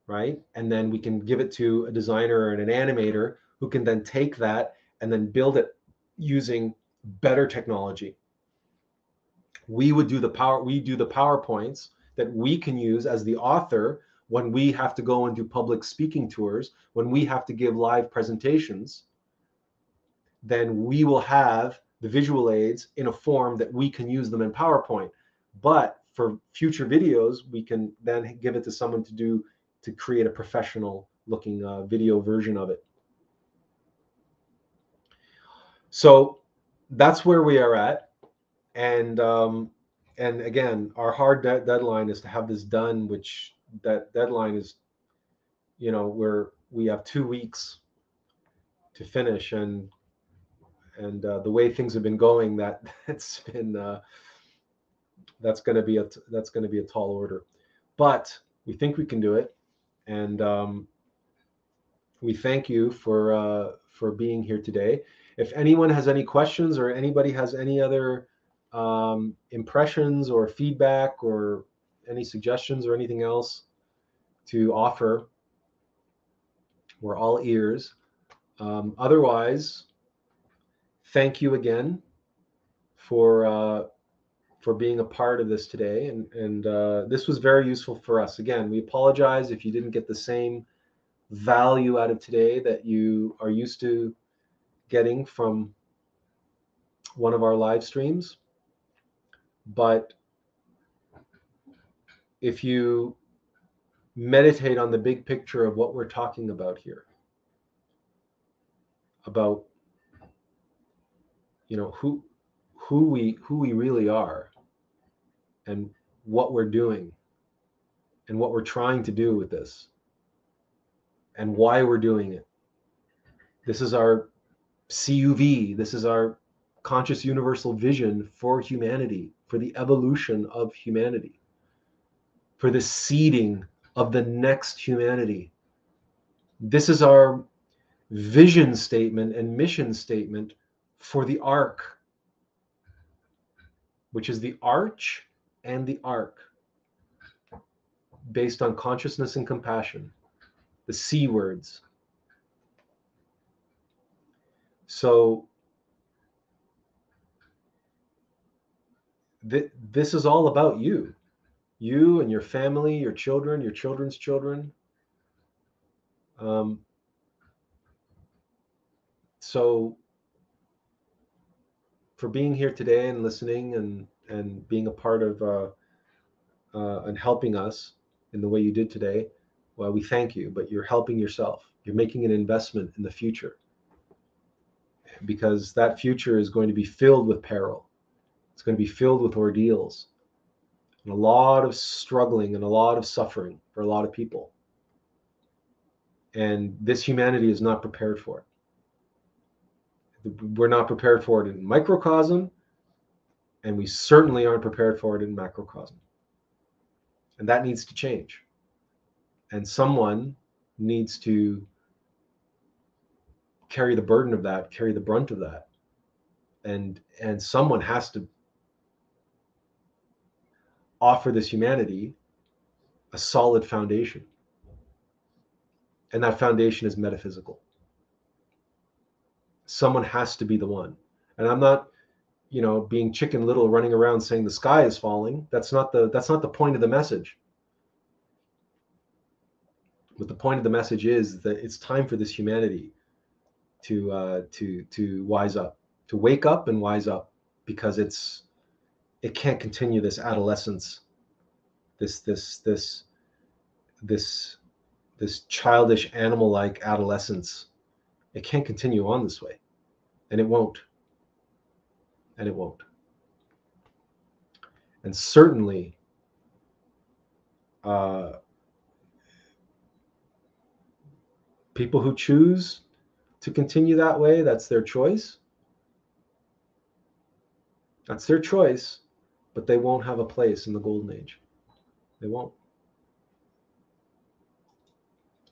S1: right? And then we can give it to a designer and an animator who can then take that and then build it using better technology. We would do the power, we do the PowerPoints that we can use as the author when we have to go and do public speaking tours, when we have to give live presentations, then we will have the visual aids in a form that we can use them in PowerPoint. But for future videos, we can then give it to someone to do to create a professional looking uh, video version of it. So that's where we are at, and um, and again, our hard de- deadline is to have this done, which that deadline is, you know, where we have two weeks to finish, and and uh, the way things have been going, that that's been uh, that's going to be a that's going to be a tall order, but we think we can do it, and um, we thank you for uh, for being here today. If anyone has any questions or anybody has any other um, impressions or feedback or any suggestions or anything else to offer, we're all ears. Um, otherwise, thank you again for uh, for being a part of this today, and and uh, this was very useful for us. Again, we apologize if you didn't get the same value out of today that you are used to getting from one of our live streams. But if you meditate on the big picture of what we're talking about here, about you know who who we who we really are and what we're doing and what we're trying to do with this and why we're doing it. This is our CUV. This is our conscious universal vision for humanity, for the evolution of humanity, for the seeding of the next humanity. This is our vision statement and mission statement for the ark, which is the arch and the ark, based on consciousness and compassion, the C words. So th- this is all about you, you and your family, your children, your children's children. Um, so for being here today and listening and and being a part of uh, uh, and helping us in the way you did today, well, we thank you. But you're helping yourself. You're making an investment in the future because that future is going to be filled with peril. It's going to be filled with ordeals and a lot of struggling and a lot of suffering for a lot of people. And this humanity is not prepared for it. We're not prepared for it in microcosm, and we certainly aren't prepared for it in macrocosm. And that needs to change. And someone needs to carry the burden of that, carry the brunt of that. And and someone has to offer this humanity a solid foundation. And that foundation is metaphysical. Someone has to be the one. And I'm not, you know, being chicken little running around saying the sky is falling. That's not the that's not the point of the message. But the point of the message is that it's time for this humanity to uh, to to wise up, to wake up and wise up, because it's it can't continue this adolescence, this this this this this childish animal-like adolescence. It can't continue on this way, and it won't. And it won't. And certainly, uh, people who choose to continue that way, that's their choice. That's their choice, but they won't have a place in the golden age. They won't.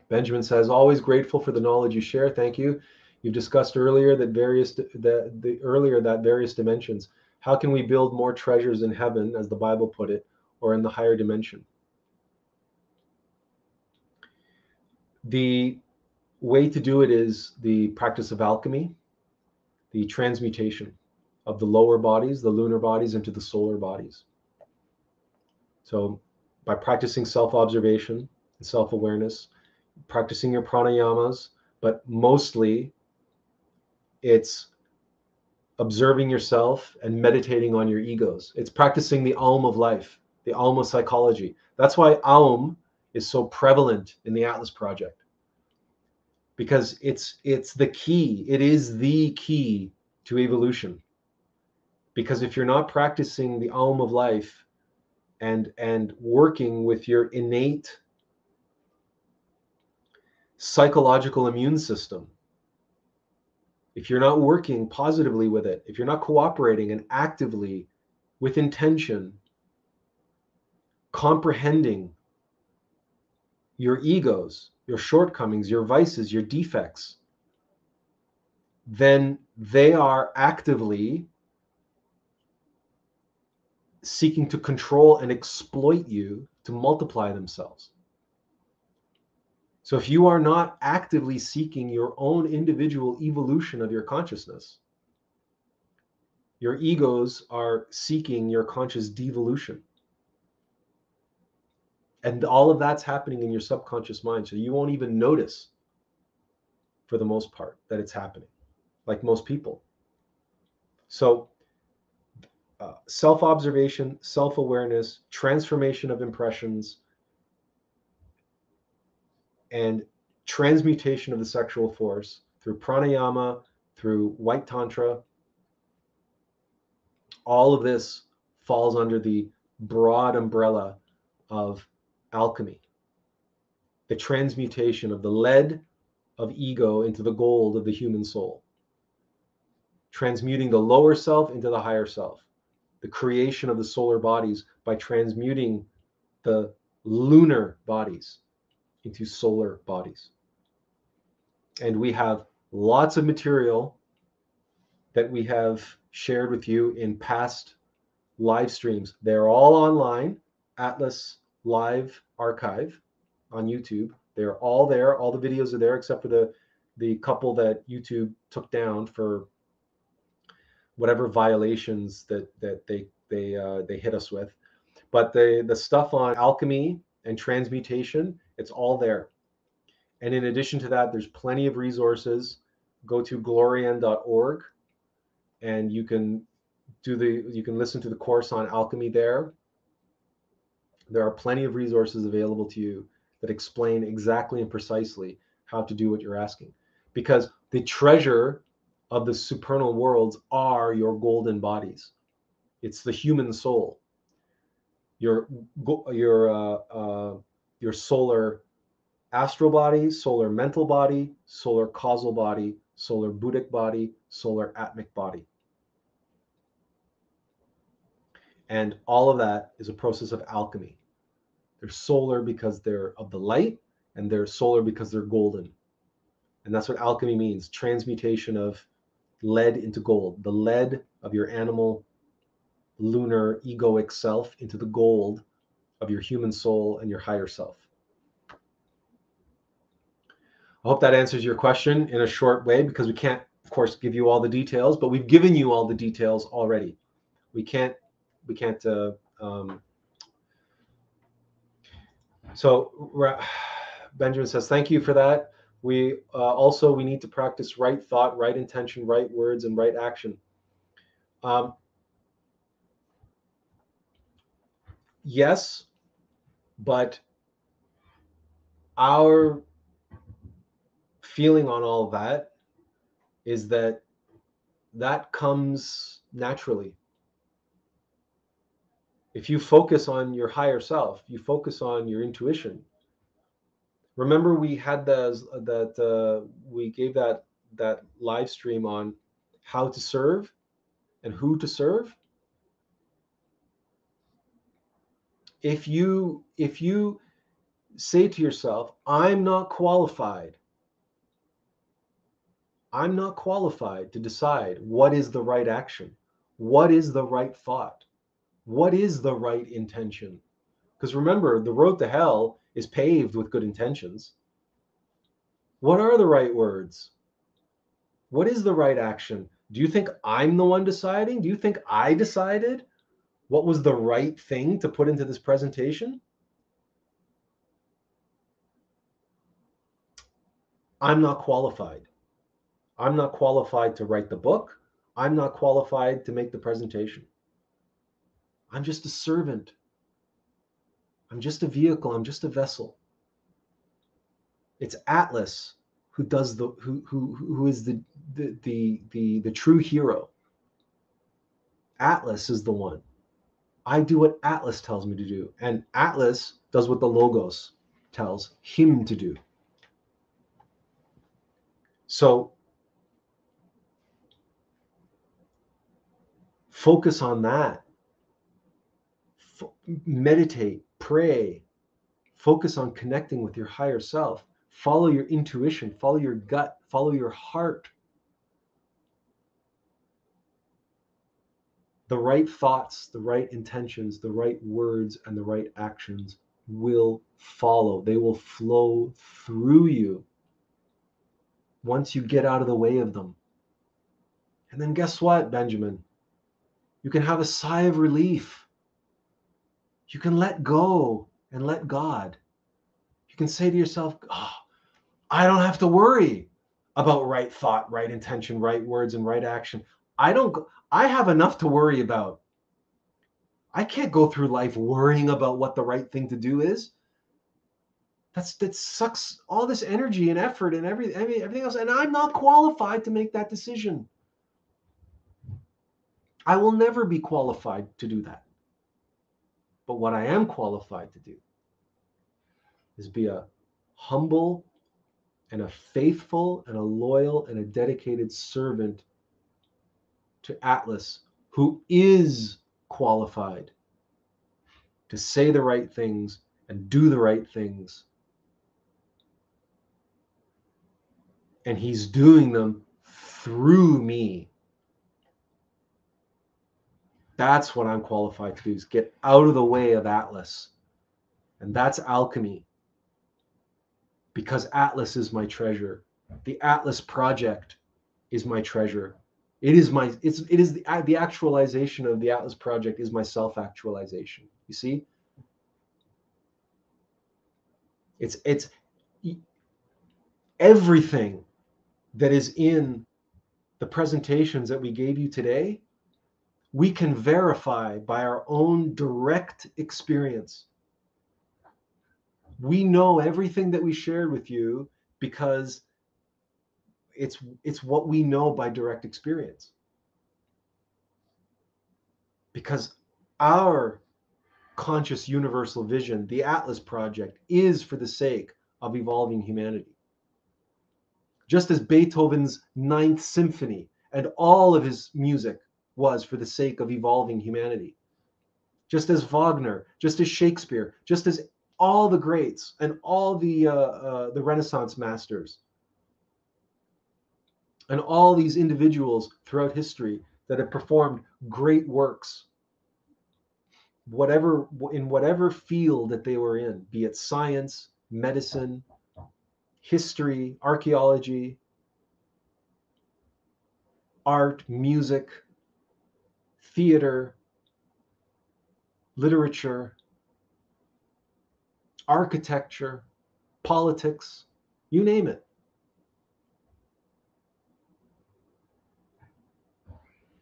S1: Benjamin says, always grateful for the knowledge you share. Thank you. You've discussed earlier that various the, the earlier that various dimensions. How can we build more treasures in heaven, as the Bible put it, or in the higher dimension? The way to do it is the practice of alchemy, the transmutation of the lower bodies, the lunar bodies, into the solar bodies. So, by practicing self observation and self awareness, practicing your pranayamas, but mostly it's observing yourself and meditating on your egos. It's practicing the Aum of life, the of psychology. That's why Aum is so prevalent in the Attlas Project because it's it's the key. It is the key to evolution. Because if you're not practicing the Aum of life and and working with your innate psychological immune system if you're not working positively with it, if you're not cooperating and actively with intention, comprehending your egos, your shortcomings, your vices, your defects, then they are actively seeking to control and exploit you to multiply themselves. So if you are not actively seeking your own individual evolution of your consciousness, your egos are seeking your conscious devolution. And all of that's happening in your subconscious mind. So you won't even notice, for the most part, that it's happening, like most people. So uh, self observation, self awareness, transformation of impressions, and transmutation of the sexual force through pranayama, through white tantra. All of this falls under the broad umbrella of alchemy, the transmutation of the lead of ego into the gold of the human soul, transmuting the lower self into the higher self, the creation of the solar bodies by transmuting the lunar bodies into solar bodies. And we have lots of material that we have shared with you in past live streams. They're all online, Attlas Live Archive on YouTube. They're all there. All the videos are there except for the the couple that YouTube took down for whatever violations that that they they uh, they hit us with. But the the stuff on alchemy and transmutation it's all there. And in addition to that, there's plenty of resources. Go to glorian.org and you can do the you can listen to the course on alchemy there. There are plenty of resources available to you that explain exactly and precisely how to do what you're asking. Because the treasure of the supernal worlds are your golden bodies. It's the human soul. Your your uh, uh, your solar astral body, solar mental body, solar causal body, solar Buddhic body, solar atmic body. And all of that is a process of alchemy. They're solar because they're of the light, and they're solar because they're golden. And that's what alchemy means transmutation of lead into gold, the lead of your animal, lunar, egoic self into the gold of your human soul and your higher self. I hope that answers your question in a short way because we can't, of course, give you all the details, but we've given you all the details already. We can't, we can't. Uh, um, so Benjamin says, thank you for that. We uh, also we need to practice right thought, right intention, right words, and right action. Um, yes, but our feeling on all that is that that comes naturally. If you focus on your higher self, you focus on your intuition. Remember, we had the, that uh, we gave that that live stream on how to serve and who to serve. If you if you say to yourself, "I'm not qualified," I'm not qualified to decide what is the right action, what is the right thought, what is the right intention. Because remember, the road to hell is paved with good intentions. What are the right words? What is the right action? Do you think I'm the one deciding? Do you think I decided what was the right thing to put into this presentation? I'm not qualified. I'm not qualified to write the book. I'm not qualified to make the presentation. I'm just a servant. I'm just a vehicle. I'm just a vessel. It's Attlas who does the who who who is the the the the, the true hero. Attlas is the one. I do what Attlas tells me to do, and Attlas does what the logos tells him to do. So focus on that. F- meditate, pray, focus on connecting with your higher self. Follow your intuition, follow your gut, follow your heart. The right thoughts, the right intentions, the right words, and the right actions will follow. They will flow through you once you get out of the way of them. And then guess what, Benjamin? You can have a sigh of relief. You can let go and let God. You can say to yourself, oh, I don't have to worry about right thought, right intention, right words, and right action. I don't, I have enough to worry about. I can't go through life worrying about what the right thing to do is that's that sucks all this energy and effort and every, everything else and i'm not qualified to make that decision i will never be qualified to do that but what i am qualified to do is be a humble and a faithful and a loyal and a dedicated servant to Attlas who is qualified to say the right things and do the right things and he's doing them through me. That's what I'm qualified to do is get out of the way of Attlas. And that's alchemy. Because Attlas is my treasure. The Attlas project is my treasure. It is my it's it is the the actualization of the Attlas project is my self-actualization. You see? It's it's everything that is in the presentations that we gave you today, we can verify by our own direct experience. We know everything that we shared with you because it's it's what we know by direct experience. Because our conscious universal vision, the Attlas project, is for the sake of evolving humanity just as Beethoven's Ninth Symphony and all of his music was for the sake of evolving humanity. Just as Wagner, just as Shakespeare, just as all the greats and all the uh, uh, the Renaissance masters and all these individuals throughout history that have performed great works whatever in whatever field that they were in be it science medicine history, archaeology, art, music, theater, literature, architecture, politics, you name it.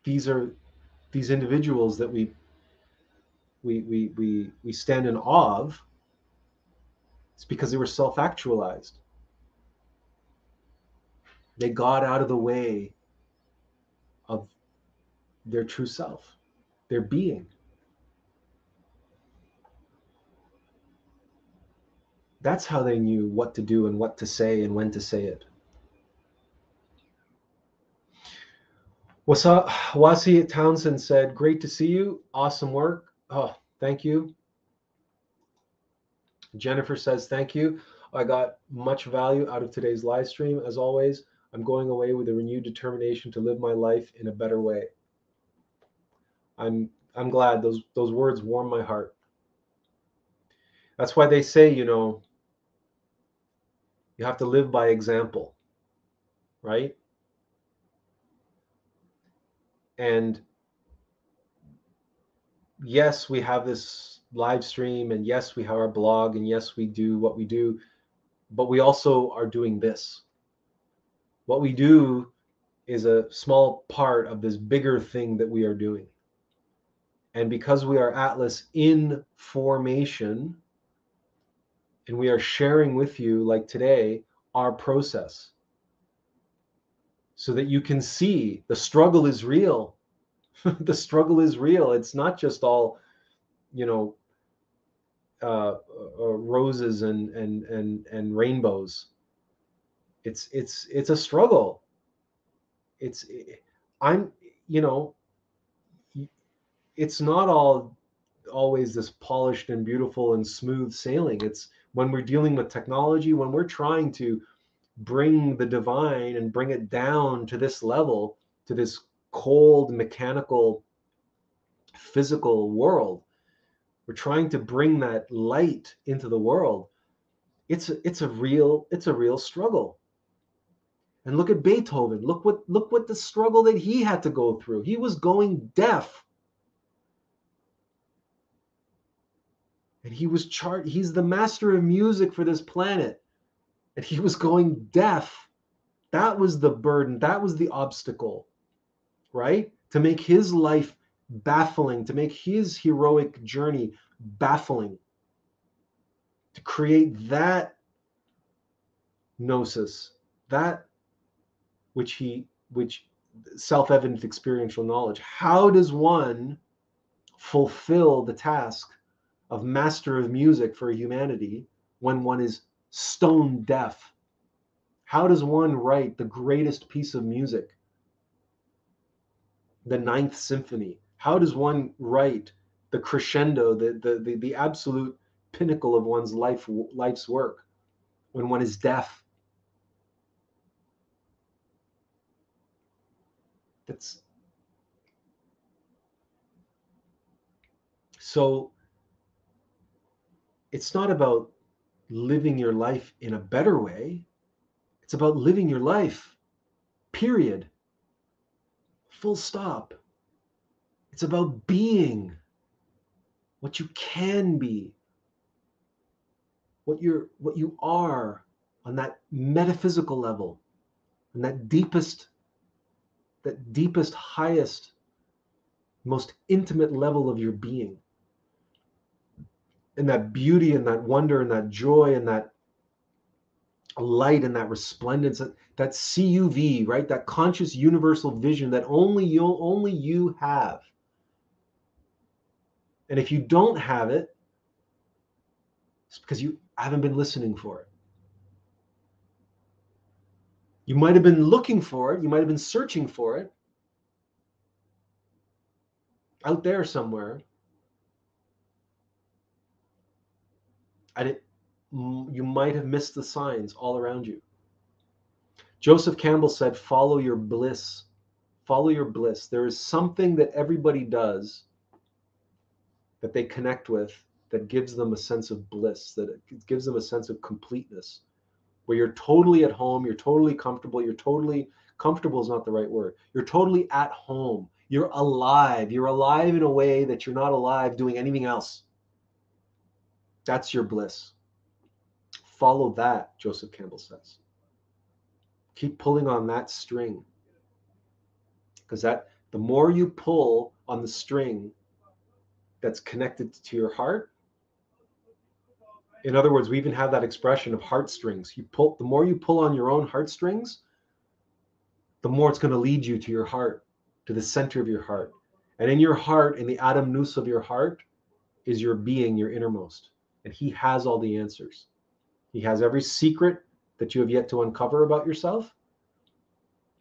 S1: These are these individuals that we we we we we stand in awe of. It's because they were self-actualized. They got out of the way their true self, their being. That's how they knew what to do and what to say and when to say it. Wasi Townsend said, Great to see you. Awesome work. Oh, thank you. Jennifer says, Thank you. I got much value out of today's live stream, as always. I'm going away with a renewed determination to live my life in a better way. I'm I'm glad those those words warm my heart. That's why they say, you know, You have to live by example, right? And yes, we have this live stream, and yes, we have our blog, and yes, we do what we do, but we also are doing this. What we do is a small part of this bigger thing that we are doing. And because we are Attlas in formation, and we are sharing with you, like today, our process so that you can see the struggle is real. the struggle is real. It's not just all, you know, uh, uh, roses and and and and rainbows. It's it's it's a struggle. It's I'm you know, it's not all always this polished and beautiful and smooth sailing. It's when we're dealing with technology, when we're trying to bring the divine and bring it down to this level, to this cold, mechanical, physical world, we're trying to bring that light into the world. It's a, it's a real it's a real struggle. And look at Beethoven. Look what look what the struggle that he had to go through. He was going deaf and he was chart he's the master of music for this planet. And he was going deaf. That was the burden. That was the obstacle right? To make his life baffling to make his heroic journey baffling. To create that gnosis that which he which self-evident experiential knowledge. How does one fulfill the task of master of music for humanity when one is stone deaf? How does one write the greatest piece of music? The Ninth Symphony. How does one write the crescendo, the, the, the, the absolute pinnacle of one's life, life's work when one is deaf? That's so it's not about living your life in a better way. It's about living your life, period. Full stop. It's about being what you can be, what you're what you are on that metaphysical level, on that deepest, that deepest, highest, most intimate level of your being and that beauty and that wonder and that joy and that light and that resplendence that, cuv right? That conscious universal vision that only you only you have. And if you don't have it it's because you haven't been listening for it. You might have been looking for it. You might have been searching for it. Out there somewhere you might have missed the signs all around you. Joseph Campbell said, Follow your bliss. Follow your bliss. There is something that everybody does that they connect with that gives them a sense of bliss, that gives them a sense of completeness, where you're totally at home, you're totally comfortable, you're totally comfortable is not the right word. You're totally at home. You're alive. You're alive in a way that you're not alive doing anything else. That's your bliss. Follow that, Joseph Campbell says. Keep pulling on that string. Because that the more you pull on the string that's connected to your heart, in other words, we even have that expression of heartstrings. You pull the more you pull on your own heartstrings, the more it's going to lead you to your heart, to the center of your heart. And in your heart, in the Atom nous of your heart, is your being, your innermost and he has all the answers. He has every secret that you have yet to uncover about yourself.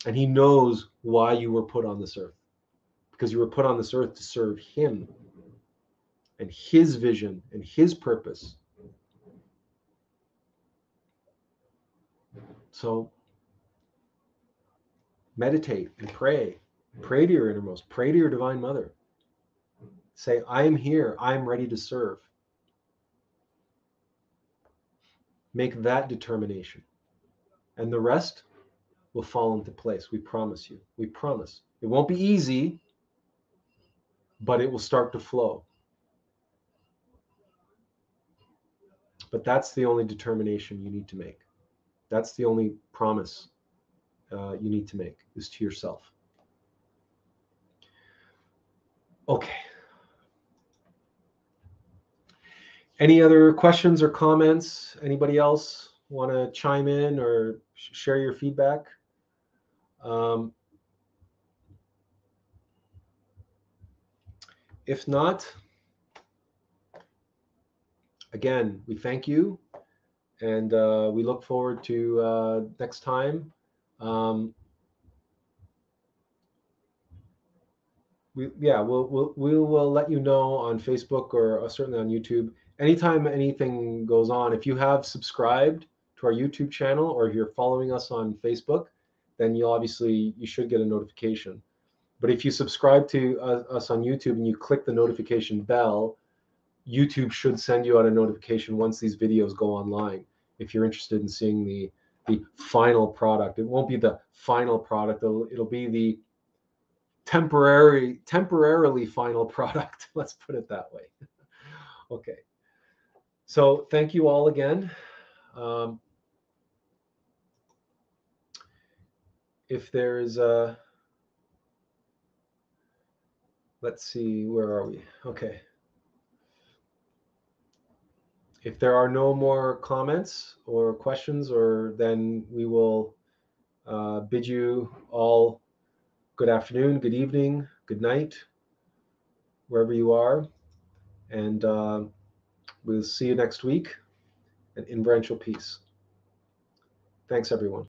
S1: And he knows why you were put on this earth. Because you were put on this earth to serve him and his vision and his purpose. So meditate and pray. Pray to your innermost. Pray to your divine mother. Say, I am here. I am ready to serve. Make that determination. and the rest will fall into place. We promise you. We promise. It won't be easy, but it will start to flow. But that's the only determination you need to make. That's the only promise uh, you need to make is to yourself. Okay. Any other questions or comments? Anybody else want to chime in or share your feedback? Um, if not, again, we thank you and uh, we look forward to uh, next time. Um, we, yeah, we'll, we'll, we will let you know on Facebook or uh, certainly on YouTube. Anytime anything goes on, if you have subscribed to our YouTube channel or if you're following us on Facebook, then you obviously you should get a notification. But if you subscribe to us on YouTube and you click the notification bell, YouTube should send you out a notification once these videos go online. If you're interested in seeing the the final product, it won't be the final product. It'll, it'll be the temporary temporarily final product. Let's put it that way. okay. So thank you all again. Um, if there's a let's see where are we? Okay. If there are no more comments or questions or then we will uh, bid you all good afternoon good evening good night wherever you are. And uh, we'll see you next week. And inverential peace. Thanks everyone